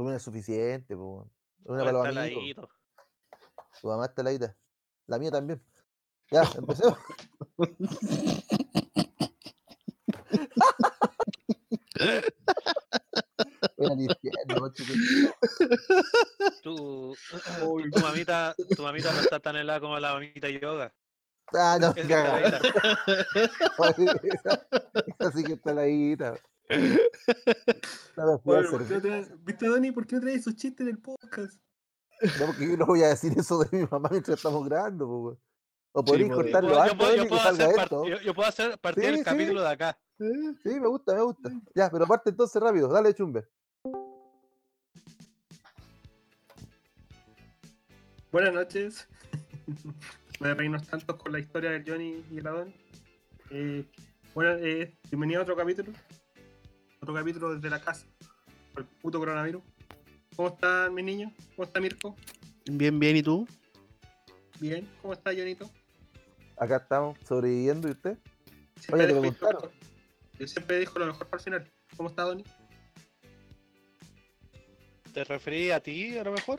Con una es suficiente, po. Una para los amigos. Tu mamá está ladita. La mía también. Ya, empecemos. Tu- Tu, mamita, tu mamita no está tan helada como la mamita yoga. Ah, no, caga. la vida. Esa esa sí que está ladita. No Bueno, ¿por qué no servir. traes- ¿Viste, Dani? ¿Por qué no traes esos chistes en el podcast? No, porque yo no voy a decir eso de mi mamá mientras estamos grabando. O podréis pues, cortarlo Yo, yo antes puedo, yo puedo salga hacer, esto. yo, yo puedo hacer partir Sí, el sí. capítulo de acá. Sí, me gusta, me gusta. Ya, pero parte entonces rápido. Dale, chumbe. Buenas noches. Voy a reírnos tantos con la historia de Johnny y el Adón. Eh, bueno, eh, bienvenido a otro capítulo. Otro capítulo desde la casa. Por el puto coronavirus. ¿Cómo están mis niños? ¿Cómo está Mirko? Bien, bien, ¿y tú? Bien. ¿Cómo está Johnito? Acá estamos sobreviviendo y usted. Siempre Oye, te preguntaron. mejor. Yo siempre dejo lo mejor para el final. ¿Cómo está Donny? ¿Te referí a ti a lo mejor?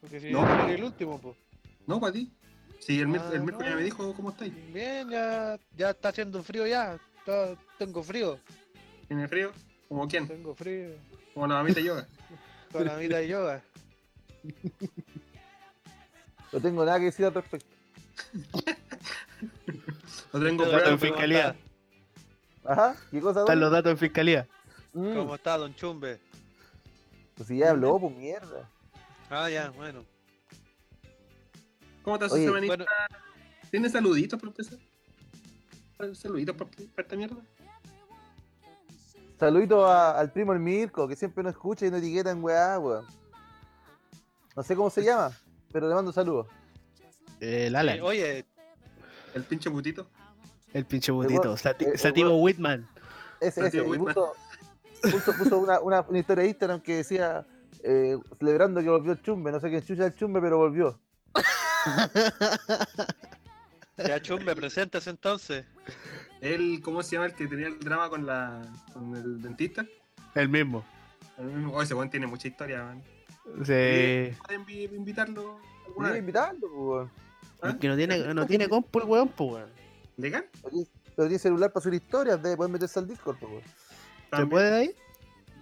Porque si No. el último, pues. No, para ti. Sí, el, Ah, el Mirko ya me dijo cómo estáis. Bien, ya, ya está haciendo frío ya. Está- tengo frío, ¿Tiene frío? ¿Como quién? tengo frío. Como la mamita de yoga. Con la de yoga. No tengo nada que decir al respecto. No tengo Te Dato pruebas, en fiscalía. Ajá, ¿qué cosa? Están los datos en fiscalía. Mm, ¿Cómo está, don Chumbe? Pues si ya habló, pues mierda. Ah, ya, bueno. ¿Cómo está su Oye, semanita? Bueno, ¿Tiene saluditos empezar? ¿Saluditos por esta mierda? Saludito a- al primo el Mirko, que siempre nos escucha y nos etiqueta en weá, weón. No sé cómo se llama, pero le mando saludos. El Alan, eh, oye, El pinche putito. el pinche. Sati- el Sativo Whitman. Ese, ese. Whitman. puso, puso, puso una, una, una historia de Instagram que decía, eh, celebrando que volvió el chumbe. No sé qué chucha el chumbe, pero volvió. ya Chumbe, preséntese entonces. Él, ¿cómo se llama el que tenía el drama con la con el dentista? El mismo. El mismo- Oh, ese weón tiene mucha historia, man. Sí. ¿Pueden invi- invitarlo vez? invitarlo, pues, weón. ¿Ah? Que no tiene, no tiene compu el weón, pues weón. ¿Legal? Pero pero tiene celular para subir historias, debe poder meterse al Discord, pues, weón. ¿Se puede ahí?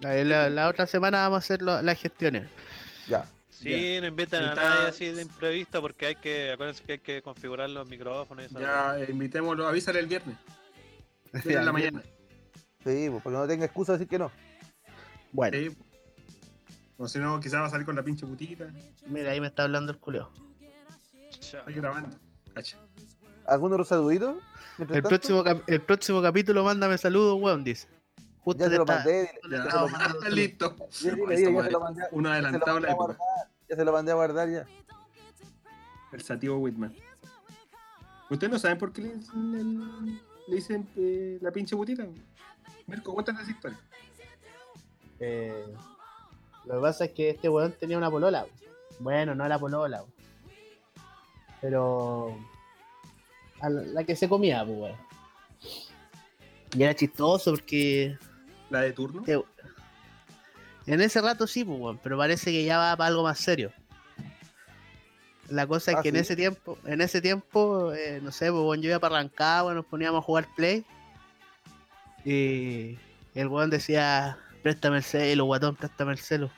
Ahí La, la otra semana vamos a hacer lo- las gestiones. Ya. Sí, no invitan a nadie así de imprevisto porque hay que, acuérdense que hay que configurar los micrófonos y eso. Ya, eh, invitémoslo, avísale el viernes. Viernes en la mañana. Sí, pues, para que no tenga excusa de decir que no. Bueno, Sí. O si no, quizás va a salir con la pinche putita. mira, ahí me está hablando el culeo. Estoy grabando. Cacha. ¿Algún otro saludito? mientras El próximo, el próximo capítulo, mándame saludos, weón, dice. Justo Ya se te lo mandé, listo. Lo adelantado la época. Ya se lo mandé a guardar ya. El Sativo Whitman. ¿Ustedes no saben por qué le le dicen eh, la pinche putita? Mirko, cuéntanos esa historia. Eh, lo que pasa es que este weón tenía una polola. Bueno, no la polola. Pero. a la, la que se comía, pues, weón. Y era chistoso porque. La de turno. este- en ese rato sí, pues, weón, pero parece que ya va para algo más serio. La cosa es Ah, que en ese tiempo, en ese tiempo, eh, no sé, pues weón, yo iba para Rancagua, nos poníamos a jugar play. Y el weón decía, préstame el celo, guatón, préstame el celo.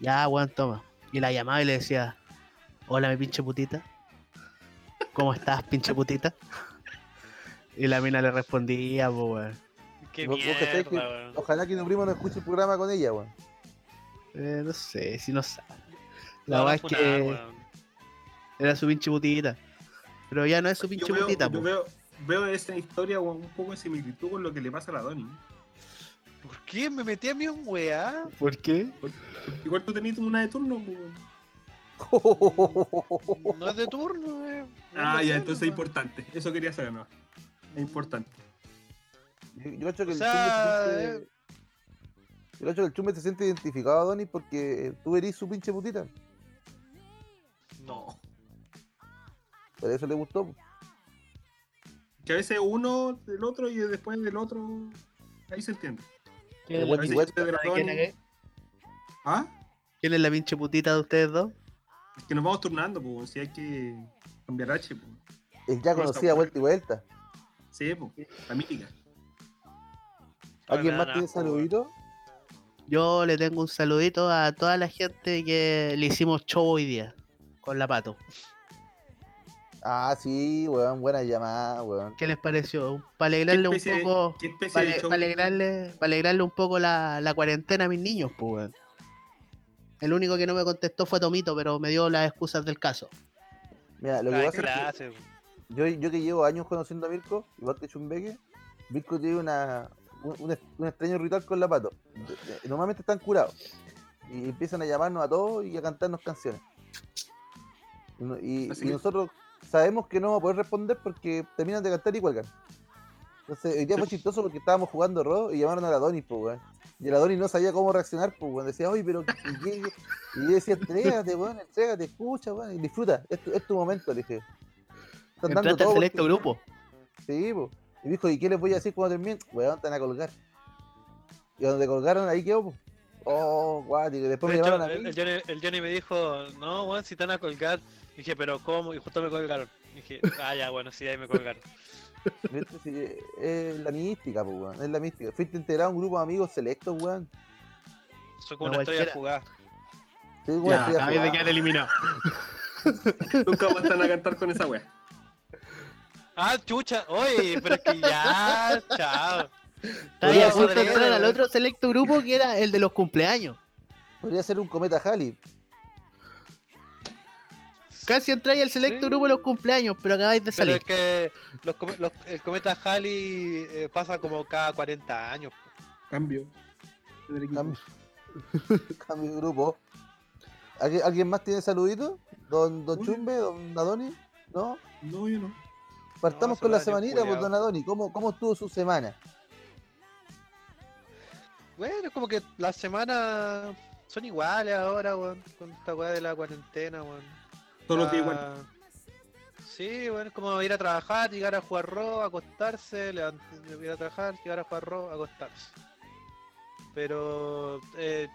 Ya, weón, toma. Y la llamaba y le decía, hola mi pinche putita. ¿Cómo estás, pinche putita? Y la mina le respondía, pues weón. Qué mierda, que- weón. Ojalá que tu primo no escuche el programa con ella, weón. Eh, no sé, si no sabe. La No, verdad es que. Era su pinche putita. Pero ya no es su Yo pinche veo, putita, yo veo, veo esa historia un poco de similitud con lo que le pasa a la Donny. ¿Por qué me metí a mí un weá? ¿Por qué? Igual tú tenías una de turno. pues. No es de turno, eh. No Ah, ya, turno, entonces es weón. importante. Eso quería saber, ¿no? Es importante. Yo, yo cacho que O el sea, chumbe se siente. Yo que el chumbe se siente identificado, Donny, porque tú eres su pinche putita. No. Por eso le gustó. Que a veces uno del otro y después del otro. Ahí se entiende. ¿Qué El le- Wendy Así West, que de la ¿de quién Donny- es? ¿Ah? ¿Quién es la pinche putita de ustedes dos? Es que nos vamos turnando, pues, si hay que cambiar H, pues. Ya está vuelta y vuelta. Sí, pues, la mítica. ¿Alguien más tiene saludito? Yo le tengo un saludito a toda la gente que le hicimos show hoy día. Con la pato. Ah, sí, weón, buena llamada, weón. ¿Qué les pareció? Para ¿Qué alegrarle un poco. ¿Qué especie Para alegrarle, pa' alegrarle un poco la, la cuarentena a mis niños, pues, weón. El único que no me contestó fue Tomito, pero me dio las excusas del caso. Mira, lo que Ah, pasa es que clase, yo, yo que llevo años conociendo a Mirko, igual que Chumbeque, Mirko tiene una, un, un- un extraño ritual con la pato. Normalmente están curados. Y empiezan a llamarnos a todos y a cantarnos canciones. Y no- Y, Así y que- nosotros sabemos que no vamos a poder responder porque terminan de cantar y cuelgan. Entonces, hoy día fue chistoso porque estábamos jugando Ro y llamaron a la Donis, pues, weón. Y el Adonis no sabía cómo reaccionar, pues, weón. Decía, oye, pero. ¿qué- qué- qué?". Y yo decía, entrégate, weón, entrégate, escucha, weón, y disfruta. Es tu, es tu momento, le dije. Están dando todo selecto porque- grupo. Sí, po. Y dijo, ¿y qué les voy a decir cuando terminen? Weón, te van a colgar. Y donde colgaron, ahí quedó, po. Oh, guático. Y después De me hecho, llamaron a el, mí. el Johnny, el Johnny me dijo, no, weón, si te van a colgar. Dije, pero ¿cómo? Y justo me colgaron. Dije, ah, ya, bueno, sí, ahí me colgaron. Sí, es la mística, po, weón. Es la mística. Fuiste integrado a un grupo de amigos selectos, weón. Soy como No, una estrella jugada. Sí, weón, Ya, a de jugar. quedar eliminado. Nunca más están a cantar con esa wea. Ah, chucha, oye, pero es que ya, chao. A Podría punto de ser- entrar al otro selecto grupo que era el de los cumpleaños. Podría ser un cometa Halley. Casi entráis al selecto Sí. grupo de los cumpleaños, pero acabáis de Pero salir. es que los, los- el cometa Halley eh, pasa como cada 40 años. Cambio. Cambio. Cambio de grupo. ¿Alguien, alguien más tiene saludito? ¿Don, don Uy. Chumbe? ¿Don Adoni? ¿No? No, yo no. Partamos No, con la semanita, pues, don Adoni. ¿Cómo, ¿Cómo estuvo su semana? Bueno, es como que las semanas son iguales ahora, weón, con esta weá de la cuarentena, weón. Todos los días Ah, igual. Sí, bueno, es como ir a trabajar, llegar a jugar ro, acostarse, levant- ir a trabajar, llegar a jugar ro, acostarse. Pero eh,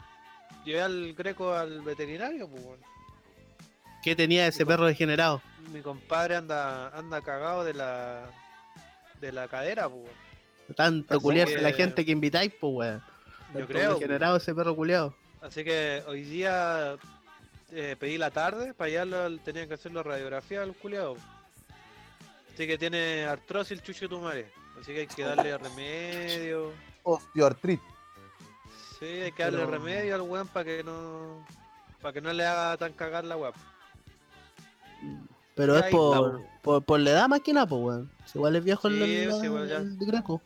llevé al greco al veterinario, pues weón. ¿Qué tenía ese perro degenerado? Mi compadre anda, anda cagado de la de la cadera, pues. Tanto culiarse que- la gente que invitáis, pues weón. Yo creo. Degenerado ese perro culiado. Así que hoy día eh, pedí la tarde para allá lo, tenían que hacer la radiografía al culiado. Así que tiene artrosis el chucho de tu madre. Así que hay que darle remedio. Osteoartritis. Sí, hay que darle Pero- remedio al weón para que no. para que no le haga tan cagar la weá. Pero es por, por, por la edad más que nada, pues weón. Si igual es viejo el, Sí, el- sí, igual ya. el de Greco.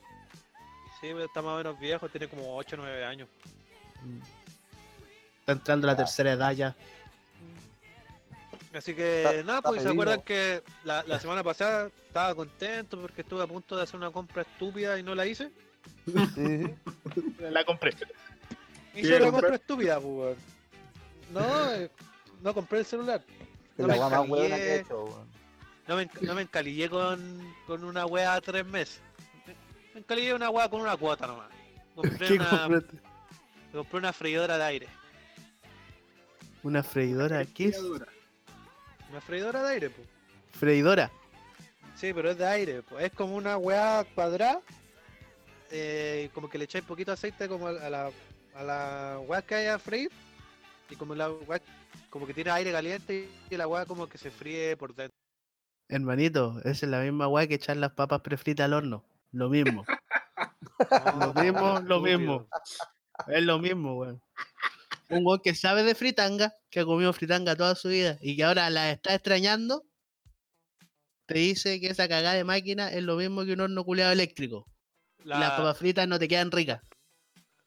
Sí, pero está más o menos viejo, tiene como 8 o 9 años. Está entrando la Ah. tercera edad ya. Así que Está- nada, pues se acuerdan que la, la semana pasada estaba contento porque estuve a punto de hacer una compra estúpida y no la hice. Sí. La compré. Hice ¿Qué una comprar? compra estúpida, pues. weón. No, eh, no compré el celular. Es No la me weá más huevona que he encalillé. hecho, weón. No me, no me encalillé con, con una wea tres meses. Me- encalillé una wea con una cuota nomás. Compré ¿Qué una, compré una freidora de aire. Una freidora. ¿Qué es? Una freidora de aire, pues. Freidora. Sí, pero es de aire. pues. Es como una weá cuadrada. eh, como que le echáis poquito aceite como a la, a la weá que hay a freír. Y como la weá, como que tiene aire caliente y la weá como que se fríe por dentro. Hermanito, esa es la misma weá que echar las papas prefritas al horno. Lo mismo. Lo mismo, lo mismo. Es lo mismo, weón. Un weón que sabe de fritanga, que ha comido fritanga toda su vida y que ahora la está extrañando, te dice que esa cagada de máquina es lo mismo que un horno culeado eléctrico. Las La, papas fritas no te quedan ricas.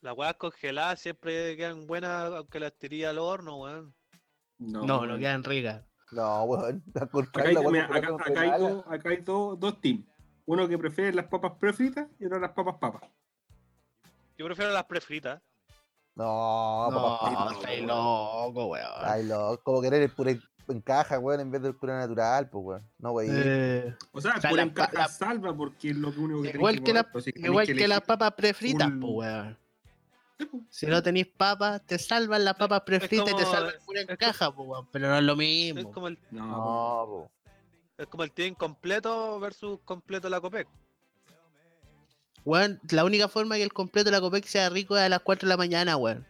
las weas congeladas siempre quedan buenas aunque las tiré al horno, weón. No, No, quedan ricas. No, weón. Hay, mira, hay, dos, acá hay dos, dos teams. Uno que prefiere las papas prefritas y otro las papas papas. Yo prefiero las prefritas. No, No, papá, estáis loco, weón. Ay, loco. Como querer el puré en caja, weón, en vez del puré natural, pues, weón. No, weón. Eh, O sea, por la en caja la- salva porque es lo que único que igual tenés que, la- tenés igual que, elegir- las papas prefritas, full- pues, weón. Si no tenéis papas, te salvan las papas prefritas y te salvan pura en es caja, po, weón, pero no es lo Es mismo. como el, No, No, po. es como el team completo versus completo la Copec. Weón, la única forma que el completo de la Copec sea rico es a las 4 de la mañana, weón.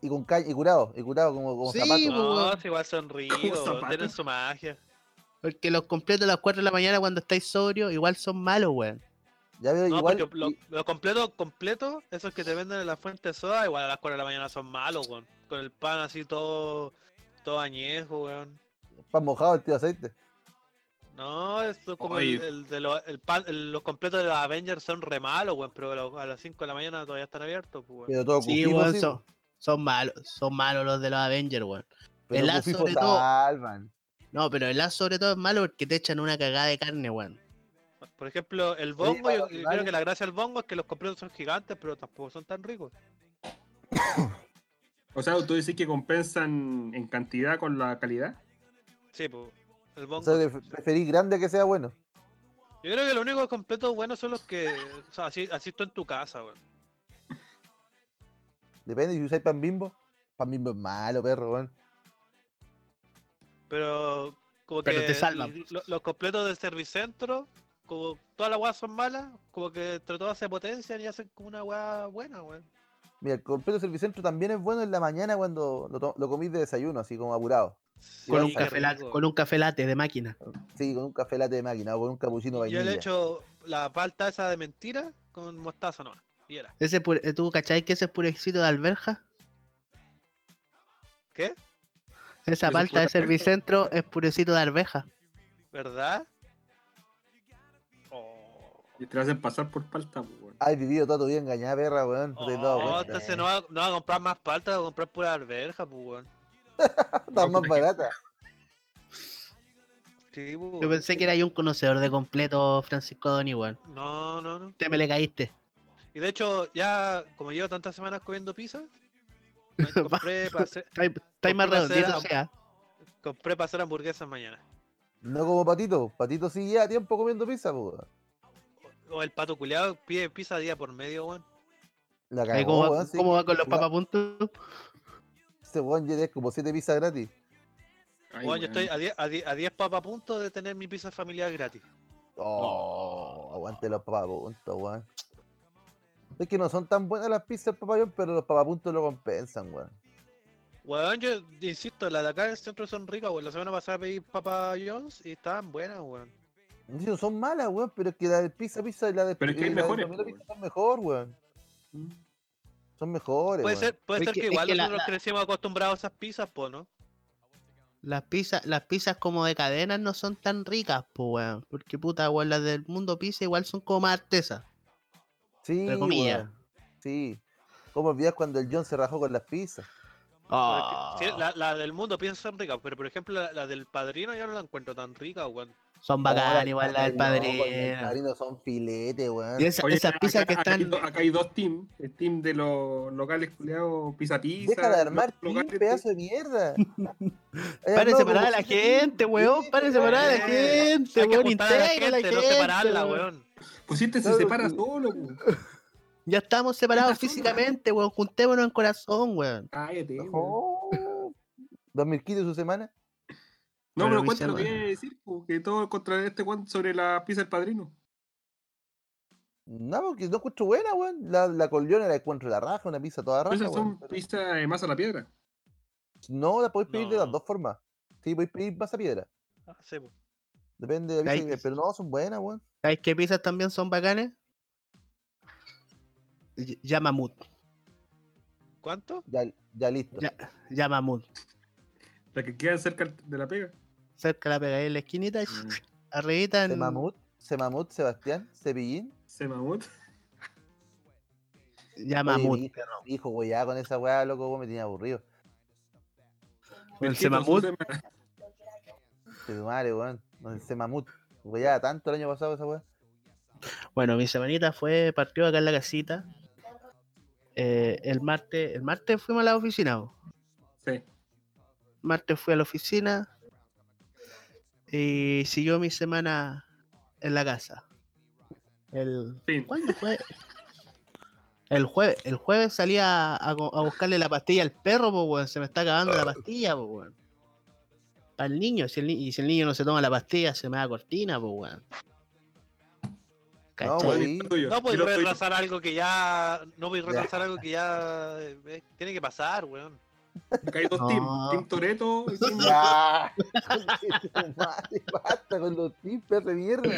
Y con caña, y curado, y curado como, como Sí, zapato. po. No, weón. si igual son ricos, tienen su magia. Porque los completos a las 4 de la mañana cuando estáis sobrio igual son malos, weón. Ya veo, No, igual. porque lo- y- los completos, completos, esos que te venden en la fuente de soda, igual a las 4 de la mañana son malos, weón. Con el pan así todo, todo añejo, weón. pan mojado, el tío aceite. No, esto es como el, Oye. el de los, el pan, el- los completos de los Avengers son re malos, weón, pero a las 5 de la mañana todavía están abiertos, pues, weón. Pero todo Sí, weón, sí, son, son malos, son malos los de los Avengers, weón. pero el cufifo sobre todo. salvan. No, pero el A sobre todo es malo porque te echan una cagada de carne, weón. Por ejemplo, el bongo, yo, para yo creo que la gracia del bongo es que los completos son gigantes, pero tampoco son tan ricos. O sea, tú dices que compensan en cantidad con la calidad. Sí, pues. El O bongo. sea, que preferís grande que sea bueno. Yo creo que los únicos completos buenos son los que. O sea, así, así tú en tu casa, weón. Depende, si usáis pan bimbo. Pan bimbo es malo, perro, weón. Pero. Como Pero que te salvan. los completos del servicentro, como todas las weas son malas, como que entre todas se potencian y hacen como una wea buena, weón. Mira, el completo servicentro también es bueno en la mañana cuando lo, to- lo comís de desayuno, así como apurado. Con, un café con un café latte de máquina. Sí, con un café latte de máquina o con un capuchino Yo vainilla. le he hecho la palta esa de mentira con mostaza nomás. Y era. Ese pure- eh, ¿Tú cachai que ese purecito de alberja? ¿Qué? Esa palta de servicentro es purecito de alberja. ¿Verdad? Oh. Y te hacen pasar por palta, pues, weón. Has vivido toda tu vida engañada, perra, weón. No Oh, entonces no va, no va a comprar más palta, va a comprar pura alberja, pues, weón. Está más barata. Sí, Yo pensé que era yo un conocedor de completo, Francisco Doni, weón. No, no, no. Te me le caíste. Y de hecho, ya como llevo tantas semanas comiendo pizza, compré para hacer, más Compré redondito, cera. o sea. compré para hacer hamburguesas mañana. No como Patito. Patito sí lleva tiempo comiendo pizza. O el pato culeado pide pizza día por medio, weón. La cagó, ¿Cómo, va, weón, sí. cómo va con los papapuntos? Ese weón ya es como 7 pizzas gratis. Ay, Weón, yo weón. estoy a 10, a 10, a 10 papas a punto de tener mi pizza familiar gratis. Oh, aguante los papapuntos, weón. Es que no son tan buenas las pizzas del papayón, pero los papapuntos lo compensan, weón. Weón, yo insisto, las de acá en el centro son ricas, weón. La semana pasada pedí Papa John's y estaban buenas, weón. No son malas, weón, pero es que la de pizza, pizza y la de Pero es que hay y la de mejores, son mejor, weón. Son mejores, Puede ser, puede ser que- que, es igual que nosotros la- crecimos acostumbrados a esas pizzas, po, ¿no? Las pizzas, las pizzas como de cadenas no son tan ricas, pues weón. Porque puta, weón, las del mundo pizza igual son como más artesas. Sí, weón. Sí. ¿Cómo olvidas cuando el John se rajó con las pizzas? Ah, es que, sí, la, la del mundo pienso son ricas, pero por ejemplo la, la del padrino yo no la encuentro tan rica, weón. Son bacanas igual las del No, con el padrino. padrino son filetes, weón. Y esa- Oye, esas acá- pizzas que acá hay están. Acá hay dos teams. El team de los locales culiados Pizza Pizza. Deja de armar team, pedazo de mierda. Hay Pare armado separar a como la gente, weón. sí, Pare weón. separar a la gente, weón. la Integra a la gente, no separarla, weón. weón. Pues este se Claro, separa solo, po. Ya estamos separados físicamente, weón. Juntémonos en corazón, weón. Cállate, weón. Oh, ¿Dos mil kilos su semana? No, Pero cuéntalo lo que iba a decir, po, que todo contra este cuento sobre la pizza del padrino. No, porque no encuentro buena, weón. La, la colleona la encuentro la raja, una pizza toda raja, Esas son pizza de masa a la piedra. No, la podéis pedir de las dos formas. Sí, podéis pedir masa piedra. Ah, sí, po. Depende de la pizza, que- pero no, son buenas, weón. ¿Sabes qué pizzas también son bacanes? Yamamut. ¿Cuánto? Ya, ya listo. Ya, Yamamut. La que queda cerca de la pega. Cerca la pegáis en la esquinita. y Mm. Arribita en. Semamut, Semamut, Sebastián, Cepillín. Semamut. Yamamut. Oye, hijo, hijo, güey, ya con esa weá, loco, me tenía aburrido. El Semamut. tu madre, weón. Con el Semamut. Güey, ya tanto el año pasado esa weá. Bueno, mi semanita fue partido acá en la casita. Eh, el martes, el martes fuimos a la oficina. Sí. martes fui a la oficina y siguió mi semana en la casa. El. ¿Cuándo fue? El jueves, el jueves salía a, a buscarle la pastilla al perro, pues, weón. Se me está acabando la pastilla, pues, weón. Para el niño, si el, y si el niño no se toma la pastilla, se me da cortina, pues, weón. No, tuyo, No tuyo. retrasar algo que ya. No puedes Ya. retrasar algo que ya. eh, tiene que pasar, weón. Acá hay dos No. teams. Team Toreto y Team... Basta con los tips de mierda.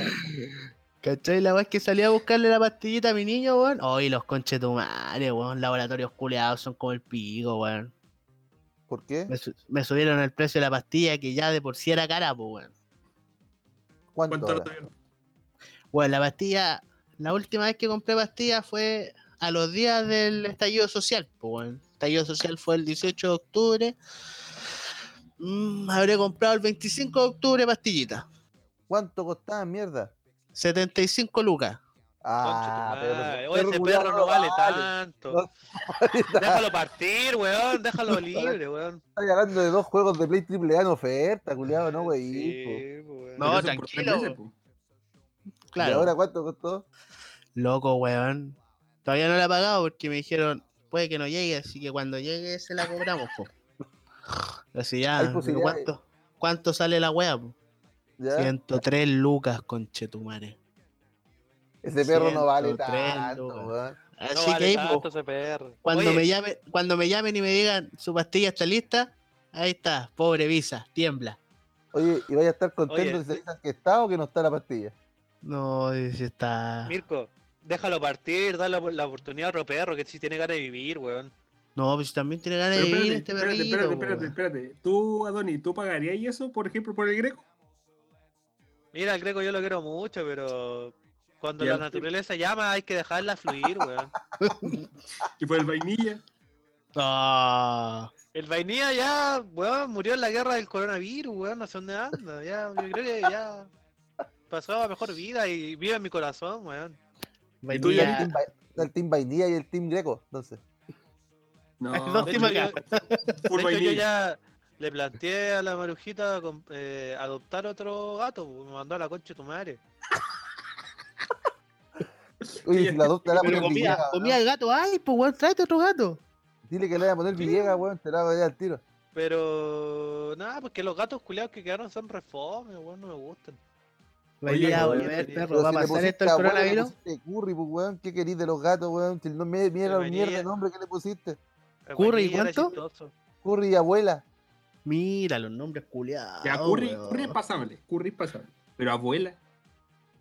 ¿Cachai? La es que salía a buscarle la pastillita a mi niño, weón. Hoy los conchetumares, weón. Laboratorios culeados son como el pico, weón. ¿Por qué? Me, su- me subieron el precio de la pastilla que ya de por sí era cara, pues, weón. ¿Cuánto? Bueno, la pastilla, la última vez que compré pastilla fue a los días del estallido social, pues, weón. El estallido social fue el 18 de octubre. Mm, habré comprado el 25 de octubre pastillita. ¿Cuánto costaba mierda? 75 lucas. Ah, pero Oye, ese perro no vale vale. tanto. No vale. Déjalo partir, weón. Déjalo libre, weón. Estás hablando de dos juegos de Play Triple A en oferta, culiado, no. Sí, weón. No, Pero por tranquilo, meses, po. ¿Y Claro. ahora cuánto costó? Loco, weón. Todavía no la he pagado porque me dijeron, puede que no llegue, así que cuando llegue se la cobramos, po. Así ya. ¿cuánto, ¿cuánto sale la wea, po? ¿Ya? 103 lucas, conchetumare. Ese perro no vale 103 tanto, lucas. Así No que vale tanto po, ese perro. cuando, Oye, me llame, cuando me llamen y me digan su pastilla está lista, ahí está, pobre Visa, tiembla. Oye, ¿y vaya a estar contento Oye. si se dicen que está o que no está la pastilla? No, si está. Mirko, déjalo partir, dale la, la oportunidad a otro perro que sí tiene ganas de vivir, weón. No, pues también tiene ganas de vivir espérate, este espérate, perrito. espérate, espérate, weón. espérate. Tú, Adoni, ¿tú pagarías eso, por ejemplo, por el Greco? Mira, el Greco yo lo quiero mucho, pero cuando Ya, la sí. naturaleza llama hay que dejarla fluir, weón. Y por el vainilla. Ah, El vainilla ya, weón, murió en la guerra del coronavirus, weón, no sé dónde anda. Ya, yo creo que ya pasó a mejor vida y vive en mi corazón, weón. ¿Y tú, Está el team, el team Vainilla y el Team Greco, entonces. No, dos De hecho, yo- full De hecho, yo ya le planteé a la marujita eh, adoptar otro gato, pues, me mandó a la concha de tu madre. Oye, si la adopta, la comía, Villegas. comía el gato. Ay, pues weón, tráete otro gato. Dile que le voy a poner Villegas, weón, te la voy a dar al tiro. Pero nada, porque los gatos culiados que quedaron son reformes, weón, no me gustan. Pero perro, ¿va a pasar esto el coronavirus? Curry, pues, weón, ¿qué querís de los gatos, weón? Si no me mierda, mierda de nombre que le pusiste. El Curry, ¿y vainilla era cuánto? Curry y abuela. Mira los nombres culiados. Ya, Curry. Curry es pasable. Curry es pasable. Pero abuela.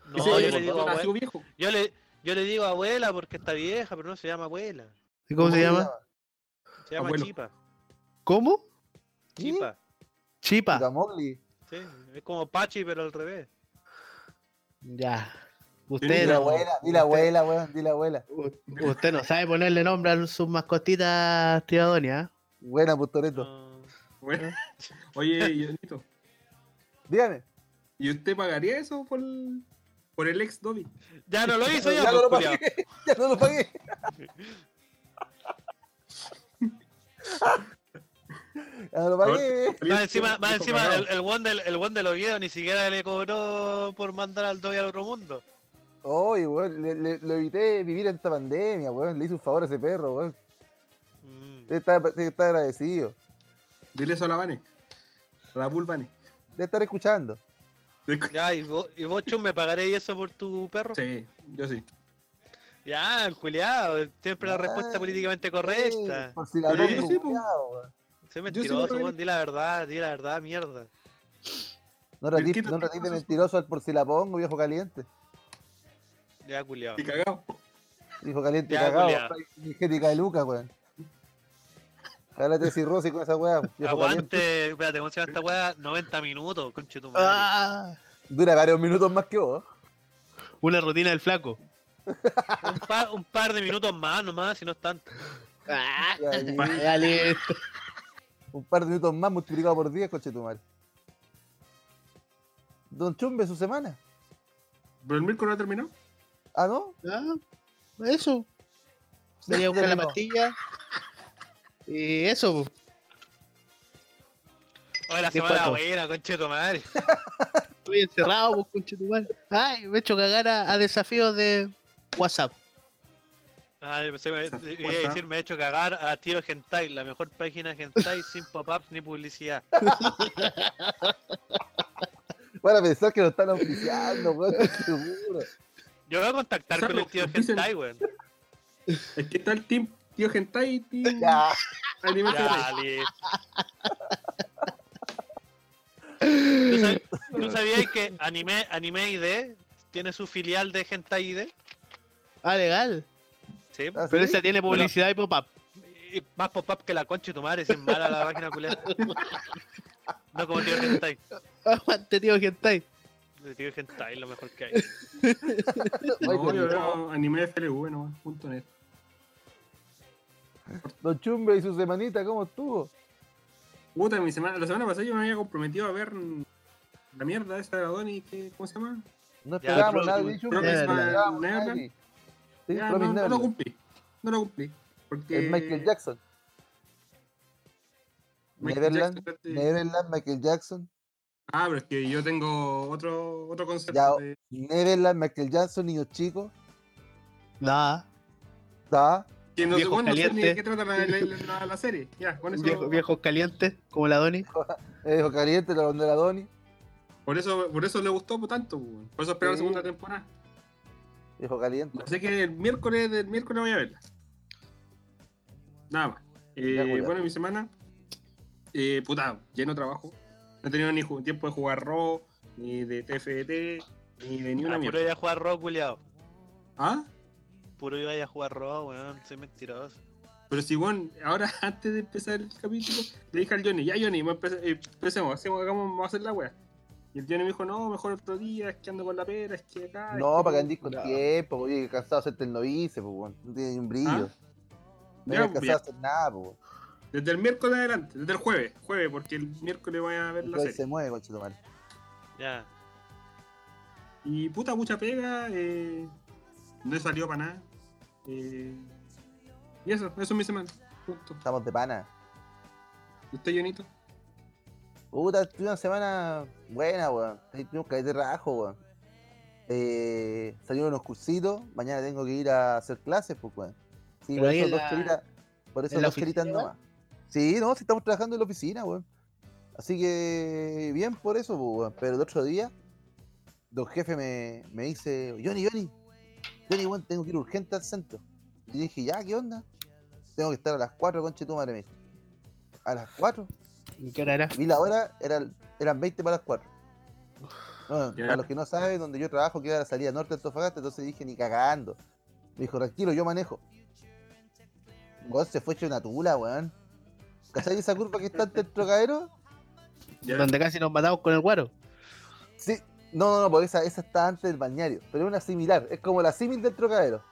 No, yo le, digo todo abue- nació viejo. yo, le, yo le digo abuela porque está vieja, pero no se llama abuela. ¿Y ¿Cómo se llama? Se llama Abuelo. Chipa. ¿Cómo? ¿Qué? Chipa. Chipa. Sí, es como Pachi, pero al revés. Ya. Usted Dile no, abuela, dile abuela, weón, dile abuela. usted no sabe ponerle nombre a sus mascotitas, tío Adonia. Buena, pues Toreto. No. Bueno. Oye, Jonito, Dígame. ¿y usted pagaría eso por, por el ex Dobby? Ya no lo hizo ya, ya no pues, lo pagué. Ya no lo pagué. Más encima, más encima el, el one del, el one del Oviedo ni siquiera le cobró por mandar al Dobby al otro mundo. Oye, weón, le, le- lo evité vivir en esta pandemia, weón. Le hice un favor a ese perro, weón. Mm. Debe estar agradecido. Dile eso a la Vane. Bull Vane. Debe estar escuchando. Ya, ¿y vos, y vos, Chum, me pagaré eso por tu perro? Sí, yo sí. Ya, el Juliado, siempre la Ay, respuesta políticamente correcta. Sí, por si la sí, weón. Soy mentiroso, weón, di la verdad, di la verdad, mierda. No ¿Pero ratís qué no de mentiroso al por si la pongo, viejo caliente. Ya, culiado. Y cagado. Viejo caliente Ya, cagado. Energética de Lucas, weón. Háblate cirrosis con esa weá, caliente. Aguante, espérate, ¿cómo se llama esta weá? 90 minutos, conche tu madre. Ah, Dura varios minutos más que vos. una rutina del flaco. Un, par, un par de minutos más nomás, si no es tanto. Ah, ya listo. Un par de minutos más multiplicado por 10, coche tu madre. Don Chumbe, su semana. ¿Pero el Mirko no ha terminado? Ah, ¿no? Ah, eso. Salí a buscar la pastilla. Y eso, po. Oye, la ¿Qué semana buena, conche tu madre. Estoy encerrado, pues, conchetumare. Ay, me he hecho cagar a, a desafíos de WhatsApp. Ah, yo pensé, me, Esa iba a cosa. decir, me he hecho cagar a Tío Hentai, la mejor página Hentai sin pop-ups ni publicidad. Van a pensar que lo están auspiciando, weón, seguro. Yo voy a contactar con el Tío Hentai, weón. Es que está el team tío Hentai y team Ya, Anime. ¿Tú, sab- tú sabías que Anime, Anime ID tiene su filial de Hentai ID? Ah, legal. Sí. ¿Ah, Pero sí? esa tiene publicidad y pop-up. Más pop-up que la concha de tu madre, sin mala la página culera. No como Tío Hentai. Aguante, tío. El Tío Hentai es lo mejor que hay. No, yo veo anime FLV no, punto net. Don Chumbe y su semanita, ¿cómo estuvo? Puta, mi semana, la semana pasada yo me había comprometido a ver la mierda esa de la Donny, que- ¿cómo se llama? No Ya, esperábamos nada. Promise no esperábamos nada Sí, Ya, Promise no, no lo cumplí. No lo cumplí. Porque Es Michael Jackson. Michael Neverland, Jackson, este- Neverland, Michael Jackson. Ah, pero es que yo tengo otro, otro concepto. Ya, de- Neverland, Michael Jackson, niños chicos. Nada. Da. que no, sé, Viejo bueno, no sé ni de qué trata la, la- la- la serie. Ya, con eso. Viejo- viejos calientes, como la Donny. Eh, caliente, la donde la Donny. Por eso, por eso le gustó tanto, por eso esperaba la segunda temporada. Viejo caliente. Así que el miércoles del miércoles voy a verla. Nada más. Eh, Ya, culiao. bueno, mi semana. Eh, puta, lleno de trabajo. No he tenido ni tiempo de jugar Raw, ni de TFT, ni de ni una Ah, puro mierda. iba a jugar Raw, culiao. ¿Ah? Puro iba a jugar Raw, weón. Soy mentiroso. Pero si, bueno, ahora antes de empezar el capítulo, le dije al Johnny, ya Johnny, eh, empecemos, hacemos, hagamos, vamos a hacer la wea. Y el Johnny me dijo, no, mejor otro día, es que ando con la pera, es que acá. es No, para que que- andís con No. tiempo, oye, cansado de hacerte el novice, pues, weón. No tiene ni un brillo. ¿Ah? No Ya, cansado de hacer nada, pues, weón. Desde el miércoles adelante, desde el jueves, jueves, porque el miércoles voy a ver la Entonces serie. se mueve, conchetumare. Ya. Y puta, mucha pega, eh, no he salido para nada. eh, y eso, eso es mi semana. Punto. Estamos de pana. ¿Y ¿Usted, Jonito? Puta, tuve una semana buena, weón. Tuvimos que de rajo, weón. Eh, salieron unos cursitos. Mañana tengo que ir a hacer clases, pues, weón. Sí, por eso en dos la- chelitas. Por eso la dos oficina, nomás. Sí, no, si estamos trabajando en la oficina, weón. Así que bien por eso, pues, weón. Pero el otro día, don jefe me, me dice, Johnny, Johnny, Johnny, weón, tengo que ir urgente al centro. Y dije, ya, ¿qué onda? Tengo que estar a las 4, conche tu madre, dijo. A las 4. ¿Y ¿Qué hora era? Vi la hora, eran, eran 20 para las 4. No, Ya. para los que no saben, donde yo trabajo queda la salida norte de Antofagasta, entonces dije, ni cagando. Me dijo, tranquilo, yo manejo. Weón, se fue hecho una tula, weón. ¿Cachai esa curva que está ante el trocadero? Donde casi nos matamos con el guaro. Sí. No, no, no, porque esa, esa está antes del balneario. Pero es una similar, es como la símil del trocadero.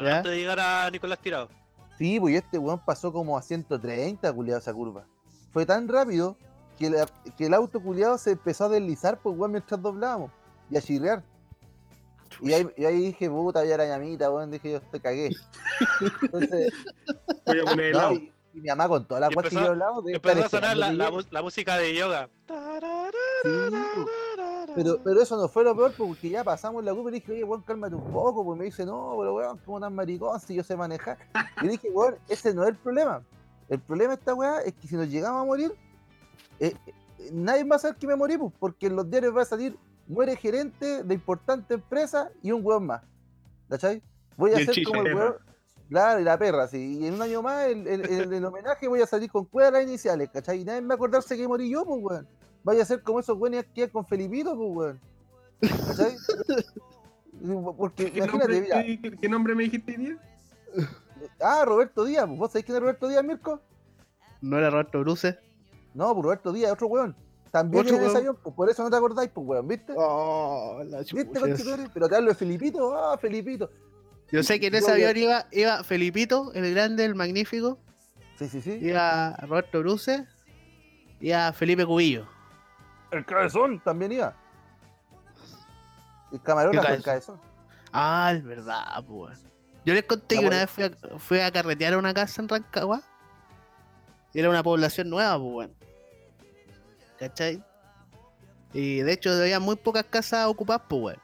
¿Ya? Antes de llegar a Nicolás Tirado. Sí, pues y este weón pasó como a 130, culiado, esa curva. Fue tan rápido que, la- que el auto culiado se empezó a deslizar, pues weón, mientras doblábamos. Y a chirrear. Y ahí, y ahí dije, puta, ya era ñamita, weón, dije yo, te cagué. Entonces, Voy a poner no, helado. y, y mi mamá con toda la weá que yo hablaba, Empezó a sonar la, la, música de yoga. Sí. Pero, pero eso no fue lo peor, porque ya pasamos la curva y dije, oye, weón, cálmate un poco, pues me dice, no, pero weón, ¿cómo tan maricón si yo sé manejar? Y dije, weón, ese no es el problema. El problema de esta weá es que si nos llegamos a morir, eh, eh, nadie va a saber que me morí, pues, porque en los diarios va a salir, muere gerente de importante empresa y un weón más. ¿Cachai? Voy a ser como el weón. Claro, y la perra, sí. Y en un año más, el, el, el- el homenaje voy a salir con cuerdas las iniciales, ¿cachai? Y nadie me va a acordarse que morí yo, pues, weón. Vaya a ser como esos weones que con Felipito, pues, weón. ¿Cachai? Porque, ¿Qué imagínate, nombre, mira. qué- nombre me dijiste día? Ah, Roberto Díaz, ¿vos sabés quién es Roberto Díaz, Mirko? No era Roberto Bruce. No, pues Roberto Díaz, otro weón. También weón. avión, pues por eso no te acordáis, pues, weón, ¿viste? Oh, la ¿Viste, conchetumare? Pero te hablo de Felipito, ah, Felipito. Yo sé que en ese avión iba, iba Felipito, el grande, el magnífico, Sí, sí, sí. iba Roberto Bruce, iba Felipe Cubillo. El cabezón también iba. El camarógrafo, ¿Qué el cabezón. Ah, es verdad, pues. Yo les conté que una bueno. vez fui a, fui a carretear a una casa en Rancagua. Y era una población nueva, pues, weón. ¿Cachai? Y de hecho había muy pocas casas ocupadas, pues, weón.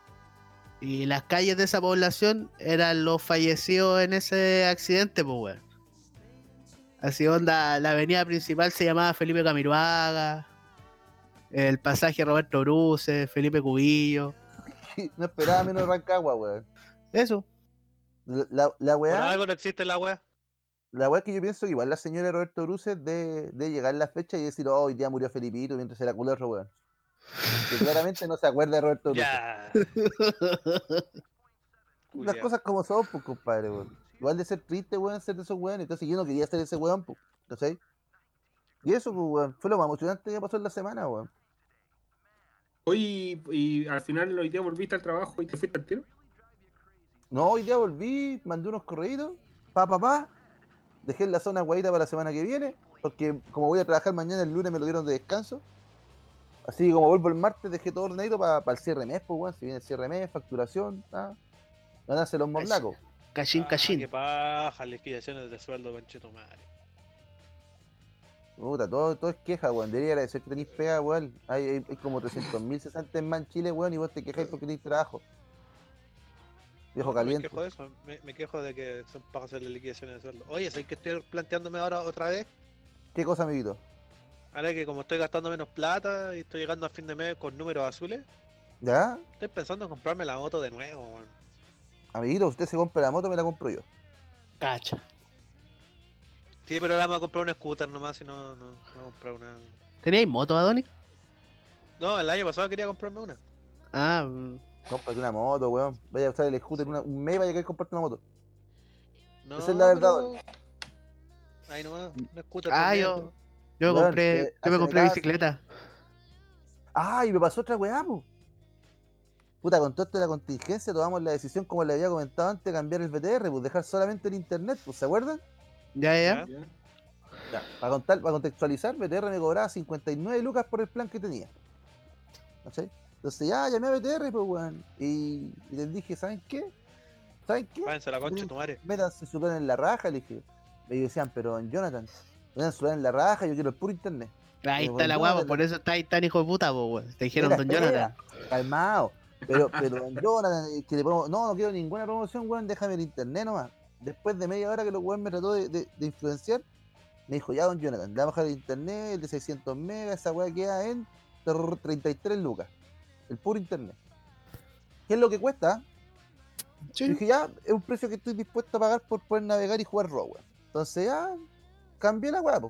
Y las calles de esa población eran los fallecidos en ese accidente, pues, weón. Así onda, la avenida principal se llamaba Felipe Camiruaga, el pasaje Roberto Bruce, Felipe Cubillo, No esperaba menos Rancagua, weón. eso. La, la Por weá, algo no existe la weá. la weá que yo pienso que igual la señora Roberto Bruce de, de llegar la fecha y decir, oh, hoy día murió Felipito mientras era culo otro weón. Que claramente no se acuerda de Roberto Bruce. Ya. Las cosas como son, pues, compadre, weón. Igual de ser triste, weón, ser de esos weones. Entonces yo no quería ser ese weón, pues. ¿Cachai? Y eso, pues, weón, fue lo más emocionante que pasó en la semana, weón. Hoy, y al final hoy día volviste al trabajo y te fuiste al tiro. No, hoy día volví, mandé unos correitos, pa, pa, pa. Dejé en la zona guaita para la semana que viene, porque como voy a trabajar mañana, el lunes me lo dieron de descanso. Así que como vuelvo el martes, dejé todo ordenadito para el cierre mes, pues, weón. Si viene el cierre mes, facturación, ah, van a hacer los morlacos. Cachín, Ah, cachín. Qué paja, liquidaciones de sueldo, concheto madre. Puta, todo, todo es queja, weón. Debería agradecer que tenéis pega, weón. Hay, hay, hay como 300.000 cesantes más en Chile, weón, y vos te quejáis porque tenéis trabajo. Viejo Me quejo de eso, me, me quejo de que son pajas hacer las liquidaciones de sueldo. Oye, ¿sabes que estoy planteándome ahora otra vez? ¿Qué cosa, amiguito? Ahora que como estoy gastando menos plata y estoy llegando a fin de mes con números azules, ¿Ya? estoy pensando en comprarme la moto de nuevo. Amiguito, usted se compra la moto, me la compro yo. Cacha. Sí, pero ahora me voy a comprar un scooter nomás y no, no, no voy a comprar una. ¿Teníais moto, Adonis? No, el año pasado quería comprarme una. Ah, mm, Cómprate una moto, weón. Vaya a usar el scooter una- un mes, vaya a querer comprarte una moto. No, Esa es la verdad, pero- Ahí nomás, un scooter. Ah, yo- yo me Weón, compré, eh, yo me compré bicicleta. Ah, y me pasó otra weá, po. Puta, con todo esto de la contingencia tomamos la decisión, como le había comentado antes, de cambiar el BTR, pues dejar solamente el internet, pues, ¿se acuerdan? Ya, ya. Ya. Ya. Para, contar, para contextualizar, BTR me cobraba 59 lucas por el plan que tenía. ¿Cachai? Entonces ya llamé a BTR, pues weón. Y, y les dije, ¿saben qué? ¿Saben qué? Váyanse a la concha tu madre. Métanse su plan en la raja, le dije. Y decían, pero Jonathan, métanse su plan en la raja, yo quiero el puro internet. Ahí está la guapa, por eso está ahí tan hijo de puta, po, weón. Te dijeron Don Jonathan. Calmado. Pero, pero don Jonathan, eh, que le pongo, no, no quiero ninguna promoción, weón, déjame el internet nomás. Después de media hora que los weón me trató de, de- de influenciar, me dijo, ya don Jonathan, le vamos a bajar el internet, el de 600 megas, esa weá queda en trrr, 33 lucas. El puro internet. ¿Qué es lo que cuesta? Yo Sí. dije, ya, es un precio que estoy dispuesto a pagar por poder navegar y jugar RAW, weón. Entonces ya, cambié la weá.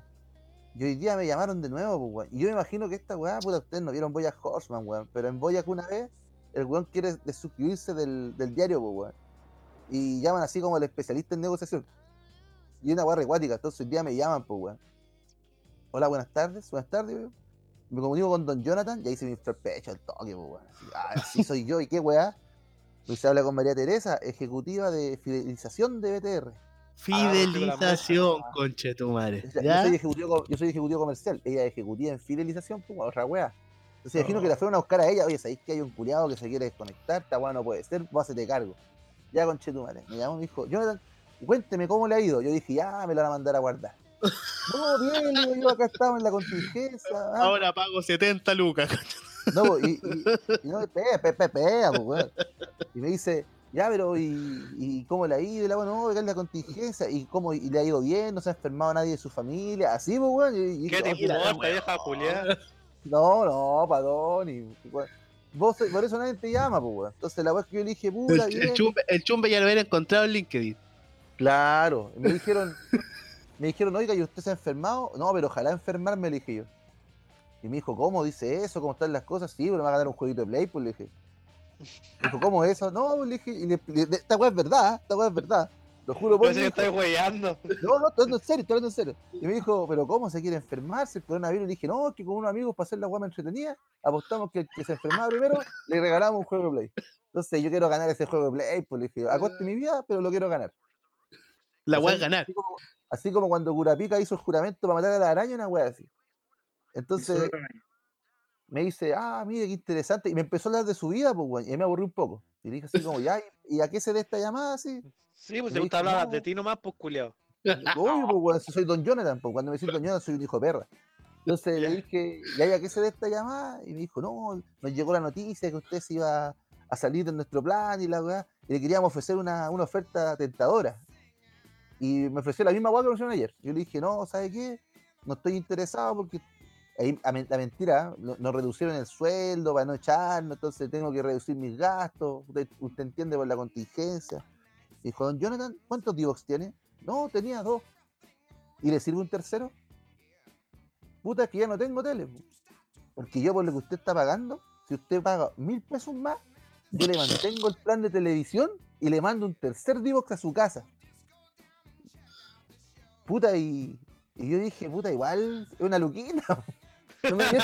Y hoy día me llamaron de nuevo, pues, weón. Y yo me imagino que esta weá, puta, ustedes no vieron Boya Horseman, weón. Pero en Boya una vez, el weón quiere desuscribirse del, del diario, pues, weón. Y llaman así como el especialista en negociación. Y una weá recuática, entonces hoy día me llaman, pues, weón. Hola, buenas tardes, buenas tardes, weón. Me comunico con Don Jonathan y ahí se me infla el pecho al toque, pues, weón. Así, ah, sí soy yo, ¿y qué weá? Y se habla con María Teresa, ejecutiva de fidelización de BTR. Fidelización, Ah. conche tu madre. O sea, ¿Ya? Yo, soy ejecutivo, co- yo soy ejecutivo comercial, ella es ejecutiva en fidelización, pues, otra wea. Entonces imagino que la fueron a buscar a ella, oye, ¿sabéis que hay un culiado que se quiere desconectar? Esta weá no puede ser, vos hacete cargo. Ya conche tu madre. Me llamó y me dijo, Jonathan, cuénteme cómo le ha ido. Yo dije, ya me lo van a mandar a guardar. No, bien, digo yo acá estamos en la contingencia. ah. Ahora pago 70 lucas. No, po, y, y, y no, pea, pea, pea, weón. Y me dice, ya, pero ¿y, y cómo le ha ido? Y la bueno, no, la contingencia, y cómo y le ha ido bien, no se ha enfermado nadie de su familia, así, pues, weón. Y- y- ¿Qué te importa, weón. vieja Julián? No, no, padón, y, weón. Vos, por eso nadie te llama, pues, weón. Entonces la weá que yo le dije, puta, El, bien. el chumbe, el chumbe ya lo hubiera encontrado en LinkedIn. Claro, me dijeron, me dijeron, oiga, ¿y usted se ha enfermado? No, pero ojalá enfermarme, le dije yo. Y me dijo, ¿cómo dice eso? ¿Cómo están las cosas? Sí, pero me va a ganar un jueguito de Play, pues le dije. Me dijo, ¿cómo es eso? No, pues, le dije, y le- le- esta weá es verdad, esta weá es verdad. Lo juro por Yo estoy weyando. No, no, estoy hablando en serio, estoy hablando en serio. Y me dijo, ¿pero cómo se quiere enfermarse el coronavirus? Le dije, no, es que con unos amigos para hacer la guama entretenida, apostamos que el que se enfermaba primero le regalamos un juego de Play. Entonces yo quiero ganar ese juego de Play, pues le dije, a coste de mi vida, pero lo quiero ganar. La voy a ¿Cachai? ganar. Así como, así como cuando Curapica hizo el juramento para matar a la araña, una wea así. Entonces me dice, ah, mire, qué interesante. Y me empezó a hablar de su vida, pues, weón, y me aburrí un poco. Y le dije así como, ya, ¿y a qué se dé esta llamada? Así, Sí, pues te gusta hablar no. de ti nomás, pues culiao. Obvio, pues, weón, si soy Don Jonathan, pues cuando me siento Don Jonathan soy un hijo de perra. Entonces le dije, ¿y a qué se da esta llamada? Y me dijo, no, nos llegó la noticia que usted se iba a salir de nuestro plan y la weá. Y le queríamos ofrecer una, una oferta tentadora. Y me ofreció la misma weá que me ofrecieron ayer. Yo le dije, no, ¿sabe qué? No estoy interesado porque ahí, la mentira, no- nos reducieron el sueldo para no echarnos, entonces tengo que reducir mis gastos. Usted, entiende por la contingencia. Dijo, don Jonathan, ¿cuántos Divox tiene? No, tenía dos. ¿Y le sirve un tercero? Puta, es que ya no tengo tele. po. Porque yo por lo que usted está pagando, si usted paga mil pesos más, yo le mantengo el plan de televisión y le mando un tercer Divox a su casa. Puta, y, y yo dije, puta, igual es una luquita. No me weón.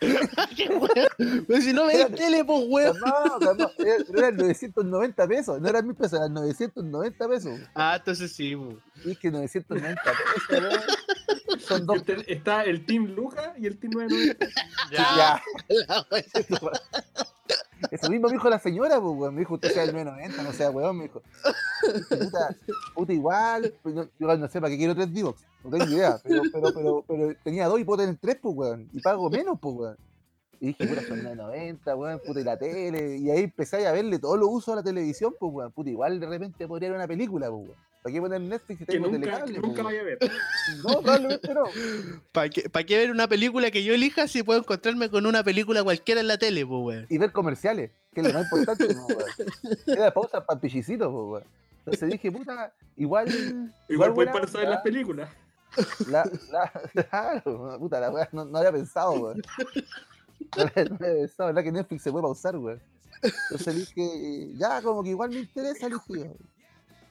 Weón. Pero si no me Espérate. tele, pues weón. Calmado, calmado. Era- Eran 990 pesos, no eran mil pesos, eran 990 pesos. Ah, entonces sí, pues. Dije 990 pesos, weón. Son dos Este- Está el Team Luca y el Team 990. Ya. Ya. Eso mismo me dijo la señora, pues, weón. Me dijo, usted sea el 990, no sea weón, me dijo. Puta, puta igual. Pues yo, no sé para qué quiero tres Divox. No tengo idea. Pero, tenía dos y puedo tener tres, pues, weón. Y pago menos, pues, weón. Y dije, puta, son 990, weón, puta, y la tele. Y ahí empecé a verle todos los usos a la televisión, pues, weón. Puta, igual de repente podría ver una película, pues, weón. ¿Para qué poner Netflix si Que tengo nunca, telecable? nunca vaya a ver. No, probablemente no. ¿Para qué, pa' qué ver una película que yo elija si puedo encontrarme con una película cualquiera en la tele, pues weón? y ver comerciales, que es lo más importante, po, weón. Era pausa para pichicitos, po, weón. Entonces dije, puta, igual. Igual puedes buena pasar en las películas. La, la, claro, puta, la weá, no, no había pensado, weón. No había, no había pensado, ¿verdad? Que Netflix se puede pausar, weón. Entonces dije, ya, como que igual me interesa, dije.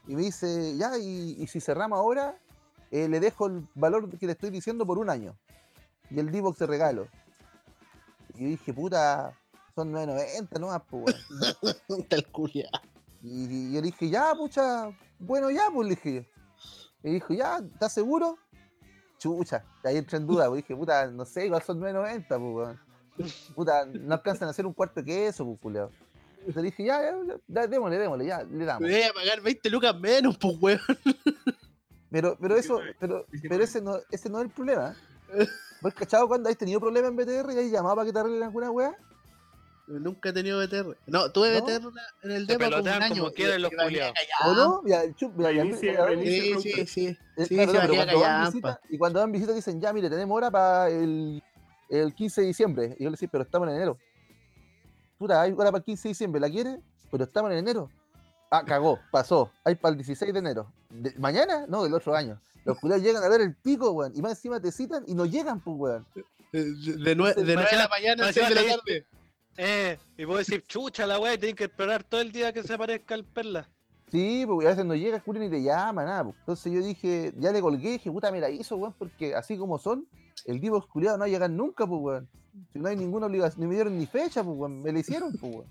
Y me dice, ya, y, y si cerramos ahora, eh, le dejo el valor que le estoy diciendo por un año. Y el D-Box de regalo. Y yo dije, puta, son 9.90 nomás, pues. Tal culia. Y, y yo le dije, ya, pucha, bueno, ya, pues le dije. Y dijo, ya, ¿estás seguro? Chucha, ahí entré en duda, pues dije, puta, no sé, igual son 9.90, pues. Puta, no alcanzan a hacer un cuarto de queso, pues, culiao. Le dije, ya, ya, ya, démosle, démosle, ya, le damos. Me voy a pagar 20 lucas menos, pues weón. Pero, pero eso, pero, pero ese no, ese no es el problema. ¿Vos cachado cuando has tenido problemas en BTR y has llamado para que te arreglen alguna weá? Nunca he tenido BTR. No, tuve ¿No? BTR en el Te demo como un año. como quieren los culiaos. ¿O no? El chup, ya-. Sí, sí, sí. Eh, Sí, claro, se no, cuando visita, y cuando dan visita dicen, ya, mire, tenemos hora para el, el 15 de diciembre. Y yo le decía, pero estamos en enero. Puta, hay hora para el 15 de diciembre, ¿la quiere? Pero estamos en enero. Ah, cagó, pasó. Hay para el 16 de enero. ¿De- ¿Mañana? No, del otro año. Los culiados llegan a ver el pico, weón. Y más encima te citan y no llegan, pues, weón. De, de, nue- de Encima- 9 de la mañana a encima 6 de la tarde. Eh, y puedo decir, chucha la weá, tienen que esperar todo el día que se aparezca el perla. Sí, pues a veces no llega, culiao, ni te llama, nada. pues. Entonces yo dije, ya le colgué, dije, puta, mira, hizo, weón, porque así como son, el tipo culiado no va a llegar nunca, pues, weón. Si no hay ninguna obligación, ni me dieron ni fecha, pues, weón, me la hicieron, pues, weón.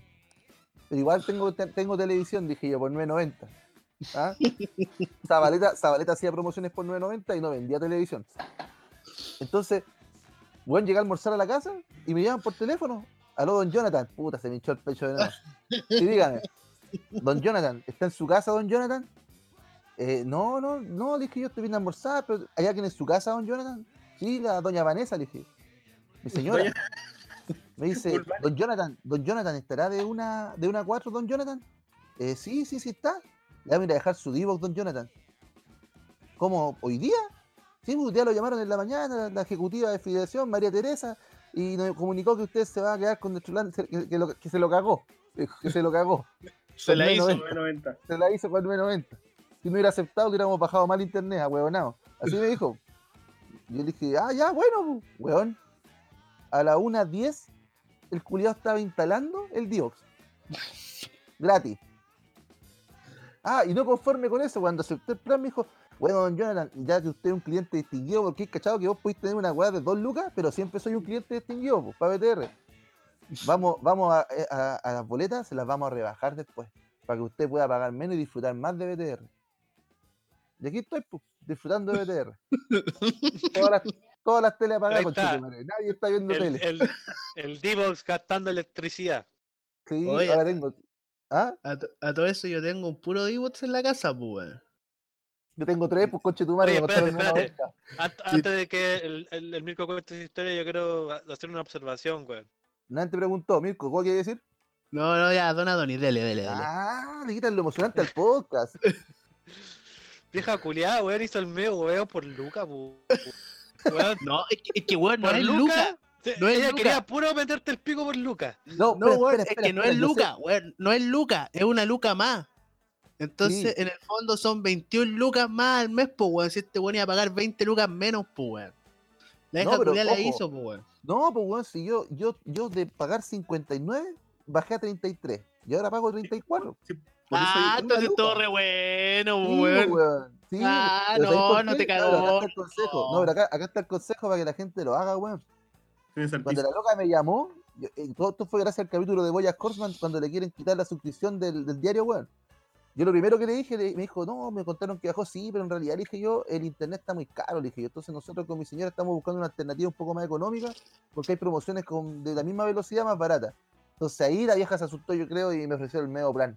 Pero igual tengo, te- tengo televisión, dije yo, por 9.90. ¿Ah? Zabaleta, Zabaleta hacía promociones por 9.90 y no vendía televisión. Entonces, weón, llegué a almorzar a la casa y me llaman por teléfono. Aló, don Jonathan. Puta, se me hinchó el pecho de nuevo. Y dígame, don Jonathan, ¿está en su casa, don Jonathan? Eh, no, no, no, dije yo estoy viendo a almorzar, pero ¿hay alguien en su casa, don Jonathan? Sí, la doña Vanessa, le dije. Mi señora. Doña- Me dice, don Jonathan, don Jonathan, ¿estará de una de una a cuatro, don Jonathan? Eh, sí, sí, sí está. Le vamos a dejar su divox, don Jonathan. ¿Cómo? ¿Hoy día? Sí, pues, hoy día lo llamaron en la mañana, la, ejecutiva de fidelización, María Teresa, y nos comunicó que usted se va a quedar con nuestro que, que lo- que se lo cagó. Que se lo cagó. Se la Con hizo. 9.90. 990. Se la hizo con 9.90. Si no hubiera aceptado, que hubiéramos bajado mal internet, a huevonao. Así me dijo. Yo le dije, ah, ya, bueno, weón. A la 1.10, el culiado estaba instalando el Diox. Gratis. Ah, y no conforme con eso, cuando acepté el plan, me dijo, bueno, don Jonathan, ya que usted es un cliente distinguido, porque es cachado que vos podéis tener una weá de 2 lucas, pero siempre soy un cliente distinguido, pues, para BTR. Vamos, vamos a, eh, a- a las boletas, se las vamos a rebajar después, para que usted pueda pagar menos y disfrutar más de BTR. Y aquí estoy, pues, disfrutando de BTR. todas, las, todas las teles apagadas, Ahí está. conchetumare, Nadie está viendo El, tele. el, el D-Box gastando electricidad. Sí, Oye. ahora tengo. ¿Ah? A, a todo eso yo tengo un puro D-Bots en la casa, pues weón. Yo tengo tres, pues conche tu madre, espérate, espérate. Ant- Antes de que el, el, el Mirko cuente su historia, yo quiero hacer una observación, weón. Nadie te preguntó, Mirko, ¿cuál quiere decir? No, no, ya, Don Adonis, dele, dele, dele. Ah, le quitan lo emocionante al podcast. Vieja culiada, weón, hizo el medio weón por Luca. Weón, No, es que, es que weón, no es Luca. Luca. no es ella Luca. quería puro meterte el pico por Luca. No, No, weón, espera, es espera, que no es Luca, weón, no es Luca, es una Luca más. Entonces, Sí. en el fondo son 21 lucas más al mes, pues, weón. Si este weón iba a pagar 20 lucas menos, pues, weón. La No, hija culiá la hizo, pues, weón. No, pues weón, si yo, yo, yo de pagar 59 bajé a 33 y ahora pago 34. Sí, por Ah, entonces todo re bueno, weón. pues, weón. Sí, Ah, pero ¿sabes no, no te Claro, acá cagó, está el consejo. no. No, pero acá, acá está el consejo para que la gente lo haga, weón. Cuando la loca me llamó, yo- eh, todo esto fue gracias al capítulo de Boya Horseman cuando le quieren quitar la suscripción del, del diario, weón. Yo lo primero que le dije, le- me dijo, no, me contaron que bajó, sí, pero en realidad le dije yo, el internet está muy caro, le dije yo. Entonces nosotros con mi señora estamos buscando una alternativa un poco más económica porque hay promociones con, de la misma velocidad más barata. Entonces ahí la vieja se asustó, yo creo, y me ofreció el medio plan.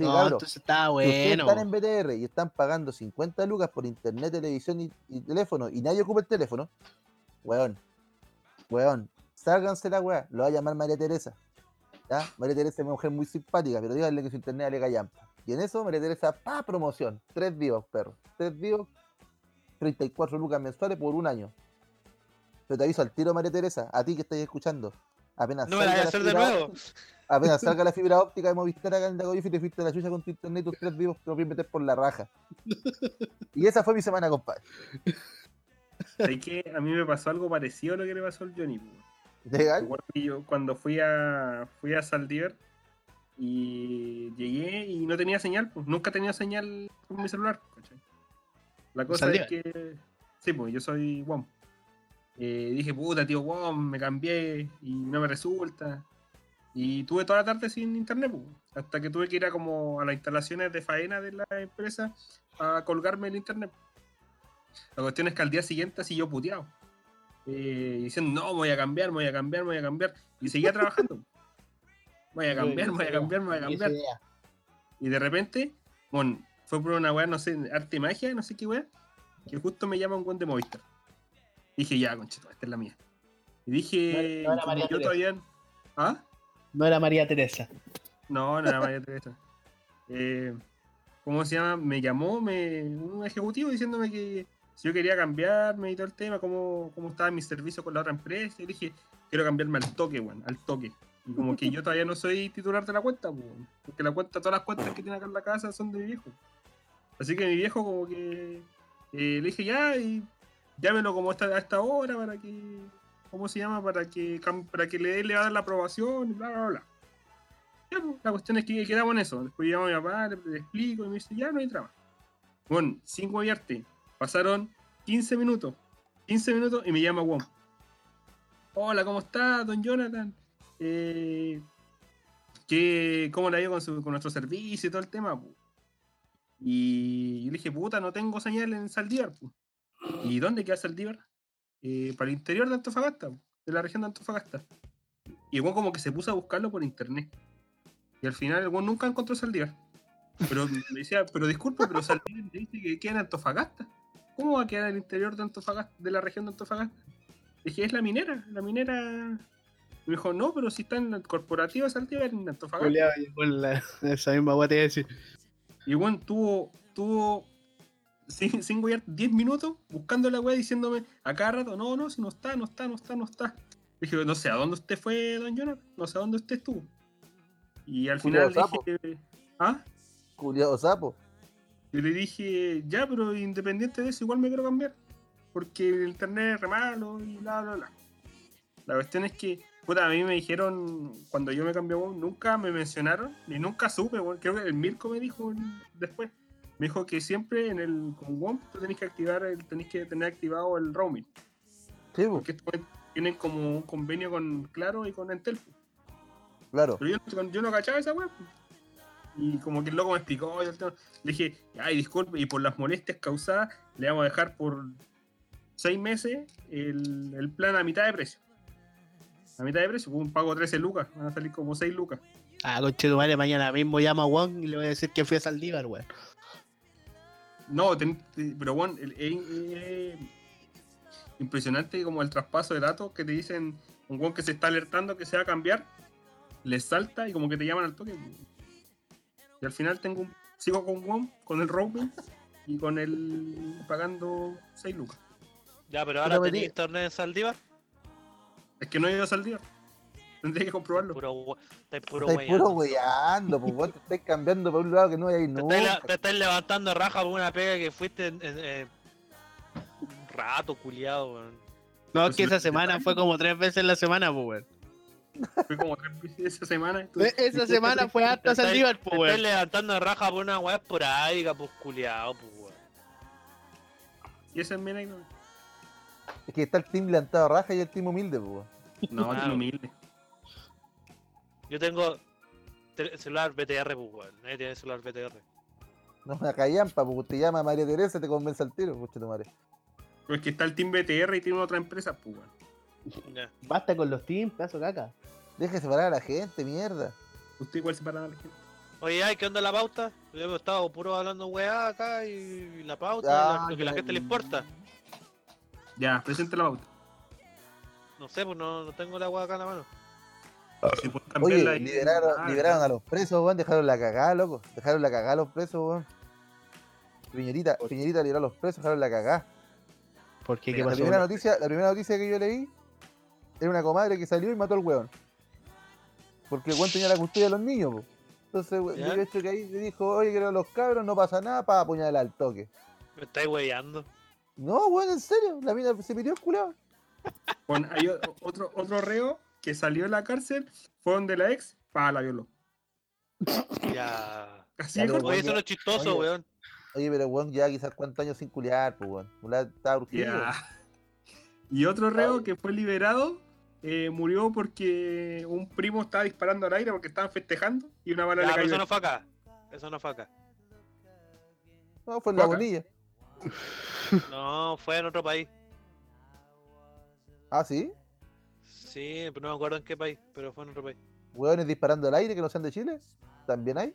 Sí, no, cabrón. entonces está Si bueno. están en BTR y están pagando 50 lucas por internet, televisión y, y teléfono y nadie ocupa el teléfono, weón, weón, sálganse la weá, lo va a llamar María Teresa. ¿Ya? María Teresa es una mujer muy simpática, pero díganle que su internet le callampa. Y en eso María Teresa, pa, promoción, tres vivos, perro, tres vivos, 34 lucas mensuales por un año. Pero te aviso al tiro, María Teresa, a ti que estáis escuchando. Apenas No me la voy salga a hacer de fibra nuevo. óptica- Apenas salga la fibra óptica de Movistar acá en la y te fuiste a la chucha con tu internet y tus tres vivos te los voy a meter por la raja. Y esa fue mi semana, compadre. ¿Sabes qué? A mí me pasó algo parecido a lo que le pasó al Johnny. Legal. Que yo cuando fui a fui a Saldiver y llegué y no tenía señal, pues nunca tenía señal con mi celular. ¿cachai? La cosa es que sí, pues yo soy WOM. Eh, dije, puta, tío WOM, me cambié y no me resulta. Y tuve toda la tarde sin internet, pues, hasta que tuve que ir a como a las instalaciones de faena de la empresa a colgarme el internet. La cuestión es que al día siguiente así yo puteado. eh, diciendo, no, voy a cambiar, me voy a cambiar, me voy a cambiar. Y seguía trabajando. Voy a cambiar, voy a cambiar, voy a cambiar. Y de repente, bueno, fue por una weá, no sé, arte y magia, no sé qué weá, que justo me llama un buen de Movistar. Dije, ya, conchito, esta es la mía. Y dije, No- no era como María yo Teresa. todavía. ¿Ah? No era María Teresa. No, no era María Teresa. Eh, ¿Cómo se llama? Me llamó me, un ejecutivo diciéndome que si yo quería cambiarme y todo el tema, cómo, cómo estaba mi servicio con la otra empresa. Y dije, quiero cambiarme al toque, weón, al toque. Y como que yo todavía no soy titular de la cuenta, weón, porque la cuenta, todas las cuentas que tiene acá en la casa son de mi viejo. Así que mi viejo como que eh, le dije ya y llámelo como esta, a esta hora para que, ¿cómo se llama? Para que, para que le, le va a dar la aprobación y bla, bla, bla. Ya, pues, la cuestión es que quedamos en eso. Después llamo a mi papá, le, explico y me dice, ya no hay trama. Bueno, sin guayarte, pasaron 15 minutos. 15 minutos y me llama Wom. Hola, ¿cómo está, don Jonathan? Eh, ¿qué, ¿Cómo le ha ido con, su- con nuestro servicio y todo el tema? pu? Y yo le dije, puta, no tengo señal en Saldívar. pu". ¿Y dónde queda Saldívar? Eh, para el interior de Antofagasta, de la región de Antofagasta. Y el como que se puso a buscarlo por internet. Y al final el weón nunca encontró Saldívar. Pero me decía, pero disculpe, pero Saldívar me dice que queda en Antofagasta. ¿Cómo va a quedar en el interior de Antofagasta, de la región de Antofagasta? Dije, es la minera, la minera. Me dijo, no, pero si está en la corporativa Saldívar en Antofagasta. Esa misma guay te iba a decir. Y bueno, tuvo, tuvo sin, sin guiar 10 minutos buscando la weá diciéndome a cada rato, no, no, si no está, no está, no está, no está. Dije, no sé a dónde usted fue, don Jonathan, no sé a dónde usted estuvo. Y al final sapo. dije, ah, Culiado sapo. yo le dije, ya, pero independiente de eso, igual me quiero cambiar. Porque el internet es re malo y bla, bla, bla. La cuestión es que, puta, a mí me dijeron, cuando yo me cambié, nunca me mencionaron, ni nunca supe. Creo que el Mirko me dijo después. Me dijo que siempre en el con WOM tú tenés que activar, el, tenés que tener activado el roaming. Sí, po, Porque estos tienen como un convenio con Claro y con Entel. claro. Pero yo, yo no cachaba esa web. Y como que el loco me explicó. y el tema. Le dije, ay, disculpe, y por las molestias causadas, le vamos a dejar por seis meses el, el plan a mitad de precio. A mitad de precio, con un pago 13 lucas, van a salir como 6 lucas. Ah, conche tu madre, mañana mismo llamo a Juan y le voy a decir que fui a Saldívar, weón. No, ten- pero bueno, es es impresionante como el traspaso de datos que te dicen un weón que se está alertando que se va a cambiar les salta y como que te llaman al toque. Y al final tengo un, sigo con WOM, con el roaming y con el pagando 6 lucas. Ya, pero ahora metí- internet en Saldívar. Es que no he ido a Saldívar. Tendría que comprobarlo. Puro, estáis puro Estáis puro weyando. weyando, pues weón, te estáis cambiando por un lado que no hay Te estáis, nunca. te estáis levantando raja por una pega que fuiste en, en- en- un rato, culiado, weón. No, es Pues que no esa te semana fue como tres veces en la semana, pues, weón. Fue como tres veces esa semana. E- entonces- Esa semana fue hasta Te Saldívar, Te pues, estáis weón. levantando raja por una weá esporádica, pues culiado, pues weón. Y esa es mi anécdota. Es que está el team levantado raja y el team humilde, pues. weón. No, Claro. tío humilde. Yo tengo te- celular BTR, pues weón. Nadie tiene celular BTR. No me callan, pa, porque te llama María Teresa y te convence al tiro, pucha tu madre. Pero es que está el Team BTR y tiene otra empresa, pues, weón. Ya. Basta con los teams, pedazo caca. Deja de separar a la gente, mierda. Usted igual se para a la gente. Oye, ay, ¿qué onda la pauta? Yo hemos estado puro hablando weá acá y la pauta, Ah, la- lo que a la gente le importa. Ya, presente la pauta. No sé, pues no, no tengo la weá acá en la mano. Si puedes Oye, liberaron, Ah, liberaron a los presos, weón, dejaron la cagada, loco. Dejaron la cagada a los presos, weón. Piñerita, Piñerita liberó a los presos, dejaron la cagada. ¿Por qué? ¿Qué Mira, La pasó? primera noticia, la primera noticia que yo leí era una comadre que salió y mató al weón. Porque el weón tenía la custodia de los niños, po. Entonces, we- ¿Ya? yo hecho que ahí le dijo, oye, que los cabros, no pasa nada para apuñalar al toque. Me estáis weyando. No, weón, en serio, la mina se pidió el culado. Con- hay otro, otro reo que salió de la cárcel, fue donde la ex, pa, la violó. Ya. Así Ya, de pero corto. Oye, eso no es chistoso, oye. weón. Oye, pero weón, ya quizás cuántos años sin culiar, pues weón. La estaba urgido. Ya. Y otro reo que fue liberado eh, murió porque un primo estaba disparando al aire porque estaban festejando y una bala Ya, le pero cayó. eso no fue acá. Eso no fue acá. No, fue en la bonilla. No, fue en otro país. Ah, ¿sí? Sí, pero no me acuerdo en qué país, pero fue en otro país. Weones disparando al aire que no sean de Chile. ¿También hay?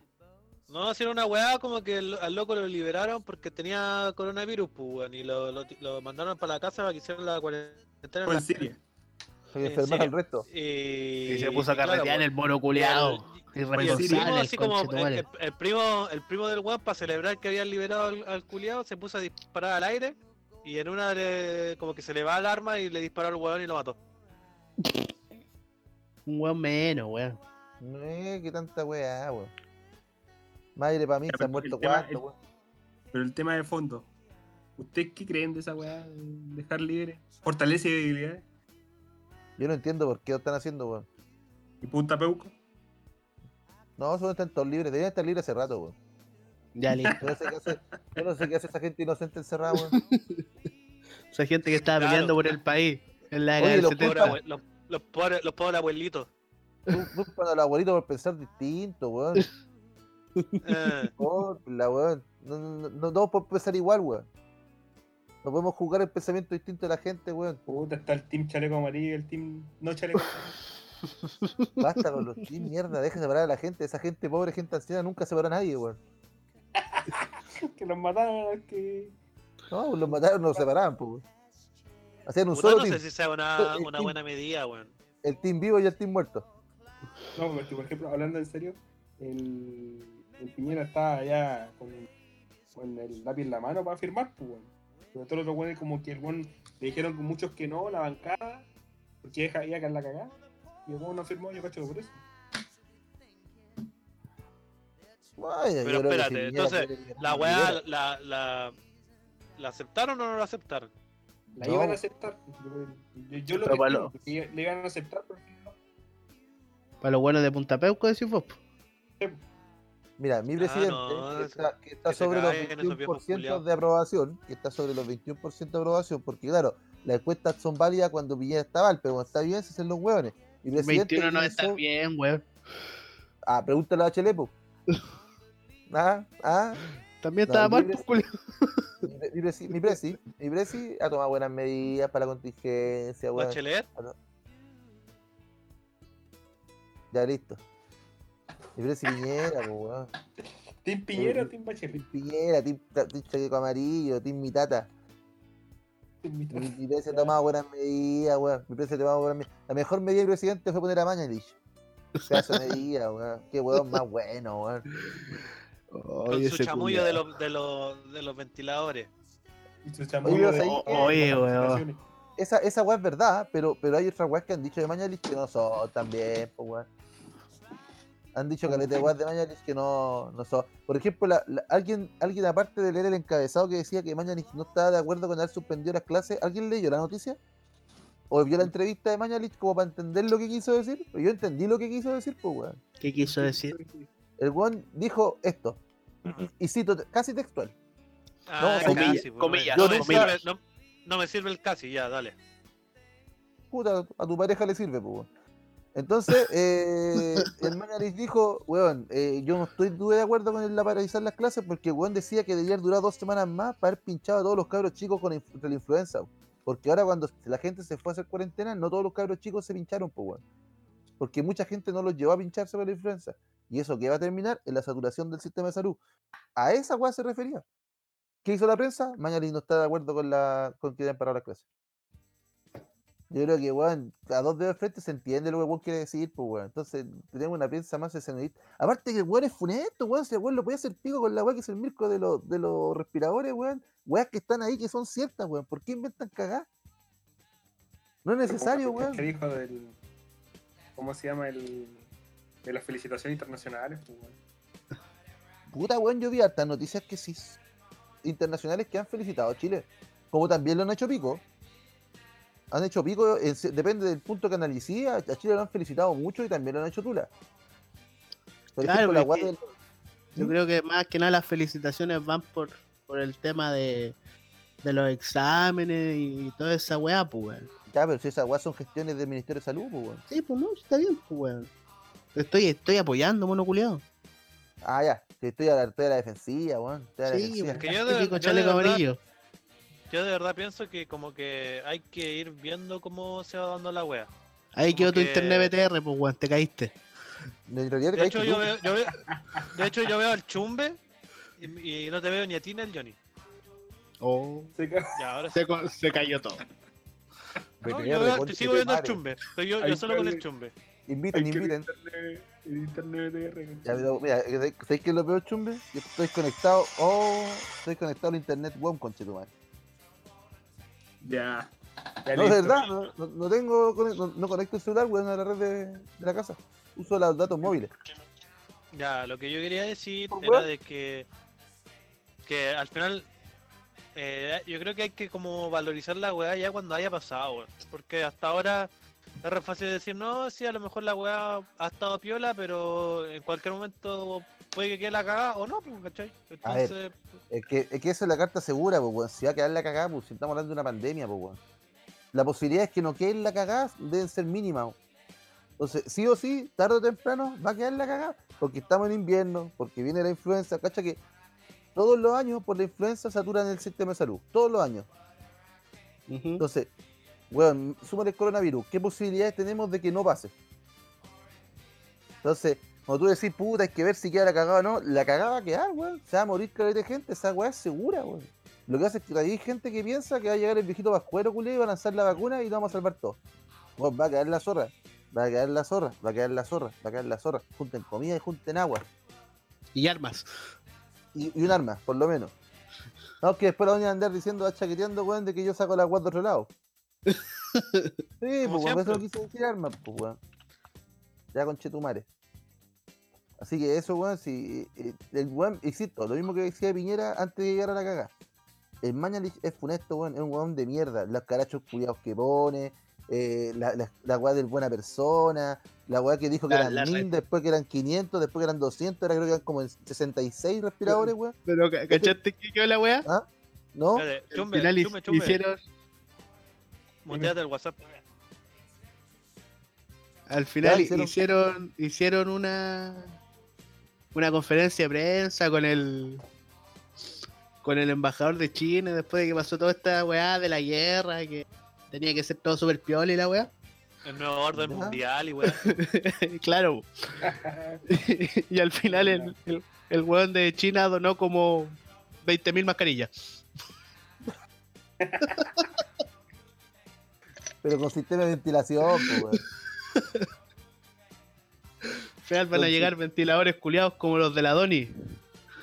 No, si era una weá como que el- al loco lo liberaron porque tenía coronavirus, pues, weón, y lo, lo, lo mandaron para la casa para que hicieran la cuarentena. Fue en la- Siria. Se que ¿En enfermar serio? al resto. Y, Y se puso a y claro, carretear en pues, el mono culeado. y el- y el primo, el así como el, conchetumare. el- el primo, el primo del weón, para celebrar que habían liberado al, al culiado, se puso a disparar al aire y en una le- como que se le va el arma y le disparó al weón y lo mató. Un weón menos, weón. No es que tanta weá, weón. Madre para mí, Ya, se han muerto cuatro, weón. Pero el tema de fondo. ¿Ustedes qué creen de esa weá? de Dejar libre. Fortalece debilidades. Yo no entiendo por qué lo están haciendo, weón. Y punta peuco. No, solo están todos libres. Deberían estar libres hace rato, weón. Ya listo. Yo no sé qué hace, yo no sé qué hace esa gente inocente encerrada, weón. Esa gente que estaba Claro. peleando por el país en la Oye, década del los Pobre 70. abue- los, los pobres, los pobres abuelitos. Culpan por pensar distinto, weón. Eh, Por la weón. No, no, no, no todos podemos pensar igual, weón. No podemos jugar el pensamiento distinto de la gente, weón. Puta, está el team chaleco amarillo y el team no chaleco amarillo. Basta con los team, mierda. Deja separar a la gente. Esa gente pobre, gente anciana, nunca separó a nadie, weón. que los mataron, que. No, los mataron, no los separaban, pues, weón. Hacían un puta, solo no sé si sea una, El una team- buena medida, weón. El team vivo y el team muerto. No, porque por ejemplo, hablando en serio, el, el Piñera estaba allá con, con el lápiz en la mano para firmar, pues, weón. Pero todos los otros weones, como que el weón le dijeron con muchos que no, la bancada, porque deja iba a caer la cagada. Y el weón no firmó, yo cacho que por eso. Ay, yo Pero espérate, entonces, La weá, libera. la, la, ¿la aceptaron o no la aceptaron? La No. iban a aceptar. Yo, lo Pero que lo- que le iban a aceptar, porque no. Para los buenos de Punta Peuco, decís vos. Mira, mi Ah, presidente, no, que está, que está que se sobre los caguen esos viejos 21% culiados. de aprobación, que está sobre los 21% de aprobación, porque claro, las encuestas son válidas cuando Piñera está mal, pero cuando está bien se hacen los hueones. Mi presidente 21 no está bien, weón. Ah, pregúntale a Bachelet, po. Ah, ah. También No, estaba mal, pues. Mi, pre- mi presi, mi presi, mi presi ha tomado buenas medidas para la contingencia, weón. Bachelet, Ya listo. Mi presi Piñera, po, weón. ¿Team Piñera Eh, o Team Bachelet? Piñera, Team, team Chaleco Amarillo, Team Mitata. Team Mi, Mitad. mi presi ha tomado buenas medidas, weón. Mi presi ha tomado buenas medidas. La mejor medida del presidente fue poner a Mañalich. De día, weón. Qué weón más bueno, weón. Con su chamullo de los, de, los, de los ventiladores. Y su Oye, chamullo. Oye, weón. Esa, esa weá es verdad, pero, pero hay otras weas que han dicho de Mañalich que no son también, pues weón. Han dicho que de weas de Mañalich que no, no son. Por ejemplo, la- la- alguien, alguien aparte de leer el encabezado que decía que Mañalich no estaba de acuerdo con haber suspendido las clases, ¿alguien leyó la noticia? ¿O vio la entrevista de Mañalich como para entender lo que quiso decir? Pues yo entendí lo que quiso decir, pues weón. ¿Qué quiso decir? El weón dijo esto, y cito casi textual. Ah, casi, comillas, no, me comillas. sirve, no, no me sirve el casi, ya, dale. puta, a tu pareja le sirve, pues. Entonces, eh, el Mañalich dijo, weón, eh, yo no estoy de acuerdo con el la paralizar las clases porque weón decía que debería durar dos semanas más para haber pinchado a todos los cabros chicos con inf- la influenza. weón. Porque ahora cuando la gente se fue a hacer cuarentena, no todos los cabros chicos se pincharon, pues, weón. Porque mucha gente no los llevó a pincharse por la influenza. Y eso que va a terminar en la saturación del sistema de salud. A esa weá se refería. ¿Qué hizo la prensa? Mañalich no está de acuerdo con la con que hayan parado las clases. Yo creo que, weón, a dos dedos de frente se entiende lo que weón quiere decir, pues, weón. Entonces, tenemos una prensa más escenarista. Aparte que el weón es funesto, weón. Si el weón lo puede hacer pico con la weá que es el mirco de los, de los respiradores, weón. Weas que están ahí que son ciertas, weón. ¿Por qué inventan cagá? No es necesario, ¿Qué weón. dijo del. ¿Cómo se llama? El. De las felicitaciones internacionales, pues, weón. Puta, weón, yo vi hartas noticias que sí internacionales que han felicitado a Chile. Como también lo han hecho pico. Han hecho pico, depende del punto que analicé, a, a Chile lo han felicitado mucho y también lo han hecho tula. Por Claro, ejemplo, la weá que- del- Yo ¿Mm? creo que más que nada las felicitaciones van por, por el tema de, de los exámenes y toda esa weá, pues weón. Ya, pero si esas weas son gestiones del Ministerio de Salud, pues, weón. Sí, pues no, está bien, pues weón. Estoy, estoy apoyando, mono culiado. Ah, ya, estoy a la, estoy a la defensiva, weón. Estoy a la Sí, defensiva. Que yo de- yo verdad- amarillo. Yo de verdad pienso que como que hay que ir viendo cómo se va dando la wea. Ahí como quedó tu internet BTR, pues weón, te caíste. De caíste hecho, yo veo, yo veo- de hecho, yo veo al chumbe y, y no te veo ni a ti ni al Johnny. Oh. Se ca- Ya, ahora. Se, se cayó todo. No, yo veo- sigo viendo al madre. chumbe. Estoy yo, yo solo con el chumbe. Inviten, inviten. internet- el internet BTR, Ya, pero, mira, ¿sabes qué es lo peor, chumbe? Yo estoy conectado, oh, estoy conectado al internet web, conche tu madre. Ya. Ya No, de listo. verdad, no, no- no tengo, no, no conecto el celular, weón, a la red de, de la casa. Uso los datos móviles. Ya, lo que yo quería decir ¿Por era de que, que al final eh, yo creo que hay que como valorizar la weá ya cuando haya pasado, weón. Porque hasta ahora es re fácil decir, no, sí, a lo mejor la weá ha estado piola, pero en cualquier momento puede que quede la cagada o no, pues, ¿cachai? A ver. Entonces, Es que, es que eso es la carta segura, pues, weón. Si va a quedar la cagada, pues, si estamos hablando de una pandemia, pues, weón. La posibilidad es que no quede la cagada deben ser mínimas. Entonces, sí o sí, tarde o temprano, va a quedar la cagada. Porque estamos en invierno, porque viene la influenza, cacha que todos los años por la influenza saturan el sistema de salud. Todos los años. Entonces, weón, súmale el coronavirus. ¿Qué posibilidades tenemos de que no pase? Entonces, cuando tú decís, puta, hay que ver si queda la cagada o no, la cagada va a quedar, weón. Se va a morir caleta de gente, esa weá es segura, weón. Lo que hace es que hay gente que piensa que va a llegar el viejito pascuero, culé, y va a lanzar la vacuna y nos vamos a salvar todo. Weón, va a quedar la zorra, va a quedar la zorra, va a quedar la zorra, va a quedar la zorra. Junten comida y junten agua. Y armas. Y, y un arma, por lo menos. No, que después la van a andar diciendo, chaqueteando, weón, de que yo saco la agua de otro lado. sí, pues, por eso no siempre. quise decir armas, pues, weón. Ya con Chetumare. Así que eso, weón, si eh, el weón, insisto, lo mismo que decía Piñera antes de llegar a la caga. El Mañalich es funesto, weón, es un weón de mierda. Los carachos culiados que pone, eh, la, la, la weá del buena persona, la weá que dijo que La- eran la 1000, red. después que eran 500, después que eran 200, ahora creo que eran como 66 respiradores, weón. Pero, ca- ¿cachaste que quedó la weá? ¿Ah? ¿No? final chumbe, hicieron, muteate el WhatsApp. al final hicieron- hicieron, hicieron una una conferencia de prensa con el con el embajador de China después de que pasó toda esta weá de la guerra que tenía que ser todo super piola y la weá. El nuevo orden Ya. mundial y weá. claro. y al final el, el, el weón de China donó como 20.000 mascarillas. Pero con sistema de ventilación, pues, weón. final van a llegar ventiladores culiados como los de la Doni.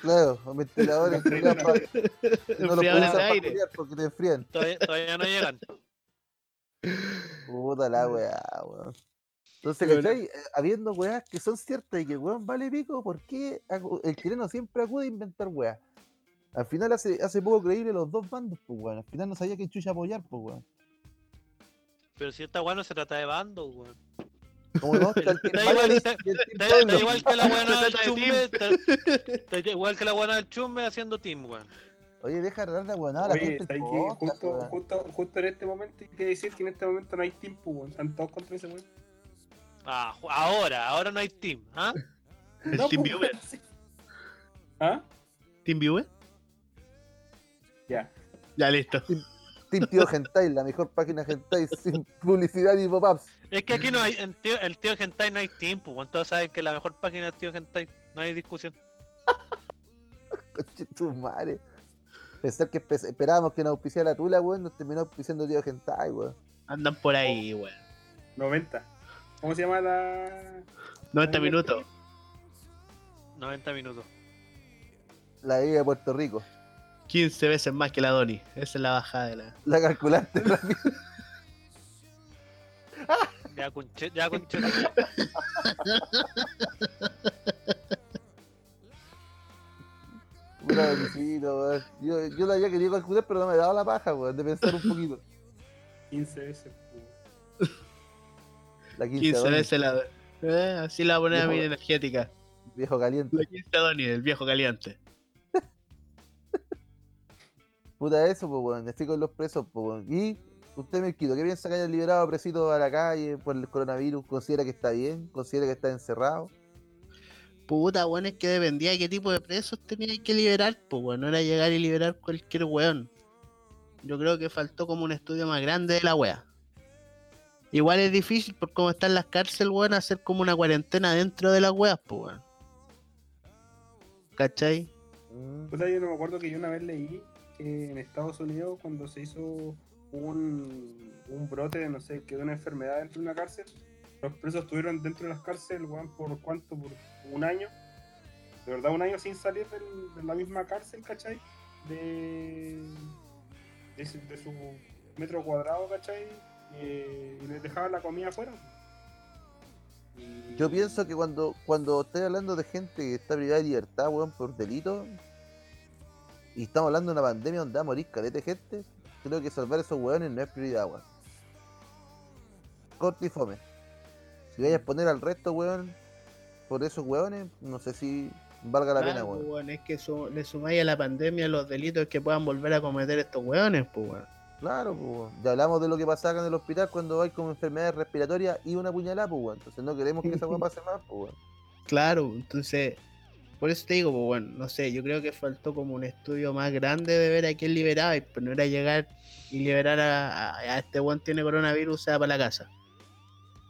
Claro, los ventiladores culiados pa- no los puedes aire. culiar porque te enfrían. Todavía, todavía no llegan. Puta la weá, weón. Entonces, Bueno. ¿cachai? Eh, Habiendo weas que son ciertas y que weón vale pico, ¿por qué el chileno siempre acude a inventar weas? Al final hace, hace poco creíble los dos bandos, pues weón. Al final no sabía que chucha apoyar, pues weón. Pero si esta weá no se trata de bando, weón. Como no, está Team igual, Team que la buena del de chumbe, da igual que la buena del chumbe haciendo team, weón. Oye, deja de dar weonada a la gente. Justo, weón. justo, justo en este momento hay que decir que en este momento no hay tiempo, weón. Están todos contra ese weón. Ah, ahora, ahora no hay team, ¿ah? El No, Team pues, Viewer. sí. ¿Ah? Team Viewer. Ya. Ya listo. Team Tío Gentai, la mejor página Gentai sin publicidad y pop-ups. Es que aquí no hay, en tío, el tío Gentai no hay pues, weón. Todos saben que la mejor página es tío Gentai, no hay discusión. Conche tu madre. Pensar que espe- esperábamos que nos auspiciara la tula, weón, nos terminó auspiciando Tío Gentai, weón. Andan por ahí, weón. 90. ¿Cómo se llama la...? 90 minutos. 90 minutos. La de Puerto Rico. 15 veces más que la Doni. Esa es la bajada de la. La calculaste rápido. Ya con che, ya con che- Pura weón. Yo, yo la había querido calcular, pero no me daba la paja, weón, de pensar un poquito. 15 veces. weón. La 15, 15 Adonis, veces la. Eh, así la voy a poner a mi Viejo- energética. viejo caliente. La 15 Doni, el viejo caliente. Puta eso, pues, weón. Estoy con los presos, pues, weón. Y usted, Melquito, ¿qué piensa que hayan liberado a Presito a la calle por el coronavirus? ¿Considera que está bien? ¿Considera que está encerrado? Puta, weón, es que dependía de qué tipo de presos tenía que liberar, pues, weón. No era llegar y liberar cualquier weón. Yo creo que faltó como un estudio más grande de la wea. Igual es difícil por cómo están las cárceles, weón, hacer como una cuarentena dentro de las weas, pues, weón. ¿Cachai? Sea, yo no me acuerdo que yo una vez leí que en Estados Unidos cuando se hizo un, un brote no sé, que de una enfermedad dentro de una cárcel, los presos estuvieron dentro de las cárceles, weón, por cuánto, por un año. De verdad, un año sin salir del- de la misma cárcel, ¿cachai? De, de, su- metro cuadrado, ¿cachai? Eh, y les dejaban la comida afuera. Yo pienso que cuando, cuando estoy hablando de gente que está privada de libertad, weón, por delito, y estamos hablando de una pandemia donde va a morir caleta de gente, creo que salvar a esos weones no es prioridad, weón. Corto y fome. Si vayas a poner al resto, weón, por esos weones, no sé si valga la pena, Claro, weón. pues, weón, es que su- le sumáis a la pandemia los delitos que puedan volver a cometer estos weones, pues, weón. Claro, pues, weón. ya hablamos de lo que pasaba acá en el hospital cuando hay como enfermedades respiratorias y una puñalada, pues, weón. Entonces no queremos que esa weón pase más, pues, weón. Claro, entonces, por eso te digo, pues bueno, no sé, yo creo que faltó como un estudio más grande de ver a quién liberaba, y pues no era llegar y liberar a, a- a este weón tiene coronavirus, sea, para la casa.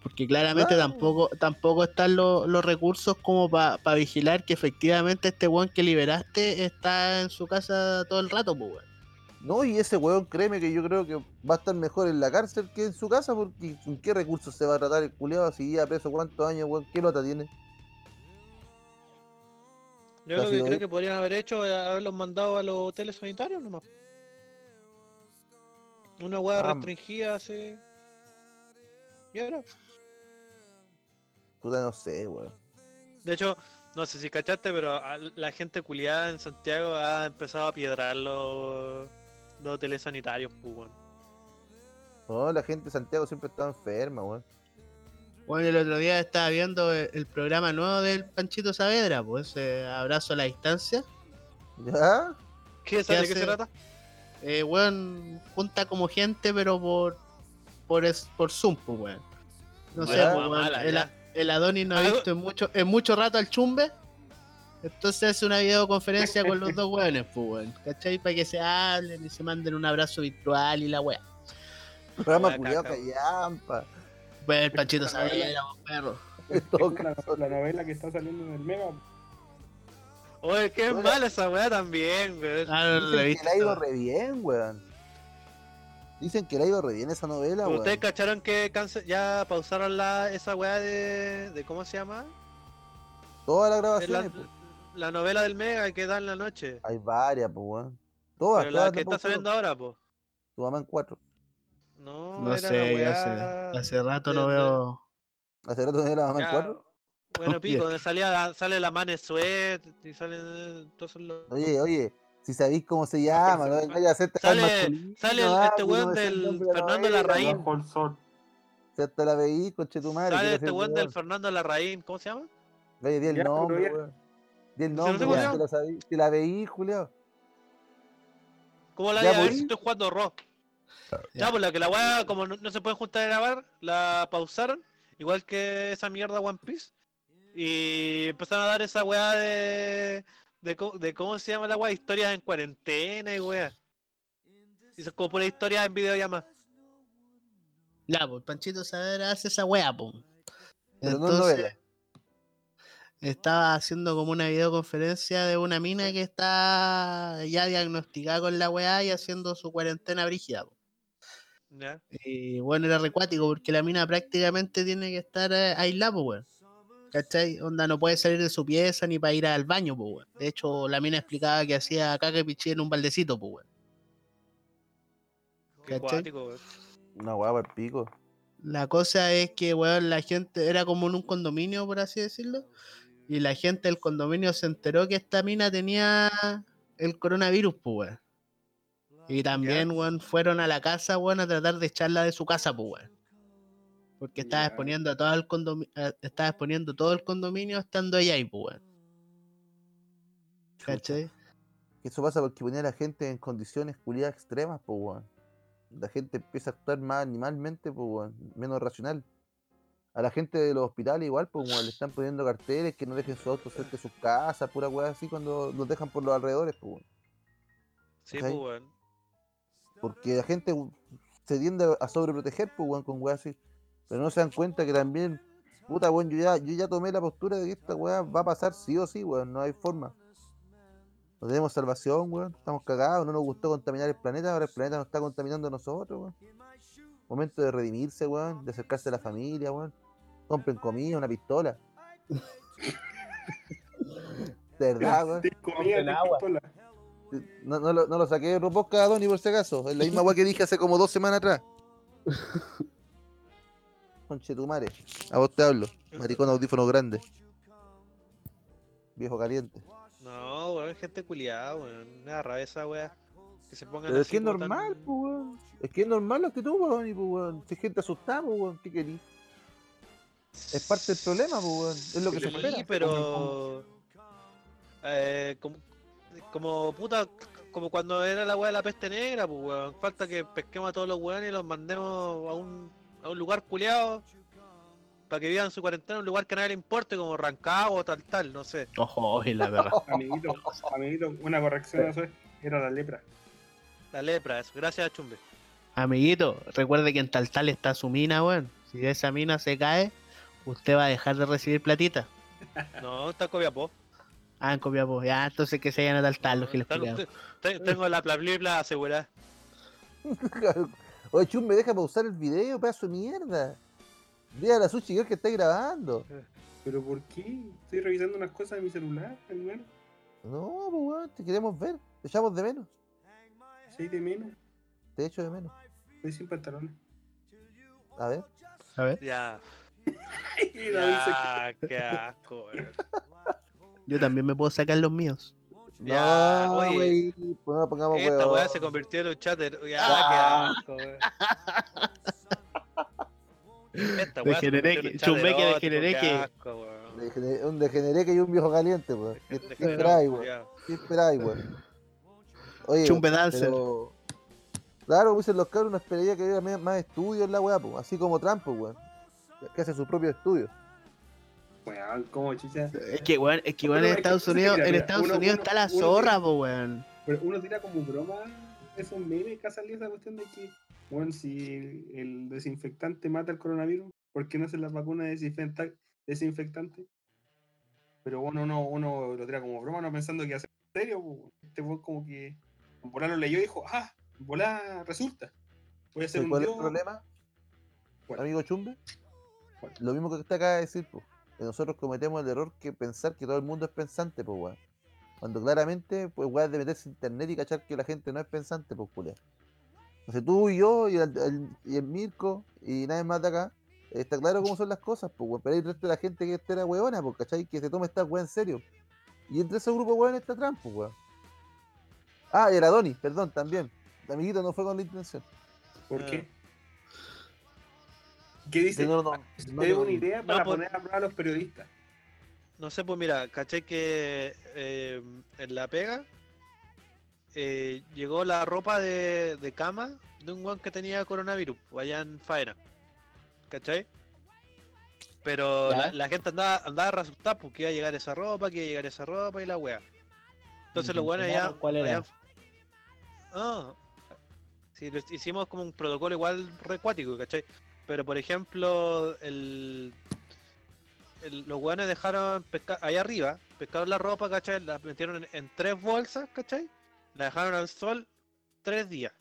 Porque claramente Claro. tampoco tampoco están los, los recursos como para vigilar que efectivamente este weón que liberaste está en su casa todo el rato, pues weón. No, y ese weón, créeme que yo creo que va a estar mejor en la cárcel que en su casa, porque ¿con qué recursos se va a tratar el culiado si ya preso cuántos años, weón? ¿Qué nota tiene? Yo lo que creo que podrían haber hecho es haberlos mandado a los hoteles sanitarios nomás. Una hueá Ah. restringida así. Y ahora. Puta, no sé, weón. De hecho, no sé si cachaste, pero la gente culiada en Santiago ha empezado a piedrar los, los hoteles sanitarios, pues, weón. No, la gente de Santiago siempre está enferma, weón. Bueno, el otro día estaba viendo el, el programa nuevo del Panchito Saavedra, pues eh, Abrazo a la Distancia. ¿Ya? ¿Qué, ¿Sabe de qué se trata? Eh, weón, junta como gente, pero por por, es, por Zoom, pues, weón. No sé, Ya. pues, weón, Mala, el, el Adonis no ha visto en mucho, en mucho rato al chumbe. Entonces hace una videoconferencia con los dos weones, pues, weón. ¿Cachai? Para que se hablen y se manden un abrazo virtual y la weá. Programa culiado callampa. Pues el Panchito La Saavedra, perro. La, la novela que está saliendo en el Mega. Oye, qué Hola. mala esa weá también, weón. Ah, no, Dicen que le ha ido re bien, weón. Dicen que le ha ido re bien esa novela, weón. ¿Ustedes cacharon que cance- ya pausaron la, esa weá de, de. ¿Cómo se llama? Todas las Es la, grabaciones, po. la novela del Mega que da en la noche. Hay varias, pues, weón. Todas, Pero la todas que está saliendo ahora, pues. Tu mamá en cuatro. No, No era sé, la ya hace, hace rato no de- de- veo. Hace rato tenía la mamá en Ya, cuatro. Bueno, Oye. pico, donde salía, sale la Mane Sweat y salen todos los. Oye, oye, si sabéis cómo se llama, no vengáis a hacerte Sale- sale el- ah, este weón el del Fernando Larraín. El. Si hasta la veí, conche tu madre. Sale este weón del. Fernando Larraín, ¿cómo se llama? Oye, di el nombre, weón. Di el no nombre, se si la sabí. Si la veí, Julio. ¿Cómo la voy a ver si estoy jugando Ya, pues la que la weá, como no, no se pueden juntar a grabar, la pausaron, igual que esa mierda One Piece. Y empezaron a dar esa weá de, de, cómo se llama la weá, historias en cuarentena y weá. Y eso es como pura historia en videollamada. Ya, pues Panchito Saavedra hace esa wea, pues. Pero no es novela. estaba haciendo como una videoconferencia de una mina que está ya diagnosticada con la weá y haciendo su cuarentena brígida. po. ¿Ya? Y bueno, era recuático porque la mina prácticamente tiene que estar eh, aislada, pues, weón. ¿Cachai? Onda no puede salir de su pieza ni para ir al baño, pues, weón. De hecho, la mina explicaba que hacía caca y pichí en un baldecito, pues, weón. Qué ¿Cachai? Una guapa el pico. La cosa es que, weón, la gente era como en un condominio, por así decirlo. Y la gente del condominio se enteró que esta mina tenía el coronavirus, pues, weón. Y también, weón, fueron a la casa, weón, a tratar de echarla de su casa, pues, weón. Porque estaba Ya. exponiendo a todo el condominio, estaba exponiendo todo el condominio estando ella ahí, pues, weón. ¿Cachai? Que Eso pasa porque ponía a la gente en condiciones culiadas extremas, pues, weón. La gente empieza a actuar más animalmente, pues, weón. Menos racional. A la gente de los hospitales igual, pues, weón, le están poniendo carteles que no dejen su auto cerca de sus casas, pura weá así cuando los dejan por los alrededores, pues, weón. Sí, pues, weón. Porque la gente u- se tiende a sobreproteger, pues, weón, con weá así. Pero no se dan cuenta que también, puta, weón, yo ya, yo ya tomé la postura de que esta weá va a pasar sí o sí, weón, no hay forma. No tenemos salvación, weón, estamos cagados, no nos gustó contaminar el planeta, ahora el planeta nos está contaminando a nosotros, weón. Momento de redimirse, weón, de acercarse a la familia, weón. Compren comida, una pistola. De verdad, weón. Compren agua. pistola. No, no, lo, no lo saqué de Robosca, Donny, por si acaso. Es la misma weá que dije hace como dos semanas atrás. Conchetumare. A vos te hablo. Maricón audífono grande. Viejo caliente. No, weón, gente culiada, weón. Me da rabia esa weá. Que se pongan Pero es que es normal, tan- pues, weón. Es que es normal lo que tú, weón. Y, pues, weón. Si hay gente asustada, pues, weón. ¿Qué querís? Es parte del problema, pues, weón. Es lo que se Sí, espera. pero. Eh, como, como puta, como cuando era la weá de la peste negra, pues weón. Falta que pesquemos a todos los weones y los mandemos a un, a un lugar culiado para que vivan su cuarentena en un lugar que a nadie le importe, como Rancagua o tal, tal, no sé. Ojo, y la verdad. Amiguito, amiguito, una corrección a eso es, era la lepra. La lepra, eso. Gracias, Chumbe. Amiguito, recuerde que en tal tal está su mina, weón. Si esa mina se cae, usted va a dejar de recibir platita. No, está Copiapó. Ah, en Copiapó. Ya, entonces que se vayan a tal usted- te- Tengo la plablibla asegurada. Oye, Chum, me deja pausar el video, pedazo de mierda. Dile a la sushi girl que está grabando. ¿Pero por qué? Estoy revisando unas cosas de mi celular, animal. No, pues. Te queremos ver. Te echamos de menos. Seis de menos. Te echo de menos. Estoy sin pantalones. A ver. A ver, Ya, Y ya, qué asco. Yo también me puedo sacar los míos. Ya, no, güey. Pues no pongamos Esta weá se convirtió en un chatter. Ya, Ah. qué. Esta weá Degeneré que- chumbeque, degeneré que- Un degeneré y un viejo caliente, weón. ¿Qué, qué esperáis, weón? ¿Qué esperáis, weón? Oye, Chumbe dancer. pero... Claro, dicen los cabros, no esperaría que hubiera más- más estudios en la weá, pues. Así como Trump, pues, weón. Que hace su propio estudio. Weón, como chucha. Es que, weón, es que, weón, en Estados Unidos, en Estados Unidos está la zorra, po, weón. Pero uno tira como broma esos memes que ha salido esa cuestión de que, bueno, si el desinfectante mata el coronavirus, ¿por qué no hacen las vacunas desinfecta- desinfectantes? Pero bueno, uno, uno lo tira como broma, no pensando que ser en serio. Este fue como que volar lo leyó y dijo, ah, volar resulta. Voy a hacer ¿Sabes un ¿Cuál es el problema, ¿Cuál? amigo Chumbe? ¿Cuál? Lo mismo que usted acaba de decir, pues. Nosotros cometemos el error que pensar que todo el mundo es pensante, pues weón. Cuando claramente, pues weón, de meterse en internet y cachar que la gente no es pensante, pues culia. Entonces tú y yo y el, el- y el Mirko y nadie más de acá, está claro cómo son las cosas, pues weón. Pero hay el resto de la gente que esta era weona, pues cachai, que se toma esta weá en serio. Y entre ese grupo weón está Trump, weón. Ah, y era Donny, perdón, también. El amiguito no fue con la intención. ¿Por qué? ¿Qué dice? No, no, no, una idea para por- poner a prueba a los periodistas. No sé, pues mira, caché que eh, en la pega eh, llegó la ropa de, de cama de un weón que tenía coronavirus, pues, allá en Faena. ¿Cachai? Pero la, la gente andaba, andaba a resultar porque iba a llegar esa ropa, que iba a llegar esa ropa y la wea. Entonces los weones ya. Enteraron cuál era. Ah, sí, lo hicimos como un protocolo igual recuático, ¿cachai? Pero por ejemplo, el, el- los weones dejaron allá arriba, pescaron la ropa, ¿cachai? La metieron en, en tres bolsas, ¿cachai? La dejaron al sol tres días,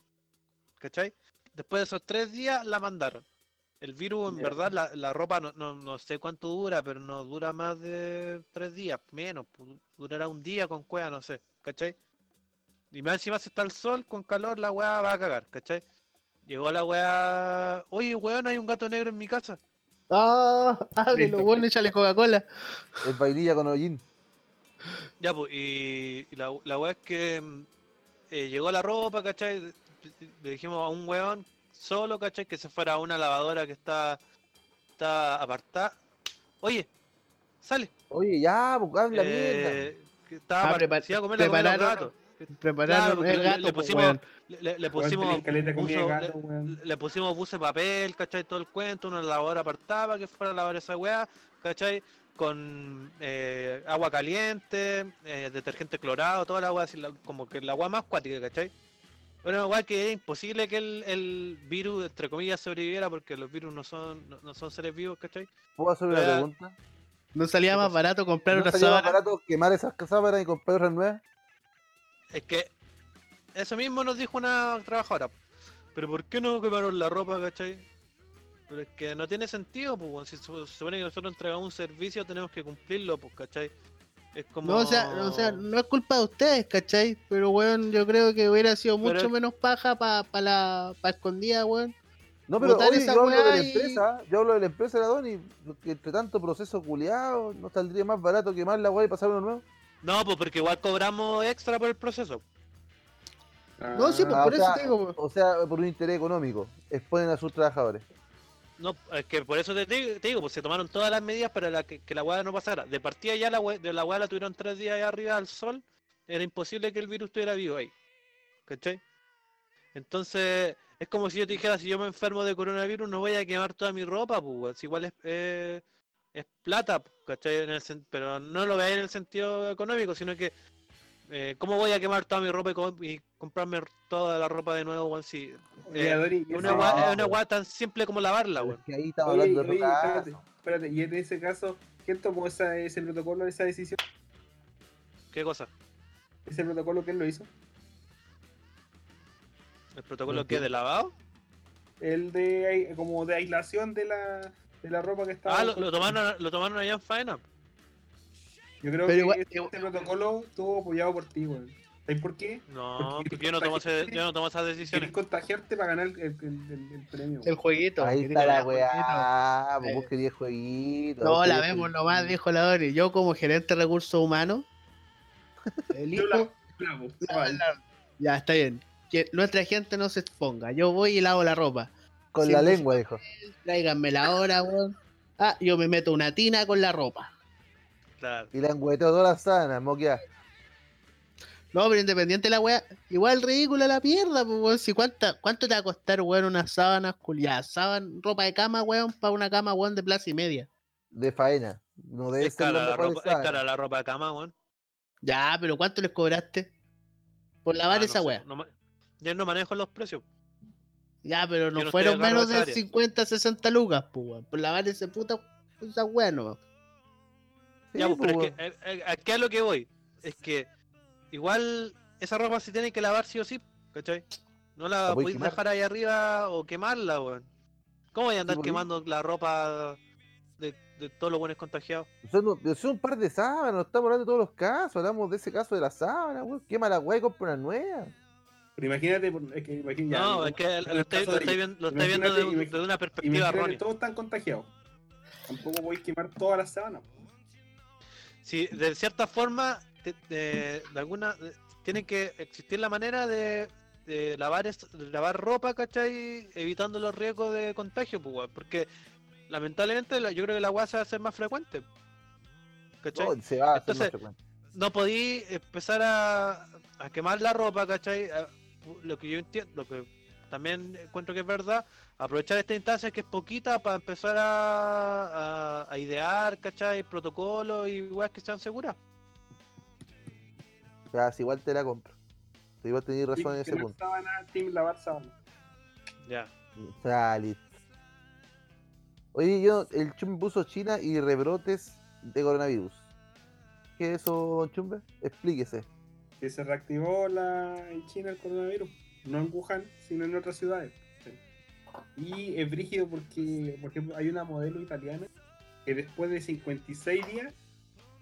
¿cachai? Después de esos tres días la mandaron. El virus, en verdad, la, la ropa no, no, no sé cuánto dura, pero no dura más de tres días, menos, durará un día con cueva, no sé, ¿cachai? Y más encima si está el sol, con calor, la weá va a cagar, ¿cachai? Llegó la weá, oye weón, hay un gato negro en mi casa. Ah, ábrelo, Listo. weón, échale Coca-Cola. Es vainilla con hollín. Ya, pues, y, y la, la weá es que mm, eh, llegó la ropa, ¿cachai? Le dijimos a un weón solo, ¿cachai? Que se fuera a una lavadora que está, está apartada. Oye, sale. Oye, ya, pues habla mierda. Eh, que estaba Ah, apart- prepar- se iba a comer la comida de los prepararon- gatos. Prepararon porque el le- gato, le pues, pusimos- weón. Le, pusimos buzo- gato, weón. le pusimos buses de papel, ¿cachai? Todo el cuento, una lavadora apartada para que fuera a lavar esa weá, ¿cachai? Con eh, agua caliente, eh, detergente clorado, toda la weá, así, la- como que la weá más cuática, ¿cachai? Una weá que es imposible que el, el virus, entre comillas, sobreviviera porque los virus no son, no, no son seres vivos, ¿cachai? ¿Puedo hacer una pregunta? ¿No salía ¿Qué más barato comprar ¿No una salía más sábana? barato quemar esas sábanas y comprar otras nuevas? Es que eso mismo nos dijo una trabajadora. Pero ¿por qué no quemaron la ropa, cachai? Pero es que no tiene sentido, pues, weón. si se se supone que nosotros entregamos un servicio, tenemos que cumplirlo, pues, cachai. Es como... No, o sea, o sea, no es culpa de ustedes, ¿cachai? Pero, weón, yo creo que hubiera sido Pero mucho es- menos paja para pa la pa escondida, weón. No, pero oye, esa yo hablo de la y- empresa, yo hablo de la empresa de la Doni, que entre tanto proceso culiado, ¿no saldría más barato quemar la weá y pasar uno nuevo? No, pues porque igual cobramos extra por el proceso. No, sí, pues Ah, por o eso sea, te digo, weón. O sea, por un interés económico, exponen a sus trabajadores. No, es que por eso te, digo- te digo, pues se tomaron todas las medidas para la que, que la weá no pasara. De partida ya la we- de la weá la tuvieron tres días ahí arriba al sol, era imposible que el virus estuviera vivo ahí. ¿Cachai? Entonces, es como si yo te dijera, si yo me enfermo de coronavirus, no voy a quemar toda mi ropa, pues, igual es, eh, es plata, ¿cachai? En el sen- pero no lo veáis en el sentido económico, sino que, eh, ¿cómo voy a quemar toda mi ropa y, co- y comprarme toda la ropa de nuevo, weón? Si eh, una es una weá tan simple como lavarla, weón. es que ahí Oye, hablando de oye, otro espérate, espérate, y en ese caso, ¿quién tomó esa, ese protocolo, esa decisión? ¿Qué cosa? ¿Ese protocolo quién lo hizo? ¿El protocolo que de lavado? El de ai- como de aislación de la, de la ropa que estaba. Ah, lo, lo tomaron, lo tomaron allá en faena. Yo creo Pero que igual- este, este protocolo estuvo apoyado por ti, weón. ¿Sabes por qué? No, Porque porque yo no tomo, ese- yo no tomo esas decisiones. contagiarte para ganar el, el, el- el premio. El jueguito. Ahí está la weá, vos querías jueguito. No, la vemos jueguito. nomás, dijo la Dori. Yo como gerente de recursos humanos, Yo elijo... la- Ya, está bien. Que nuestra gente no se exponga. Yo voy y lavo la ropa. Con la lengua, dijo. Tráiganme la hora, weón. Ah, yo me meto una tina con la ropa. Claro. Y la engüeteó todas las sábanas, moquea. No, pero independiente de la weá, igual ridícula la mierda, pues, weón. Si cuánta, ¿Cuánto te va a costar, weón, unas sábanas culiadas? Sában, ropa de cama, weón, para una cama, weón, de plaza y media. De faena. No debe Es cara, la ropa, es sábanas. cara la ropa de cama, weón. Ya, pero ¿cuánto les cobraste? Por lavar Ah, no esa sé, weá. no yo no manejo los precios. Ya, pero no, fueron a menos de esa de área. 50, 60 lucas, pues, weón. Por lavar ese puta, esa weá, no. Sí, ya, pues, pero es que, eh, eh, ¿a qué a lo que voy? Es que igual esa ropa se tiene que lavar sí o sí, ¿cachai? No la La podéis dejar ahí arriba o quemarla, weón. ¿Cómo voy a andar quemando la ropa de, de todos los buenos contagiados. Son, son un par de sábanas, no estamos hablando de todos los casos, hablamos de ese caso de la sábana, weón. Quema la weá y compra una nueva. Pero imagínate, es que imagín- ya, no, es que el estoy, lo estoy viendo, lo estoy viendo imagínate- de, imag- de una perspectiva Imagínate, errónea. todos están contagiados. Tampoco podéis quemar todas las sábanas. Si de cierta forma, de, de- de alguna, de- tiene que existir la manera de, de lavar es- de lavar ropa, ¿cachai? Evitando los riesgos de contagio, pues, porque lamentablemente la- yo creo que la agua se va a hacer más frecuente. ¿Cachai? No, se va a hacer Entonces, más frecuente. no podí empezar a, a quemar la ropa, ¿cachai? A- Lo que yo entiendo, lo que también encuentro que es verdad, aprovechar esta instancia que es poquita para empezar a, a, a idear, ¿cachai? Protocolos y weas que sean seguras. O sea, si igual te la compro. Si igual tenéis razón en ese punto. team lavar. Ya. Listo. Oye, yo, el Chumbe puso China y rebrotes de coronavirus. ¿Qué es eso, don Chumbe? Explíquese. Que se reactivó la, en China el coronavirus. No en Wuhan, sino en otras ciudades. Y es brígido porque, por ejemplo, hay una modelo italiana que después de 56 días,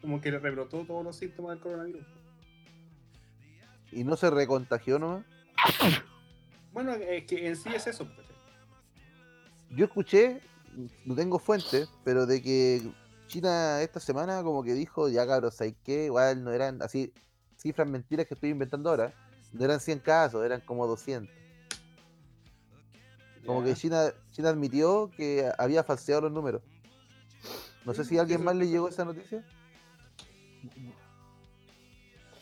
como que le rebrotó todos los síntomas del coronavirus. Y no se recontagió nomás. Bueno, es que en sí es eso. pues. Yo escuché, no tengo fuente, pero de que China esta semana como que dijo, ya cabros, ¿sabes qué? Igual no eran así, cifras mentiras que estoy inventando ahora. No eran 100 casos, eran como 200. Como que. China, China admitió que había falseado los números. No sé si a alguien más le llegó esa noticia.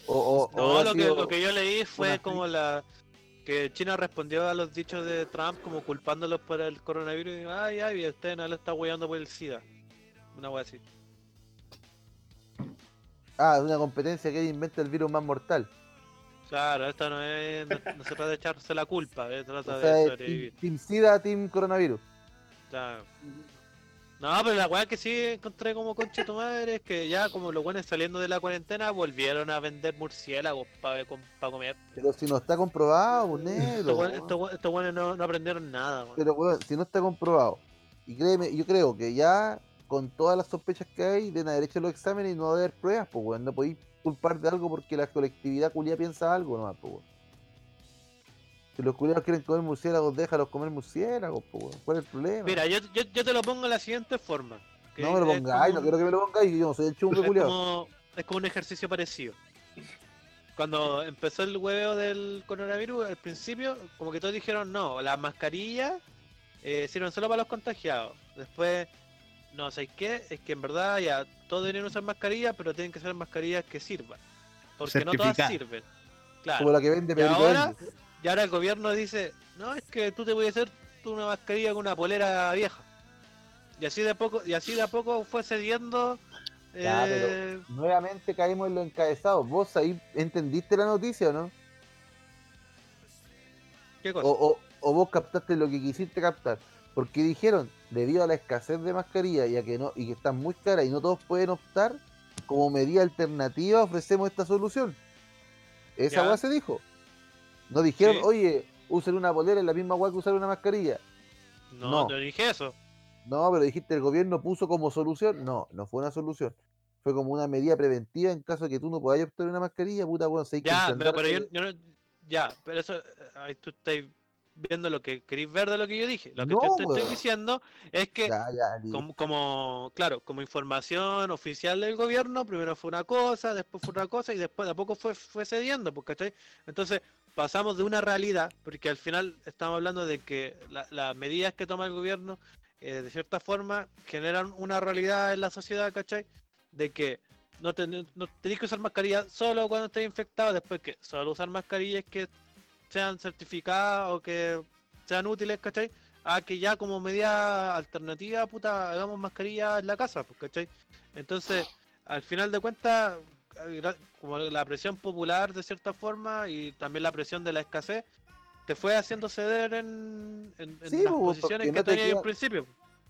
O, No, lo que, lo que yo leí fue como la que China respondió a los dichos de Trump como culpándolos por el coronavirus y ay, ay, usted no lo está hueando por el SIDA. Una wea así. Ah, una competencia que inventa el virus más mortal. Claro, esto no es, no, no se trata de echarse la culpa, se O trata sea, de es sobrevivir. team, team SIDA, Team Coronavirus. Claro. No, pero la weá que sí encontré como concha de tu madre es que ya como los buenos saliendo de la cuarentena volvieron a vender murciélagos para comer. Pero si no está comprobado, pues, negro. Estos estos no, no aprendieron nada, weón. Pero weón, si no está comprobado, y créeme, yo creo que ya con todas las sospechas que hay, de la derecha los exámenes y no va a haber pruebas, pues weón, no podéis culpar de algo porque la colectividad culia piensa algo nomás, pues weón. Si los culiados quieren comer murciélagos, déjalos comer murciélagos, pues weón. ¿Cuál es el problema? Mira, yo, yo, yo te lo pongo de la siguiente forma. que no me lo pongáis, como no quiero que me lo pongáis, yo no soy el chumbo culiado. como, es como un ejercicio parecido. Cuando empezó el hueveo del coronavirus, al principio, como que todos dijeron no, las mascarillas eh, sirven solo para los contagiados. Después, no, ¿sabes qué? Es que en verdad ya todos deberían usar mascarillas, pero tienen que ser mascarillas que sirvan. Porque no todas sirven. Claro. Como la que vende Y ahora, Vende. y ahora el gobierno dice, no, es que tú te voy a hacer tú una mascarilla con una polera vieja. Y así de a poco, y así de a poco fue cediendo. Ya, pero- eh, Nuevamente caímos en lo encabezado. ¿Vos ahí entendiste la noticia o no? ¿Qué cosa? O, o- o vos captaste lo que quisiste captar. Porque dijeron, debido a la escasez de mascarilla y a que no, y que están muy caras y no todos pueden optar, como medida alternativa ofrecemos esta solución. Esa weá se dijo. No dijeron, Sí. oye, usen una polera en la misma weá que usar una mascarilla. no, no. no dije eso. No, pero dijiste el gobierno puso como solución. No, no fue una solución. Fue como una medida preventiva en caso de que tú no podáis obtener una mascarilla, puta weón, Ya, pero, pero yo, yo no. Ya, pero eso. eh, Ahí tú estás viendo lo que queréis ver de lo que yo dije. Lo que No, te estoy, diciendo es que. Ya, ya. Como, como, claro, como información oficial del gobierno, primero fue una cosa, después fue otra cosa y después de a poco fue, fue cediendo, pues, ¿cachai? Entonces pasamos de una realidad, porque al final estamos hablando de que la- las medidas que toma el gobierno, eh, de cierta forma, generan una realidad en la sociedad, ¿cachai? De que no, ten- no tenéis que usar mascarilla solo cuando estés infectado, después que solo usar mascarillas que sean certificadas o que sean útiles, ¿cachai? a que ya como medida alternativa, puta, hagamos mascarilla en la casa, pues, ¿cachai? Entonces, al final de cuentas, como la presión popular de cierta forma y también la presión de la escasez, te fue haciendo ceder en, en, en Sí, las pues, posiciones que no te tenías en principio.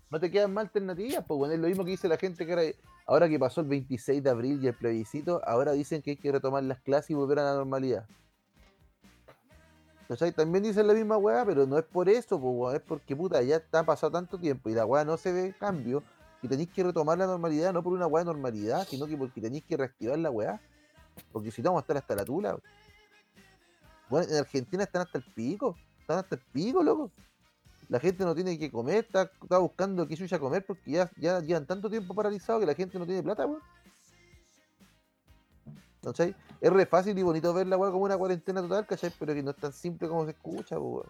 no te quedan más alternativas, pues bueno, es lo mismo que dice la gente que ahora, ahora que pasó el 26 de abril y el plebiscito, ahora dicen que hay que retomar las clases y volver a la normalidad. ¿Cachai? También dicen la misma weá, pero no es por eso, es porque puta, ya está pasado tanto tiempo y la weá no se ve cambio, porque tenéis que retomar la normalidad, no por una weá de normalidad, sino que porque tenéis que reactivar la weá. Porque si no vamos a estar hasta la tula. Bueno, en Argentina están hasta el pico, están hasta el pico, loco. La gente no tiene que comer, está, está buscando qué suya comer porque ya, ya llevan tanto tiempo paralizado que la gente no tiene plata, weón. ¿Cachai? Es re fácil y bonito ver la weá como una cuarentena total, ¿cachai? Pero que no es tan simple como se escucha, weón.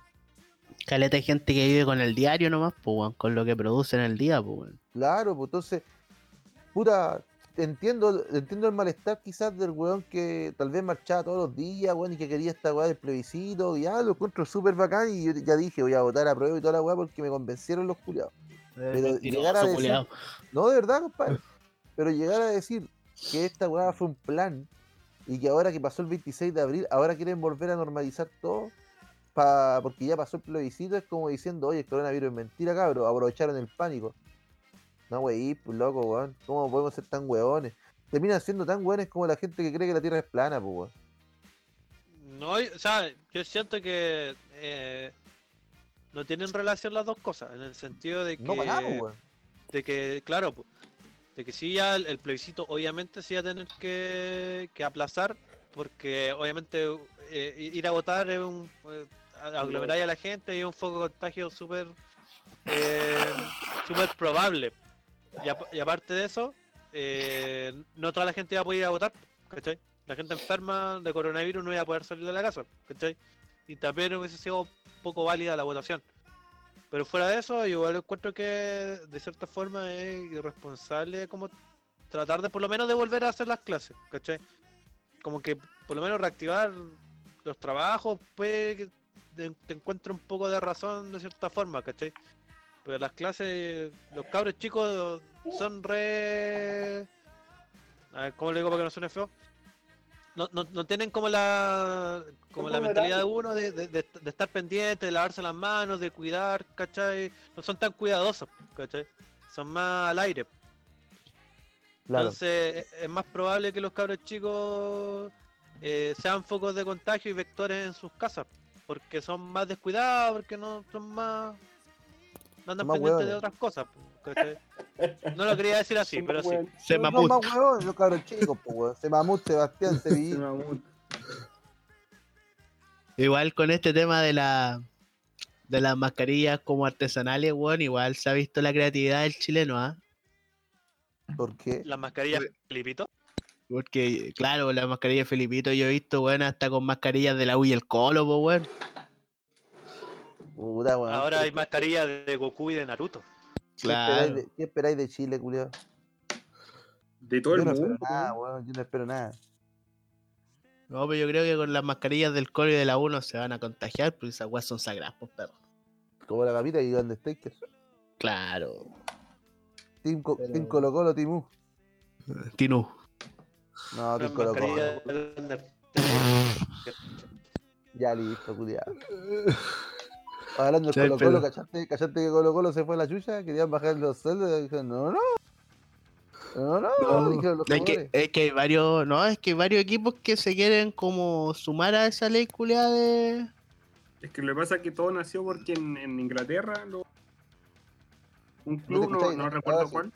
Caleta hay gente que vive con el diario nomás, pues, weón, con lo que produce en el día, pues. Claro, pues entonces, puta, entiendo, entiendo el malestar quizás del weón que tal vez marchaba todos los días, weón, y que quería esta weá del plebiscito, y ya lo encuentro súper bacán, y yo ya dije, voy a votar a prueba y toda la weá porque me convencieron los culiados. Pero llegar a decir- culiao. No, de verdad, compadre. Pero llegar a decir que esta weá fue un plan y que ahora que pasó el 26 de abril, ahora quieren volver a normalizar todo pa- porque ya pasó el plebiscito, es como diciendo, oye, el coronavirus es mentira, cabro, aprovecharon el pánico. No, wey, pues loco, weón. ¿Cómo podemos ser tan weones? Terminan siendo tan weones como la gente que cree que la Tierra es plana, pues, weón. No, o sea, yo siento que eh, no tienen relación las dos cosas, en el sentido de que, No para nada, pues, weón. de que claro, po, que sí ya el, plebiscito obviamente sí va a tener que, que aplazar, porque obviamente eh, ir a votar es un eh, aglomerar a la gente y un foco de contagio súper eh, súper probable. Y, apa- y aparte de eso, no toda la gente va a poder ir a votar, ¿cachai? La gente enferma de coronavirus no iba a poder salir de la casa, ¿cachai? Y también hubiese sido poco válida la votación. Pero fuera de eso, igual encuentro que de cierta forma es irresponsable como tratar de por lo menos de volver a hacer las clases, ¿cachai? Como que por lo menos reactivar los trabajos, que te, te un poco de razón de cierta forma, ¿cachai? Pero las clases, los cabros chicos son re... A ver, ¿cómo le digo para que no suene feo? No, no, no tienen como la como la mentalidad de uno de, de- de- de estar pendiente, de lavarse las manos, de cuidar, ¿cachai? No son tan cuidadosos, ¿cachai? Son más al aire. Claro. Entonces es- es más probable que los cabros chicos eh, sean focos de contagio y vectores en sus casas, porque son más descuidados, porque no son más... No andan Más pendientes de otras cosas. No lo quería decir así, pero más sí. Se mamut. más weones, los cabros chicos, pues, weón. Se mamut, Sebastián, Se Sevilla. mamut. Igual con este tema de la de las mascarillas como artesanales, weón, igual se ha visto la creatividad del chileno, ¿ah? ¿Por qué? Las mascarillas Filipito. Porque, claro, la mascarilla de Felipito yo he visto, weón, hasta con mascarillas de la U y el Colo, po, weón. Puta. Ahora hay mascarillas de Goku y de Naruto. ¿Qué esperáis Claro. de, qué esperáis de Chile, culiao? De todo Yo el no espero mundo. nada, weón. Yo no espero nada. No, pero yo creo que con las mascarillas del Colo y de la U no se van a contagiar, porque esas weas son sagradas, pues, perro. Como la capita y Undertaker. Claro. Team, Co- Pero- Team Colo Colo, Team U. Tinu. No, Team Colo Colo. Ya listo, culiao. Hablando del Colo Colo, ¿cachaste, ¿cachaste que Colo Colo se fue a la chucha? Querían bajar los sueldos y dijeron, no, no. No, no, No, dijeron los es, que, es que hay varios, no, es que hay varios equipos que se quieren como sumar a esa ley culiada de. Es que lo que pasa es que todo nació porque en, en Inglaterra lo- un club, no, no no te recuerdo cuál,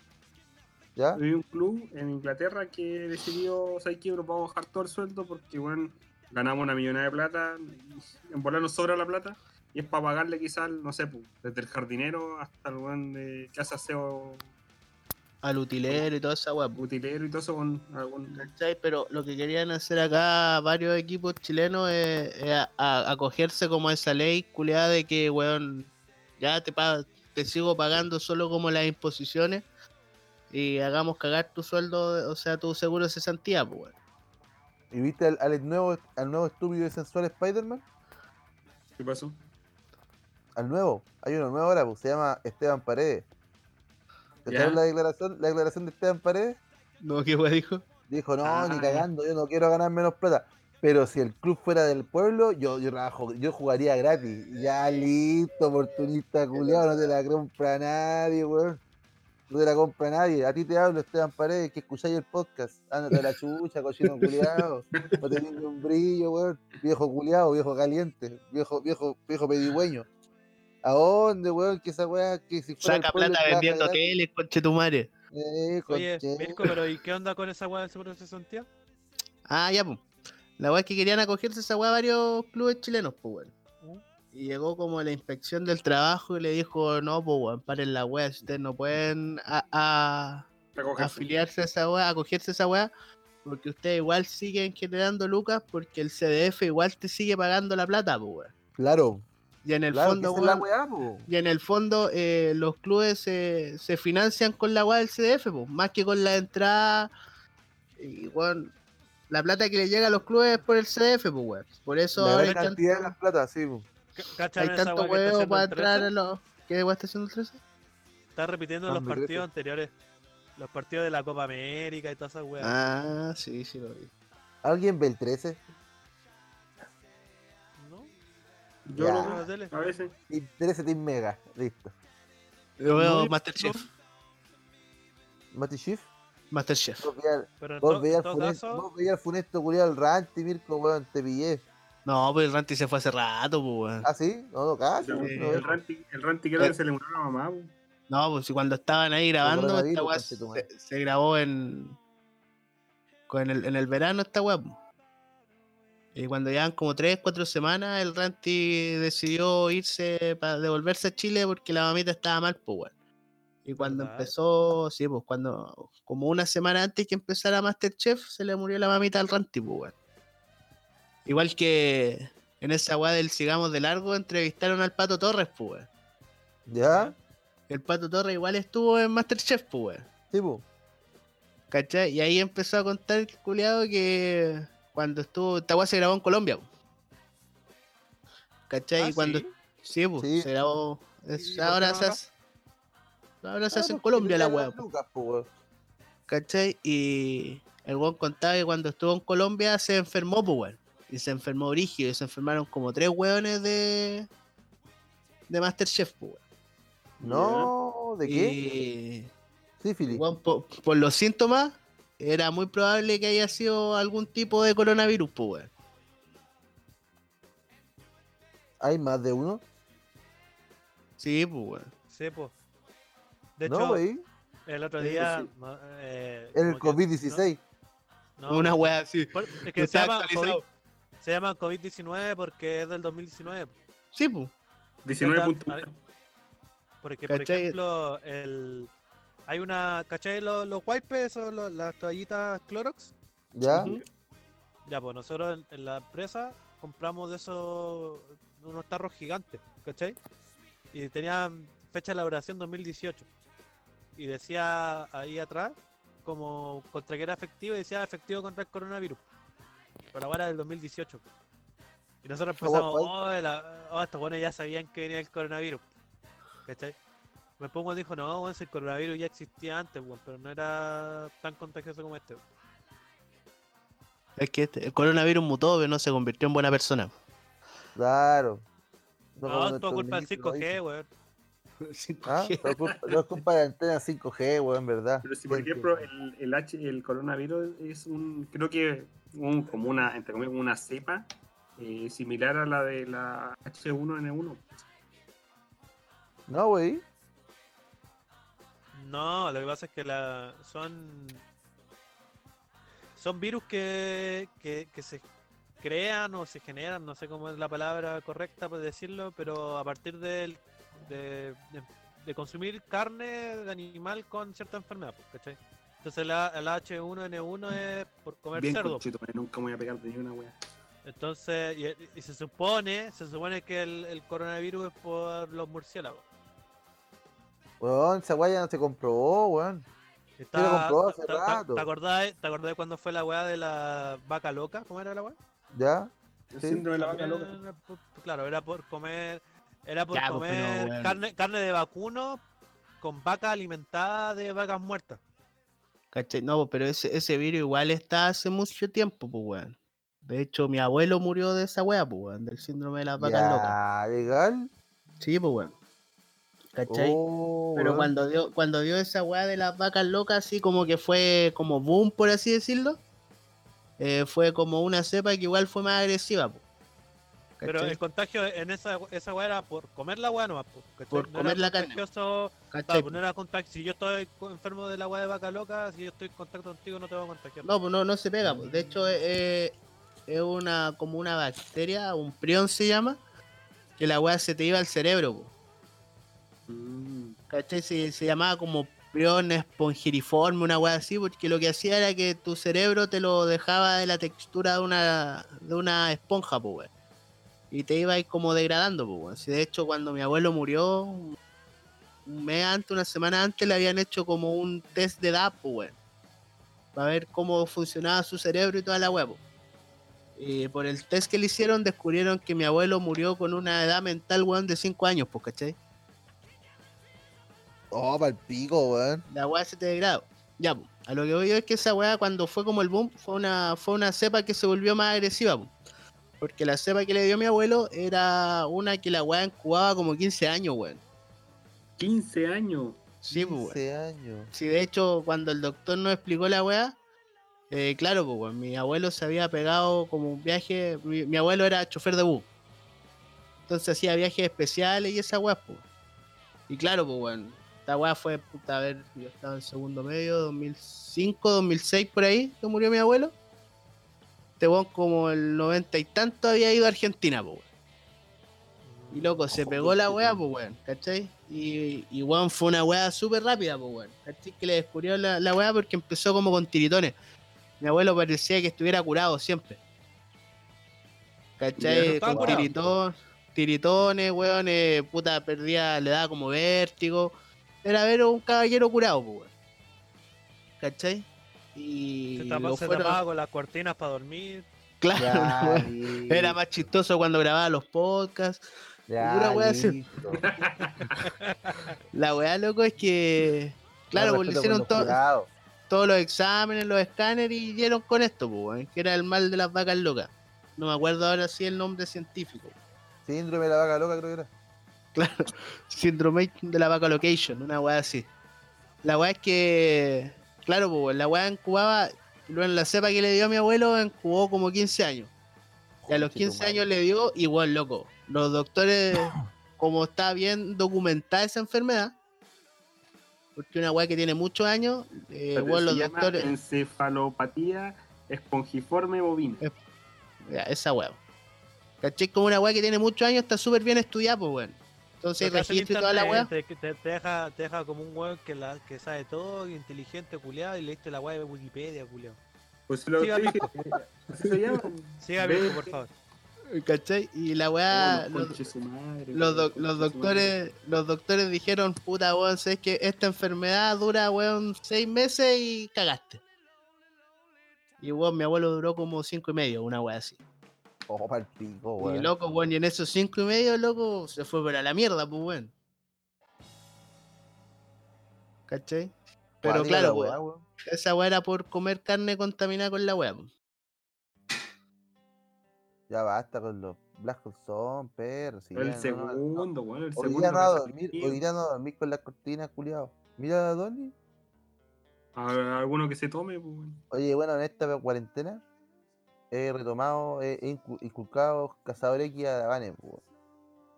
¿Ya? había un club en Inglaterra que decidió, ¿sabes qué? Nos vamos a bajar todo el sueldo porque, bueno, ganamos una millonada de plata, en volar nos sobra la plata, y es para pagarle quizás, no sé, pues, desde el jardinero hasta el weón de que hace aseo al utilero y toda esa wea. po. utilero y todo eso con algún... ¿Cachai? Pero lo que querían hacer acá varios equipos chilenos es, es a- a- acogerse como a esa ley culiada de que, weón, ya te, pa- te sigo pagando solo como las imposiciones y hagamos cagar tu sueldo, o sea, tu seguro de cesantía, pues, weón. ¿Y viste al, al nuevo, al nuevo estúpido y sensual Spider-Man? ¿Qué pasó? Al nuevo. Hay uno nuevo ahora, pues, se llama Esteban Paredes. ¿Escucharon Ya. la declaración, la declaración de Esteban Paredes? No, ¿qué wea dijo? Dijo, no, Ah, ni cagando, yo no quiero ganar menos plata. Pero si el club fuera del pueblo, yo, yo, trabajo, yo jugaría gratis. Ya listo, oportunista culiado, no te la compra nadie, weón. No te la compra nadie. A ti te hablo, Esteban Paredes, que escucháis el podcast. Ándate a la chucha, cochino culiado. No tenés un brillo, weón. Viejo culiado, viejo caliente, viejo, viejo, viejo pedigüeño. ¿A dónde, weón? Que esa weá que si fuera Saca plata vendiendo gratis. teles, conche tu madre. Eh, Oye, Mirko, pero ¿y qué onda con esa weá del seguro de cesantía? Ah, ya, pues. La weá es que querían acogerse a esa weá varios clubes chilenos, pues, weón. Uh. Y llegó como la inspección del trabajo y le dijo, no, pues, weón, paren la weá, si ustedes no pueden a- a- afiliarse a esa weá, acogerse a esa weá, porque ustedes igual siguen generando lucas porque el CDF igual te sigue pagando la plata, pues, weón. Claro, Y en el claro, fondo, la weá, po. y en el fondo eh, los clubes se, se financian con la weá del CDF, más que con la entrada. Y weón, la plata que le llega a los clubes es por el CDF, pues weón. Por eso La ahora hay cantidad de tanto, las plata, sí, po. ¿Cachan hay tanto huevo para entrar 13? a los. ¿Qué weá está haciendo el 13? Está repitiendo Ah, los partidos anteriores. Los partidos de la Copa América y todas esas weas. Ah, sí, sí lo vi. ¿Alguien ve el 13? Yo Ya. lo ¿No veo la tele? a veces. 13 Team Mega, listo. Yo veo No, Masterchef. Mati Chief, Masterchef. vos veías al funesto, veías al Ranti, Mirko, weón, te pillé. No, pues el Ranty se fue hace rato, pues weón. ¿Ah, sí? No, no, casi. El, no, Sí. no, el Ranti, el Ranti creo Eh. que se le murió a la mamá. po. No, pues si cuando estaban ahí grabando, esta weá se, se grabó en. Con el, en el verano esta weá. Y cuando llevan como 3, 4 semanas, el Ranti decidió irse para devolverse a Chile porque la mamita estaba mal, pues weón. Y cuando ¿Verdad? empezó, sí, pues cuando, como una semana antes que empezara Masterchef, se le murió la mamita al Ranti, pues weón. Igual que en esa weá del Sigamos de Largo, entrevistaron al Pato Torres, pues weón. ¿Ya? El Pato Torres igual estuvo en Masterchef, pues weón. Sí, po. ¿Cachai? Y ahí empezó a contar el culiado que cuando estuvo, esta weá se grabó en Colombia. ¿Cachai? Ah, y cuando, ¿sí? sí, pues, Sí. se grabó, es- ¿Y por ahora no se acá? hace, ahora se Ah, hace en Colombia la weá. ¿cachai? Y el weón contaba que cuando estuvo en Colombia se enfermó, pues weón. Y se enfermó brígido, y se enfermaron como tres weones de, de Masterchef, pues weón. No, ¿de qué? Y Sífilis. Weón, por, por los síntomas, era muy probable que haya sido algún tipo de coronavirus, pues, weón. ¿Hay más de uno? Sí, pues, weón. Sí, po. De no, hecho, el otro Sí, día. sí. eh, Era el como que- COVID-16. no, no, Una weá así. por- es que se llama. COVID, se llama COVID-19 porque es del 2019. Sí, pues. 19 Onda, puntos. Porque, por ¿Cachai? ejemplo, el, hay una. ¿Cachai? Los, los wipes o los- las toallitas Clorox. ¿Ya? Ya, pues nosotros en, en la empresa compramos de esos. unos tarros gigantes, ¿cachai? Y tenían fecha de elaboración 2018. Y decía ahí atrás, como contra que era efectivo, y decía efectivo contra el coronavirus. Pero ahora del 2018. Y nosotros pensamos, oh, la- oh, estos buenos ya sabían que venía el coronavirus. ¿Cachai? Me pongo dijo, no, weón, si el coronavirus ya existía antes, weón, pero no era tan contagioso como este. weón". Es que este- el coronavirus mutó, pero no se convirtió en buena persona. Claro. No, nuestro todo culpa del ministro lo 5G, dice. weón. ¿Ah? Todo es culpa de la antena 5G, weón, ¿verdad? Pero si por ejemplo el, el, H, el coronavirus es un, creo que un, como una, entre comillas, una cepa eh, similar a la de la H1N1. No, güey. No, lo que pasa es que la, son son virus que, que, que se crean o se generan, no sé cómo es la palabra correcta por decirlo, pero a partir del- de, de, de consumir carne de animal con cierta enfermedad, pues, ¿cachai? Entonces la, el H1N1 es por comer Bien cerdo. conchito, nunca me voy a pegar de ni una wea. Entonces, y, y se supone, se supone que el, el coronavirus es por los murciélagos. Weón, esa weá ya no se comprobó, weón. Está- comprobó hace ¿te- te- rato. ¿Te acordás, ¿Te acordás cuando fue la weá de la vaca loca? ¿Cómo era la weá? ¿Ya? El Sí. síndrome de la vaca loca. Era por- Claro, era por comer, era por Ya, pues, comer carne, carne de vacuno con vaca alimentada de vacas muertas. ¿Cachai? No, pero ese, ese virus igual está hace mucho tiempo, pues, weón. De hecho, mi abuelo murió de esa weá, pues, weón, del síndrome de las vacas locas. Ya, legal. Sí, pues, weón. ¿Cachai? Oh, Pero cuando dio, cuando dio esa weá de las vacas locas, así como que fue como boom, por así decirlo, eh, fue como una cepa que igual fue más agresiva, po. Pero ¿cachai? el contagio en esa, esa weá era por comer la weá nomás. po, ¿cachai? Por No comer la carne. pues no era contagio. Si yo estoy enfermo de la weá de vaca loca, si yo estoy en contacto contigo, no te voy a contagiar. No, pues no, no se pega. pues. De hecho, es, es- es una como una bacteria, un prión se llama, que la weá se te iba al cerebro. pues. Mm. ¿Cachai? Se, llamaba como prión esponjiriforme, una weá así, porque lo que hacía era que tu cerebro te lo dejaba de la textura de una, de una esponja, pues. Y te iba a ir como degradando, pues, de hecho, cuando mi abuelo murió, un mes antes, una semana antes, le habían hecho como un test de edad, pues. Para ver cómo funcionaba su cerebro y toda la pues. Y por el test que le hicieron, descubrieron que mi abuelo murió con una edad mental, de 5 años, pues, ¿cachai? Oh, pa'l pico, weón. la weá se te degradó. Ya, po. a lo que voy yo es que esa weá cuando fue como el boom, fue una, fue una cepa que se volvió más agresiva, po. Porque la cepa que le dio mi abuelo era una que la weá incubaba como 15 años, weón. 15 años. Sí, weón. 15 años. Sí, de hecho, cuando el doctor nos explicó la weá, eh, claro, pues, weón, mi abuelo se había pegado como un viaje, mi, mi abuelo era chofer de bus. Entonces hacía viajes especiales y esa weá, pues. Y claro, pues, weón, esta weá fue, puta, a ver, yo estaba en segundo medio, 2005, 2006, por ahí, que murió mi abuelo. Este weón como el 90 y tanto había ido a Argentina, pues, weón. Y loco, se pegó la weá, pues weón, ¿cachai? Y, y weón fue una weá súper rápida, pues weón. ¿Cachai? Que le descubrió la, la weá porque empezó como con tiritones. Mi abuelo parecía que estuviera curado siempre. ¿Cachai? Con tiritón, tiritones, weón, eh, puta, perdía, le daba como vértigo. Era ver un caballero curado, pues. ¿Cachai? Y Se, fueron- tapaba con las cortinas para dormir. claro, Ya, era más chistoso cuando grababa los podcasts. ya, pura. La weá, loco, es que. Claro, pues le hicieron todo, todos los exámenes, los escáneres y dieron con esto, pues, que era el mal de las vacas locas. No me acuerdo ahora sí el nombre científico. Síndrome de la vaca loca, creo que era. Claro, síndrome de la vaca location, una weá así. La weá es que, claro, pues, la weá incubaba, luego en la cepa que le dio a mi abuelo, incubó como 15 años. Y a los 15 años le dio igual, loco. Los doctores, como está bien documentada esa enfermedad, porque una weá que tiene muchos años, eh, se los doctores. Encefalopatía espongiforme bovina. Ya, esa weá. ¿Cachai? Como una weá que tiene muchos años, está súper bien estudiada, pues weón. Entonces, registro y toda la weá. Te, te- te deja, te deja como un weón que, la, que sabe todo, inteligente, culiado, y leíste la weá de Wikipedia, culiado. Pues lo Siga, dije, así se llama. Siga viendo, por favor. ¿Cachai? Y la weá. Oh, los, madre, los conche los doctores los doctores dijeron, puta weón, sabes que esta enfermedad dura weón seis meses y cagaste. Y weón, mi abuelo duró como cinco y medio, una weá así. Ojo, pa'l pico, Y weón. loco, weón, y en esos cinco y medio, loco, se fue para la mierda, pues weón. ¿Cachai? Pero la claro, weón, weón. esa weá era por comer carne contaminada con la weá. po. Ya basta con los Black Hole perro. si El ya no- segundo, bueno, el Hoy segundo. día no a dormir, hoy día no a dormir con las cortinas, culiado. Mira a Donny. A- alguno que se tome, pues, bueno. Oye, bueno, en esta cuarentena he retomado, he, he incu- inculcado Cazador X a Vane, po,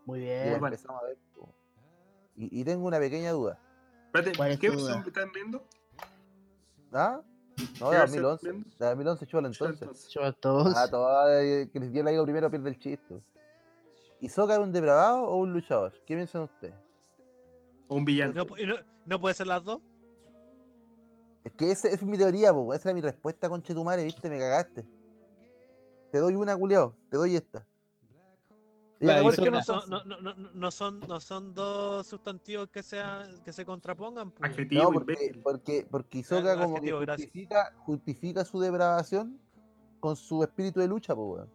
Muy y bien. Empezamos a ver. Y, y tengo una pequeña duda. ¿Cuál Espérate, es ¿qué versión duda? están viendo? ¿Ah? No, ¿Qué de versión 2011. viendo? De 2011 chúbalo Chuta, entonces. A todos. Ah, toda, eh, que yo la digo primero pierde el chiste. ¿Y Soka es un depravado o un luchador? ¿Qué piensan ustedes? Un villano. No, y no, no puede ser las dos. Es que esa, es mi teoría, po. esa era mi respuesta, conche tu madre, viste, me cagaste. Te doy una, culiao, te doy esta. Claro, Porque no son, no, no, no, no son, no son dos sustantivos que, sean, que se contrapongan. pues. Adjetivo, No, porque, porque, porque Claro, como que justifica, justifica su depravación con su espíritu de lucha, pues, weón.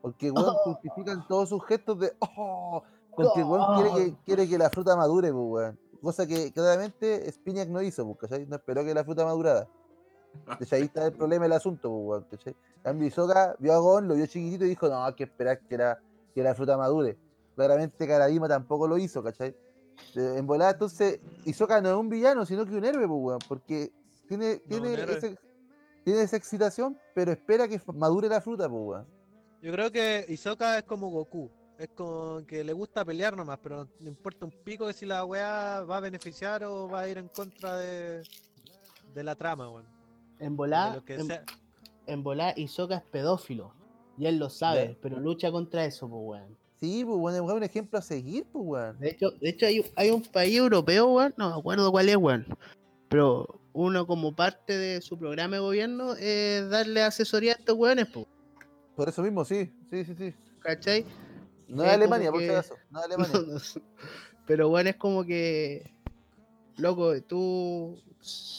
Porque, weón, Oh. justifican todos sus gestos de ¡Oh! Con que, weón, quiere que, quiere que la fruta madure, pues, weón. Cosa que claramente Spinac no hizo, pues, ¿cachai? No esperó que la fruta madurara. Hecho, ahí está el problema del asunto, pues, weón, cambio, Hisoka vio a Gon, lo vio chiquitito y dijo, no, hay que esperar que la, que la fruta madure. Claramente Karadima tampoco lo hizo, ¿cachai? En volada, entonces, Hisoka no es un villano, sino que un héroe, pues, weón, porque tiene, tiene, ese- tiene esa excitación, pero espera que madure la fruta, pues, weón. Yo creo que Hisoka es como Goku. Es como que le gusta pelear nomás, pero no importa un pico de si la weá va a beneficiar o va a ir en contra de, de la trama, weón. En De volá, en, en volá, Hisoka es pedófilo. Y él lo sabe, Ya. pero lucha contra eso, pues, weón. Sí, pues, weón, es un ejemplo a seguir, pues, weón. De hecho, de hecho hay, hay un país europeo, weón, no me acuerdo cuál es, weón. Pero uno como parte de su programa de gobierno es darle asesoría a estos weones, pues, Por eso mismo, sí, sí, sí, sí. ¿cachai? No es Alemania, por que- acaso. No es Alemania. No, no sé. Pero bueno, es como que. Loco, tú.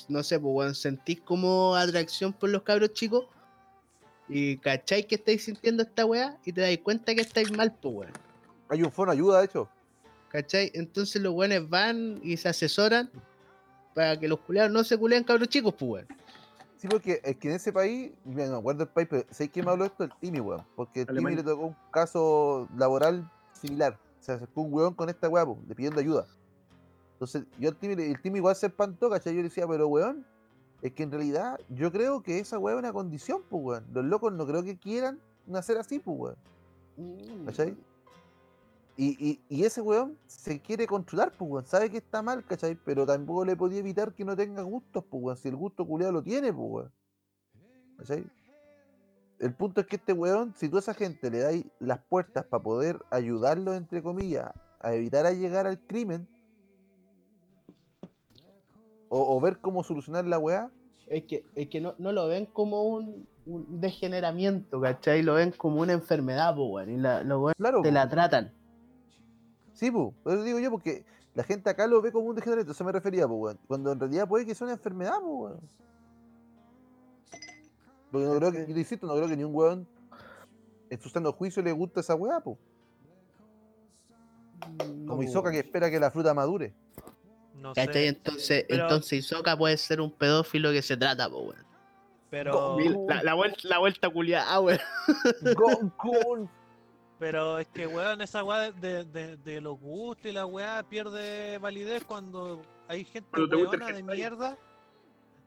No sé, pues, weón, sentís como atracción por los cabros chicos. Y cachai que estáis sintiendo esta weá. Y te dais cuenta que estáis mal, pues, weón. Hay un fono ayuda, de hecho. ¿Cachai? Entonces los weones van y se asesoran. Para que los culeados no se culean cabros chicos, pues, weón. Sí, porque es que en ese país, mira, no me acuerdo el país, pero ¿sabes quién me habló esto? El Timi, weón. Porque el Timi Alemania. le tocó un caso laboral similar. Se acercó un weón con esta weá, po, le pidiendo ayuda. Entonces, yo Timi, le- el Timi igual se espantó, ¿cachai? Yo le decía, pero weón, es que en realidad yo creo que esa weá es una condición, pues weón. Los locos no creo que quieran nacer así, pues weón. ¿Cachai? Y, y, y ese weón se quiere controlar, pues weón. Sabe que está mal, ¿cachai? Pero tampoco le podía evitar que no tenga gustos, pues weón. Si el gusto culiado lo tiene, pues weón. ¿Cachai? El punto es que este weón, si tú a esa gente le dais las puertas para poder ayudarlo, entre comillas, a evitar a llegar al crimen, o, o ver cómo solucionar la weá, Es que, es que no, no lo ven como un, un degeneramiento, ¿cachai? Lo ven como una enfermedad, pues, weón. Y la, los weones claro. te po. la tratan. Sí, pues, eso digo yo, porque la gente acá lo ve como un degeneramiento, eso me refería, pues, weón. Cuando en realidad puede que sea una enfermedad, pues, weón. Porque no creo que, yo insisto, no creo que ni un weón en su sano juicio le guste esa weá. No, Como Hisoka que espera que la fruta madure. No ¿Cachai? sé. Entonces, Pero- entonces Hisoka puede ser un pedófilo que se trata, pues, weón. Pero, La, la vuelta, la vuelta culiada, weón. Gonkun. pero es que, weón, esa weá de, de, de los gustos y la weá pierde validez cuando hay gente gusta weona de mierda.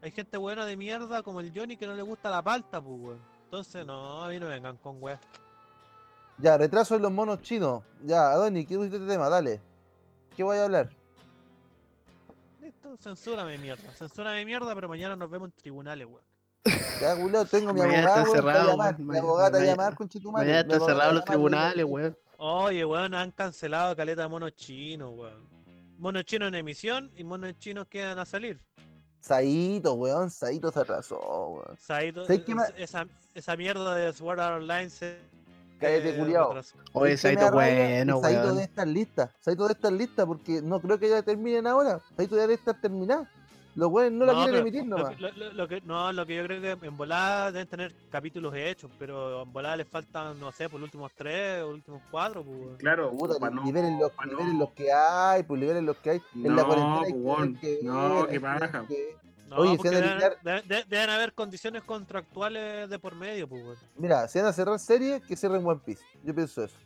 Hay gente buena de mierda como el Johnny que no le gusta la palta, pues, weón. Entonces, no, a mí no vengan con weá. Ya, retraso en los monos chinos. Ya, Adoni, ¿qué dijiste este tema? Dale. ¿Qué voy a hablar? Censúrame mierda. Censúrame mierda, pero mañana nos vemos en tribunales, weón. Ya, culiao, tengo mi Mañana abogado, está cerrado, llamar. Mi abogada te llamar, están cerrados los tribunales, weón. Oye, weón, han cancelado caleta de monos chinos, weón. Monos chinos en emisión y monos chinos quedan a salir. Saito, weón, Saito se atrasó, weón. Saito- ¿Sabes qué ma- esa, esa mierda de Sword Art Online se. Cállate, eh, culiao. retrasó. Oye, ¿Sabes qué me Saito, bueno, Saito debe estar lista. Saito debe estar lista porque no creo que ya terminen ahora. Saito debe estar terminada. Los weones no la quieren emitir nomás. lo- lo- lo que, no, lo que yo creo que en volada deben tener capítulos hechos, pero en volada les faltan, no sé, por los últimos tres o los últimos cuatro, pues. Claro, Puta, pa' no- liberen los, pa' no- liberen los que hay, pues liberen los que hay. en la No, cuarentena hay que pues, weón. que No, hay que que- No, Oye, se porque van a deben, eliminar- deben- de- deben haber condiciones contractuales de por medio, pues, weón. Mira, si van a cerrar series, que cierren One Piece. Yo pienso eso.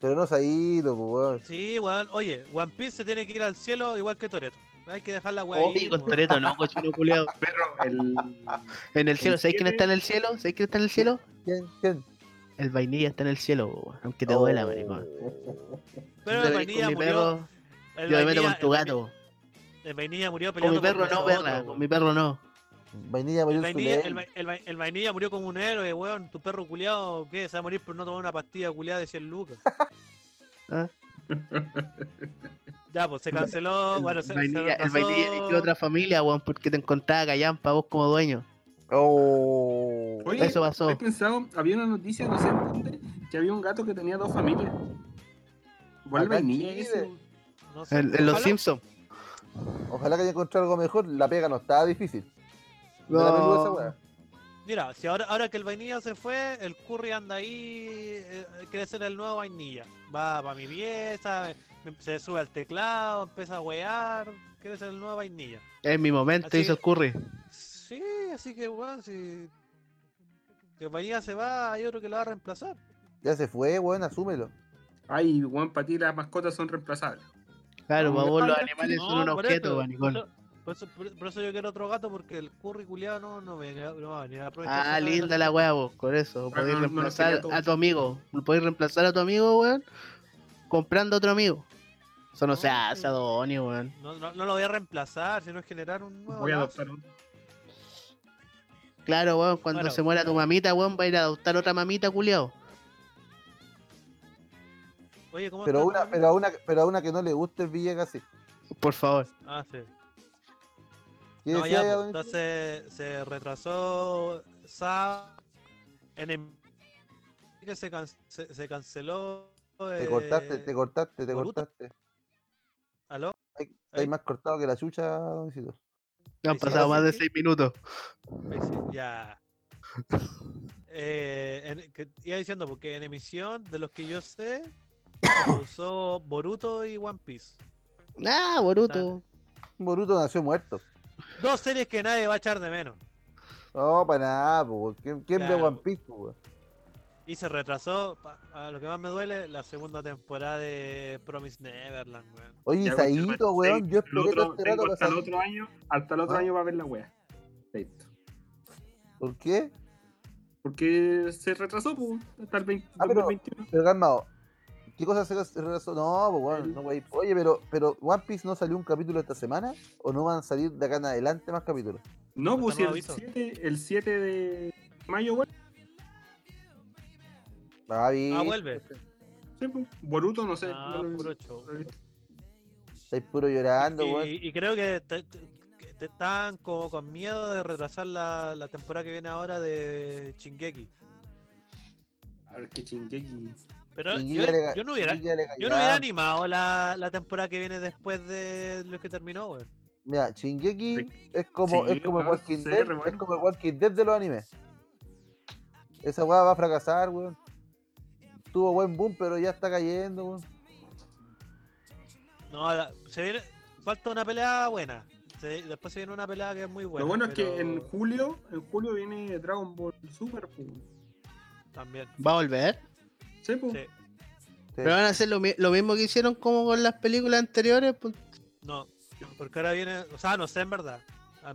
Pero no Saito, pues weón. Sí, weón. Oye, One Piece se tiene que ir al cielo igual que Toreto. Hay que dejar la weá Oye, ahí. con weón. Toreto, no, cochino culiado. Perro, el. En el cielo, ¿El ¿sabéis quién está en el cielo? ¿Sabéis quién está en el cielo? ¿Quién? ¿Quién? El vainilla está en el cielo, weón. Aunque te duela, Oh. maricón. Pero el vainilla murió. perro, el yo me meto con tu el gato. El vainilla murió Con peleando mi perro no. Con mi perro no. Vainilla murió El vainilla, ley. el, va- el va- el vainilla murió como un héroe, weón. Tu perro culiado, ¿qué? Se va a morir por no tomar una pastilla culiada de 100 lucas. Ah. Ya, pues se canceló. El bueno, se, se vainilla, el vainilla eligió otra familia, weón, porque te encontraba callampa vos como dueño. Oh. Oye, Eso pasó. He pensado, había una noticia, no sé dónde, que había un gato que tenía dos familias. ¿Cuál vainilla no sé, En, en los Simpsons. Ojalá que haya encontrado algo mejor. La pega no estaba difícil. De la esa weá. Mira, si ahora, ahora que el vainilla se fue, el curry anda ahí, eh, quiere ser el nuevo vainilla. Va para mi pieza, me- se sube al teclado, empieza a wear, quiere ser el nuevo vainilla. En mi momento Así hizo el curry. Sí, así que weón, si que el vainilla se va, hay otro que lo va a reemplazar. Ya se fue, weón, asúmelo. Ay, Juan, para ti las mascotas son reemplazables. Claro, para vos los animales No, son un objeto, eso, maricón. Por, eso, por, por eso yo quiero otro gato, porque el curry culiado no, no, me, no va a venir a aprovechar. Ah, linda la weá, vos, con eso. Podéis no- no los reemplazar a tu amigo. Podéis reemplazar a tu amigo, weón, comprando otro amigo. Eso no, No, se hace. Adonio, weón. No, no, no lo voy a reemplazar, sino es generar un nuevo. Voy a adoptar otro. Claro, weón, cuando Bueno. se muera tu mamita, weón, va a ir a adoptar otra mamita, culiao. Oye, ¿cómo Pero una, pero a una, pero a una que no le guste el Villegas, sí. Por favor. Ah, sí. ¿Qué No, ya, pues, entonces se retrasó Sa en que se, can- se, se canceló. Te eh, cortaste, te cortaste, te Boruto. cortaste. ¿Aló? Hay, más cortado que la chucha, don Isidro. Han pasado más de seis minutos. Ya. Eh, en- que iba diciendo, porque en emisión, de los que yo sé, usó Boruto y One Piece. Ah, Boruto. Boruto nació muerto. Dos series que nadie va a echar de menos. No, para nada, po. ¿Quién, quién ve. One Piece, po? Y se retrasó, pa- a lo que más me duele, la segunda temporada de Promise Neverland, weón. Oye, Saito, weón, yo esperé otro- todo este rato hasta el otro año, hasta el otro ¿Ah? año va a ver la wea. Listo. ¿Por qué? Porque se retrasó, pues, hasta el 20, Ah, pero- 2021. Pero calmado. ¿Qué cosa se? No, pues bueno, El- no, wey. Oye, pero, pero One Piece no salió un capítulo esta semana o no van a salir de acá en adelante más capítulos. No, pues el aviso. 7, el 7 de mayo, bueno, Ah, bien. Ah, vuelve. sí, pues, Boruto, no sé. Ah, no puro. Estáis puro llorando, Y, weón. y creo que te, te- que te están como con miedo de retrasar la, la temporada que viene ahora de Shingeki. A ver qué Shingeki. Pero yo, no hubiera, yo no animado la, la temporada que viene después de lo que terminó, weón. Mira, Shingeki Sí. es como, Sí, es como Walking Dead, es como el Walking Dead de los animes. Esa weá va a fracasar, weón. Tuvo buen boom, pero ya está cayendo, weón. No, la- se viene, falta una pelea buena. Se- después se viene una pelea que es muy buena. Lo bueno es que en julio, en julio viene Dragon Ball Super, pues. También. ¿Va a volver? Sí, pues. Sí. Sí. Pero van a hacer lo, mi- lo mismo que hicieron como con las películas anteriores. pues, No, porque ahora viene, o sea, no sé en verdad.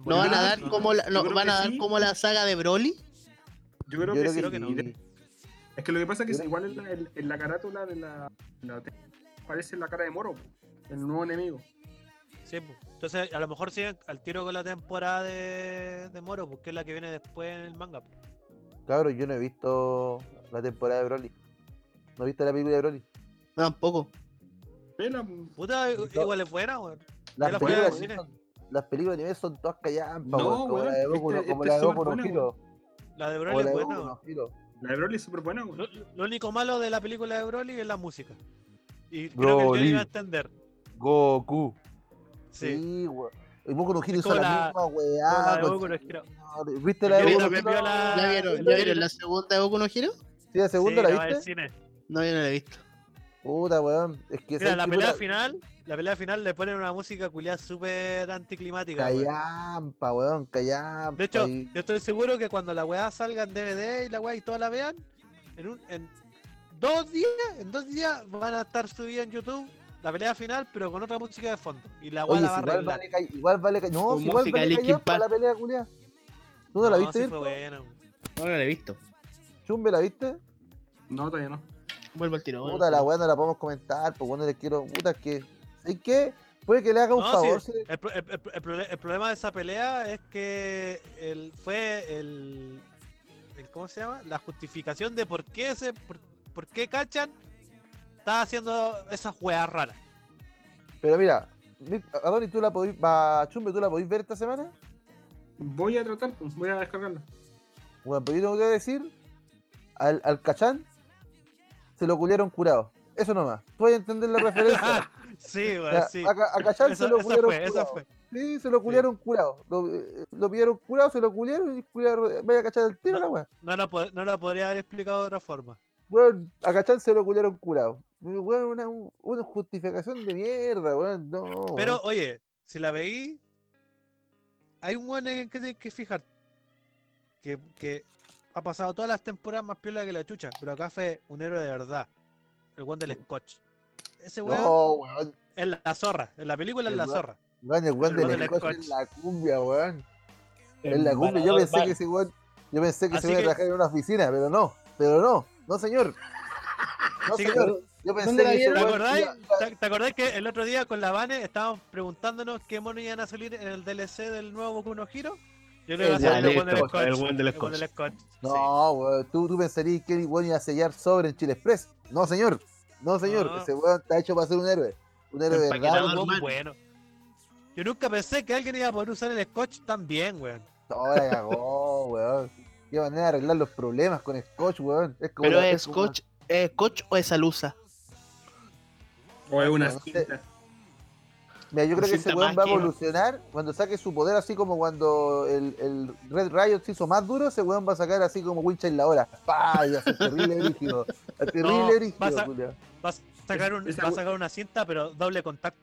¿No van a dar no, como la, no, van a dar sí. como la saga de Broly? Yo creo Yo que creo sí. que no. Es que lo que pasa es que igual en la, en- en la carátula de la, la- parece la cara de Moro, el nuevo enemigo. Sí, pues. Entonces, a lo mejor siguen al tiro con la temporada de, de Moro, porque es la que viene después en el manga. pues. Cabrón, yo no he visto la temporada de Broly. No he visto la película de Broly. No, tampoco. Pela. Puta, igual es buena, weón. Las la películas, al cine. son, las películas de anime son todas callampas, No, weón, como weón, la de Boku no- este- como este la de súper no Hero. La de Broly la es buena. Weón. no. La de Broly es súper buena, güey. Lo, lo único malo de la película de Broly es la música. Y creo que el va a entender. Goku. Sí. Sí, weón. Y Boku no Hero hizo la, la- misma weá. la Boku no Hero. ¿Viste la de Boku no Hero? la- ¿Ya vieron, sí, ¿ya vieron la segunda de Boku no Hero? Sí, la segunda Sí, la al viste. cine. No, yo no la he visto. Puta, weón. Es que Mira, ¿sabes la pelea puta? final, la pelea final le ponen una música culiada súper anticlimática. weón. Callampa, weón, callampa. De hecho, y- yo estoy seguro que cuando la weá salga en DVD y la weá y todas la vean, en, un, en dos días, en dos días van a estar subidas en YouTube la pelea final, pero con otra música de fondo. Y la weá la si va a igual vale, igual vale, no, si igual vale callampa la pelea, culia. ¿Tú no la viste, sí fue buena. weón. No, no la he visto. Chumbe, ¿la viste? No, todavía no. Vuelvo al tiro. Puta, la weá no la podemos comentar, pues bueno, les quiero. Puta, es que. ¿Sabes qué? Puede que le haga un No, favor. sí, el, el- el- el prole- el problema de esa pelea es que el, fue el, el- ¿Cómo se llama? La justificación de por qué ese. Por, por qué Cachan está haciendo esas weas raras. Pero mira, mi- Adonis, ¿tú la podís. Va, Chumbe, ¿tú la podís ver esta semana? Voy a tratar, pues, voy a descargarla. Bueno, pero yo tengo que decir. Al, al Cachán se lo culieron curado. Eso nomás. Tú vas a entender la referencia. sí, O weón, sea, sí. a, a Cachán se lo fue, eso curado. Sí, se lo culiaron curado. Lo, eh, lo pidieron curado, se lo culiaron y culiaron. Vaya a cachar el tiro No. la weá. No la, no podría haber explicado de otra forma. Weón, a Cachán se lo culiaron curado. Weón, una, una justificación de mierda, weón. No. Pero, oye, si la veí, hay un weón en el que tienes que fijar. Que, que ha pasado todas las temporadas más piola que la chucha, pero acá fue un héroe de verdad. El weón del Scotch. Ese weón No, weón. es la zorra. En la película es la zorra. Weón, el weón El del scotch en scotch. la cumbia, weón. En la cumbia, yo pensé que ese weón, yo pensé que Así se iba a que- trabajar en una oficina, pero no, pero no, no señor. No Así que- señor. Yo pensé ¿Dónde la que ¿Te weón acordáis? ¿Te, te acordás que el otro día con la Vane estábamos preguntándonos qué mono iban a salir en el DLC del nuevo Boku no Hero? Yo le iba a Ya, salir el weón del Scotch. del. No, weón, tú, tú pensarías que el weón iba a sellar sobre en Chile Express. No, señor. No, señor. No. Ese weón está hecho para ser un héroe. Un héroe de verdad. Bueno. Yo nunca pensé que alguien iba a poder usar el Scotch tan bien, weón. Ahora cagó, weón. Qué manera de arreglar los problemas con Scotch, weón. Es como Pero es Scotch, ¿es Scotch o es Alusa? O es una No sé. Mira, yo creo que ese weón va a evolucionar cuando saque su poder, así como cuando el, el Red Riot se hizo más duro, ese weón va a sacar así como Winchell la hora. ¡Pah! Y va ser terrible brígido. Terrible No, brígido, vas a- culiao. Vas a sacar, un, Esa va a sacar una cinta, pero doble contacto.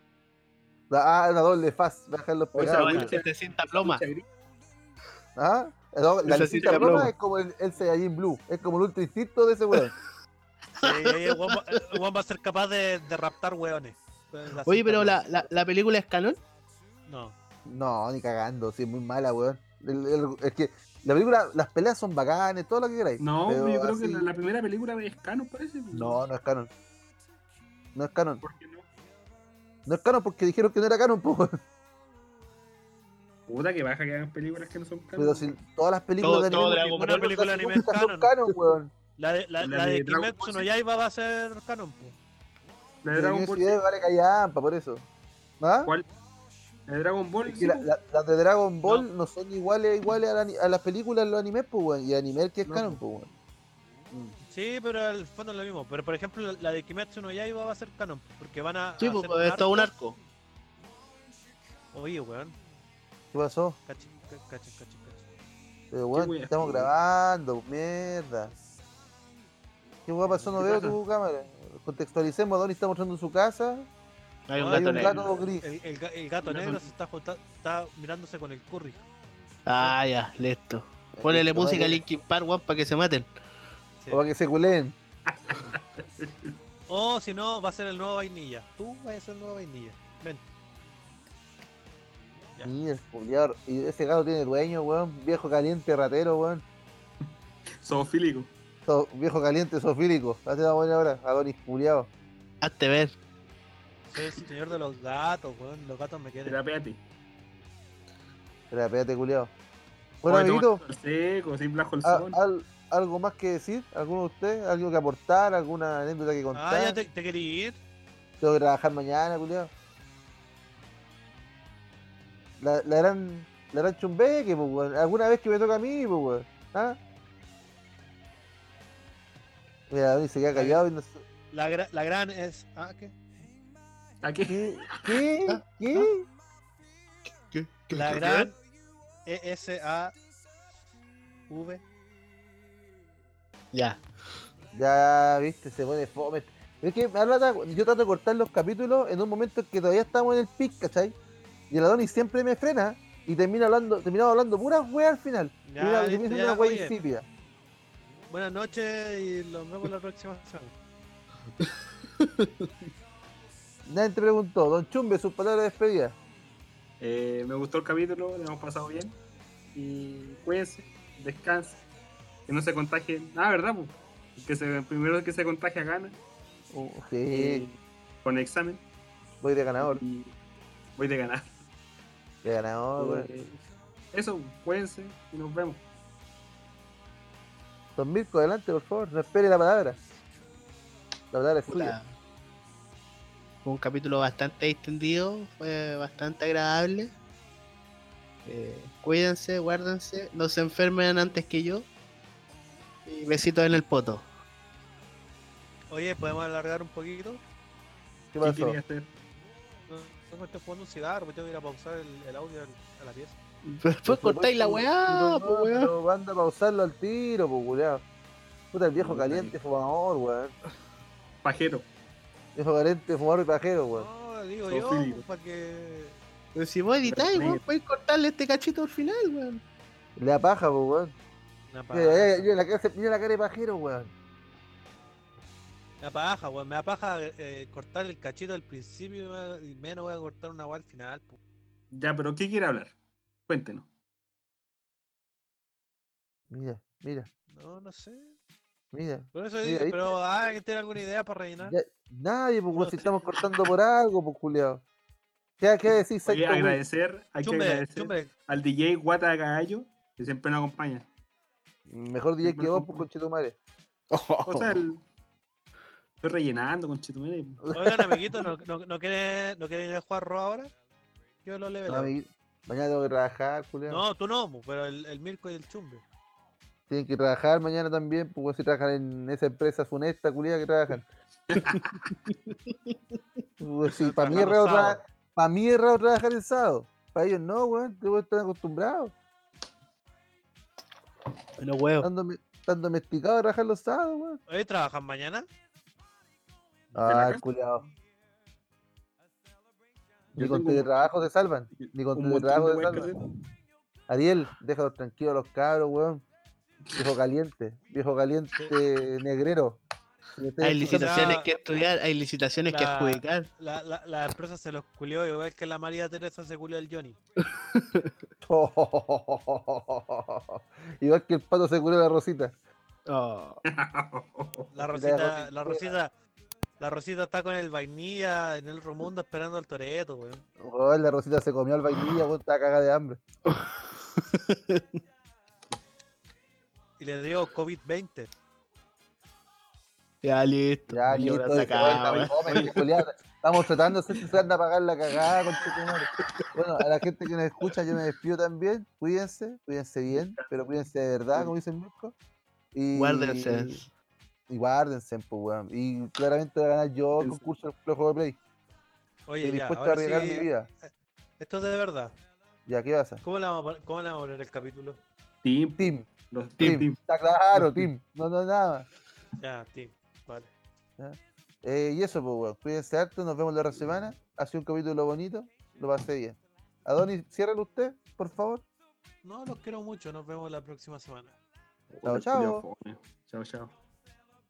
Ah, una doble faz, va a dejar los esa pegados. Este cinta ploma. ¿Ah? No, La Esa cinta cinta ploma ploma. es como el, el Saiyajin Blue, es como el ultra instinto de ese weón. Sí, el weón va, el weón va a ser capaz de, de raptar weones. La Oye, pero la, la, la película es canon. No. No, ni cagando, sí, es muy mala, weón. El- el- es que la película, las peleas son bacanes, todo lo que queráis. No, pero yo creo que la, la primera película es canon, parece. No, no es canon. No es canon. ¿Por qué no? No es canon porque dijeron que no era canon, po. Puta que baja que hagan películas que no son canon. Pero si todas las películas Todo- de todo anime, Dragon Ninguna Ball película de anime es canon. canon, weón. La de, la, La la de de Kimetsu no. Yaiba va a ser canon. po. La de Dragon Ball. vale callampa, por eso. ¿Ah? ¿Cuál? La de Dragon Ball. Sí, que la- la- las de Dragon Ball no, son iguales iguales a, la a las películas los animes, pues, weón. Y anime el que es No, canon, pues, weón. Sí, pero al fondo es lo mismo. Pero por ejemplo, la- de Kimetsu no Yaiba va a ser canon. Porque van a. Sí, a hacer pues es todo un arco. Oye, weón. ¿Qué pasó? Cachi, ca- cachi, cachi, cachi. Pero, weón, estamos grabando, mierda. ¿Qué weón pasó? No ¿Qué veo pasa? tu cámara. Contextualicemos, Donnie está mostrando su casa. Hay un Hay Hay gato un gato gris. El, el ga- el gato negro se está, mirándose con el curry. Ah, ya, listo. Ponele Listo, música a. Linkin Park, weón, para que se maten. Sí. O para que se culeen. O si no, va a ser el nuevo vainilla. Tú vas a ser el nuevo vainilla. Ven. El culiao. Y ese gato tiene dueño, weón. Viejo caliente, ratero, weón. Zoofílico. Viejo caliente, sofílico. Hazte la buena hora. Adonis culiao. Hazte ver. Soy el señor de los gatos, weón. Los gatos me quieren. Terapéate. Espera, espérate, culiao. Bueno, Oye, amiguito, Seco, sin bajo el ¿a- sol. al- ¿algo más que decir? ¿Alguno de ustedes? ¿Algo que aportar? ¿Alguna anécdota que contar? Ah, ya te, te quería ir. Tengo que trabajar mañana, culiao. La, la gran. La gran chumbeque, pues, weón. Alguna vez que me toca a mí, pues, weón. ¿Ah? Mira, Adonis se queda callado y no La, gra- la gran es. Ah, ¿qué? ¿A qué? ¿Qué? ¿Qué? Ah, ¿Qué? La gran E E-S-A-V. Ya. Ya, viste, se pone fome. Es que me habla- yo trato de cortar los capítulos en un momento en que todavía estamos en el pic, ¿cachai? Y el Adonis siempre me frena y termina hablando, terminamos hablando puras weas al final. Ya, Termina- listo, termina siendo ya, una wea insípida. Buenas noches y los vemos la próxima semana. Nadie te preguntó, Don Chumbe, sus palabras de despedida. Eh, me gustó el capítulo, lo hemos pasado bien. Y cuídense, descansen, que no se contagien. Ah, ¿verdad? Que se, primero que se contagia gana. Sí, eh, con examen. voy de ganador. Y voy de ganar. De ganador. Eh, eso, cuídense y nos vemos. Don Mirko, adelante, por favor. No espere la palabra. La palabra es Puta. suya. Fue un capítulo bastante extendido, fue bastante agradable. Eh, cuídense, guárdense, no se enfermen antes que yo. Y besitos en el poto. Oye, ¿podemos alargar un poquito? ¿Qué ¿Qué pasó? hacer? No, no me estoy jugando un cigarro, me tengo que ir a pausar el, el audio a la pieza. Después cortáis la weá, no, weá. pero manda a pausarlo al tiro, pues, culiao. Puta, el viejo caliente fumador, weón. Pajero. Viejo caliente fumador y pajero, weón. No, digo yo, Zoofílico. para que. Pero si vos editáis, weón, podéis cortarle este cachito al final, weón. Le da paja, pues, weón. Mira, paja, mira, mira la cara, mira la cara de pajero, weón. da paja, weón. Me da paja eh, cortar el cachito al principio y me- y menos voy a cortar una weá al final. po. Ya, pero ¿qué quiere hablar? Cuéntenos. Mira, mira, No, no sé. mira. Por eso Mira, digo, pero ah, ¿alguien tiene alguna idea para rellenar? Ya- nadie, pues, No weón, si estamos cortando por algo, pues, culiao. ¿Qué, qué decís, Saito, weón? agradecer, hay que Chumbe, agradecer chumbe. al DJ Guata Cagallo, que siempre nos acompaña. Mejor DJ que vos, con- pues, conchetumare. O sea, el... estoy rellenando con Chitumare. Oigan, amiguitos, ¿no, no, no quieren, ¿no quieren ir a jugar Ro ahora? Yo lo amiguito, Mañana tengo que trabajar, culiao. No, tú no, pero el, el Mirko y el Chumbe. Tienen que trabajar mañana también, pues si trabajan en esa empresa funesta, culia que trabajan. Pues, sí, para mí es raro los tra- sábados. pa' mí es raro trabajar el sábado. Para ellos no, weón, que weón están acostumbrados. Los huevos. Están, están domesticados a trabajar los sábados, weón. ¿Hoy trabajan mañana? Ah, casa? Ni con tengo teletrabajo se salvan. Ni con teletrabajo de se salvan. Ariel, déjalos tranquilos a los cabros, weón. Viejo caliente, viejo caliente negrero. Hay licitaciones Ya. que estudiar, hay licitaciones que adjudicar. La, la, la empresa se los culió igual que la María Teresa se culió al Johnny. Igual que el pato se curó la rosita. Oh. La Rosita. la Rosita, la Rosita está con el vainilla en el otro mundo esperando al Toreto, weón. La rosita se comió al vainilla, weón, estaba cagada de hambre. Y le dio COVID-20. Ya listo. Ya, listo, weón. estamos- tratando de hacer que se anda a pagar la cagada con Bueno, a la gente que nos escucha, yo me despido también. Cuídense, cuídense bien, pero cuídense de verdad, como dice el Mirko. Y, Guárdense. Y guárdense, pues, weón. Y claramente voy a ganar yo el concurso del juego de Play. Oye, Estoy ya, dispuesto a arriesgar sí, mi vida. esto es de verdad. Ya, ¿qué pasa? ¿Cómo le vamos a, poner- el capítulo? Team, Team, los team. team. Está claro, Los team. No, no, nada. Ya, team. Vale. Eh, y eso, pues, weón. Cuídense harto, nos vemos la otra semana. Ha sido un capítulo bonito, lo pasé bien. Adonis, ciérralo usted, por favor. No, los quiero mucho. Nos vemos la próxima semana. Chao, chao. Chao, chao.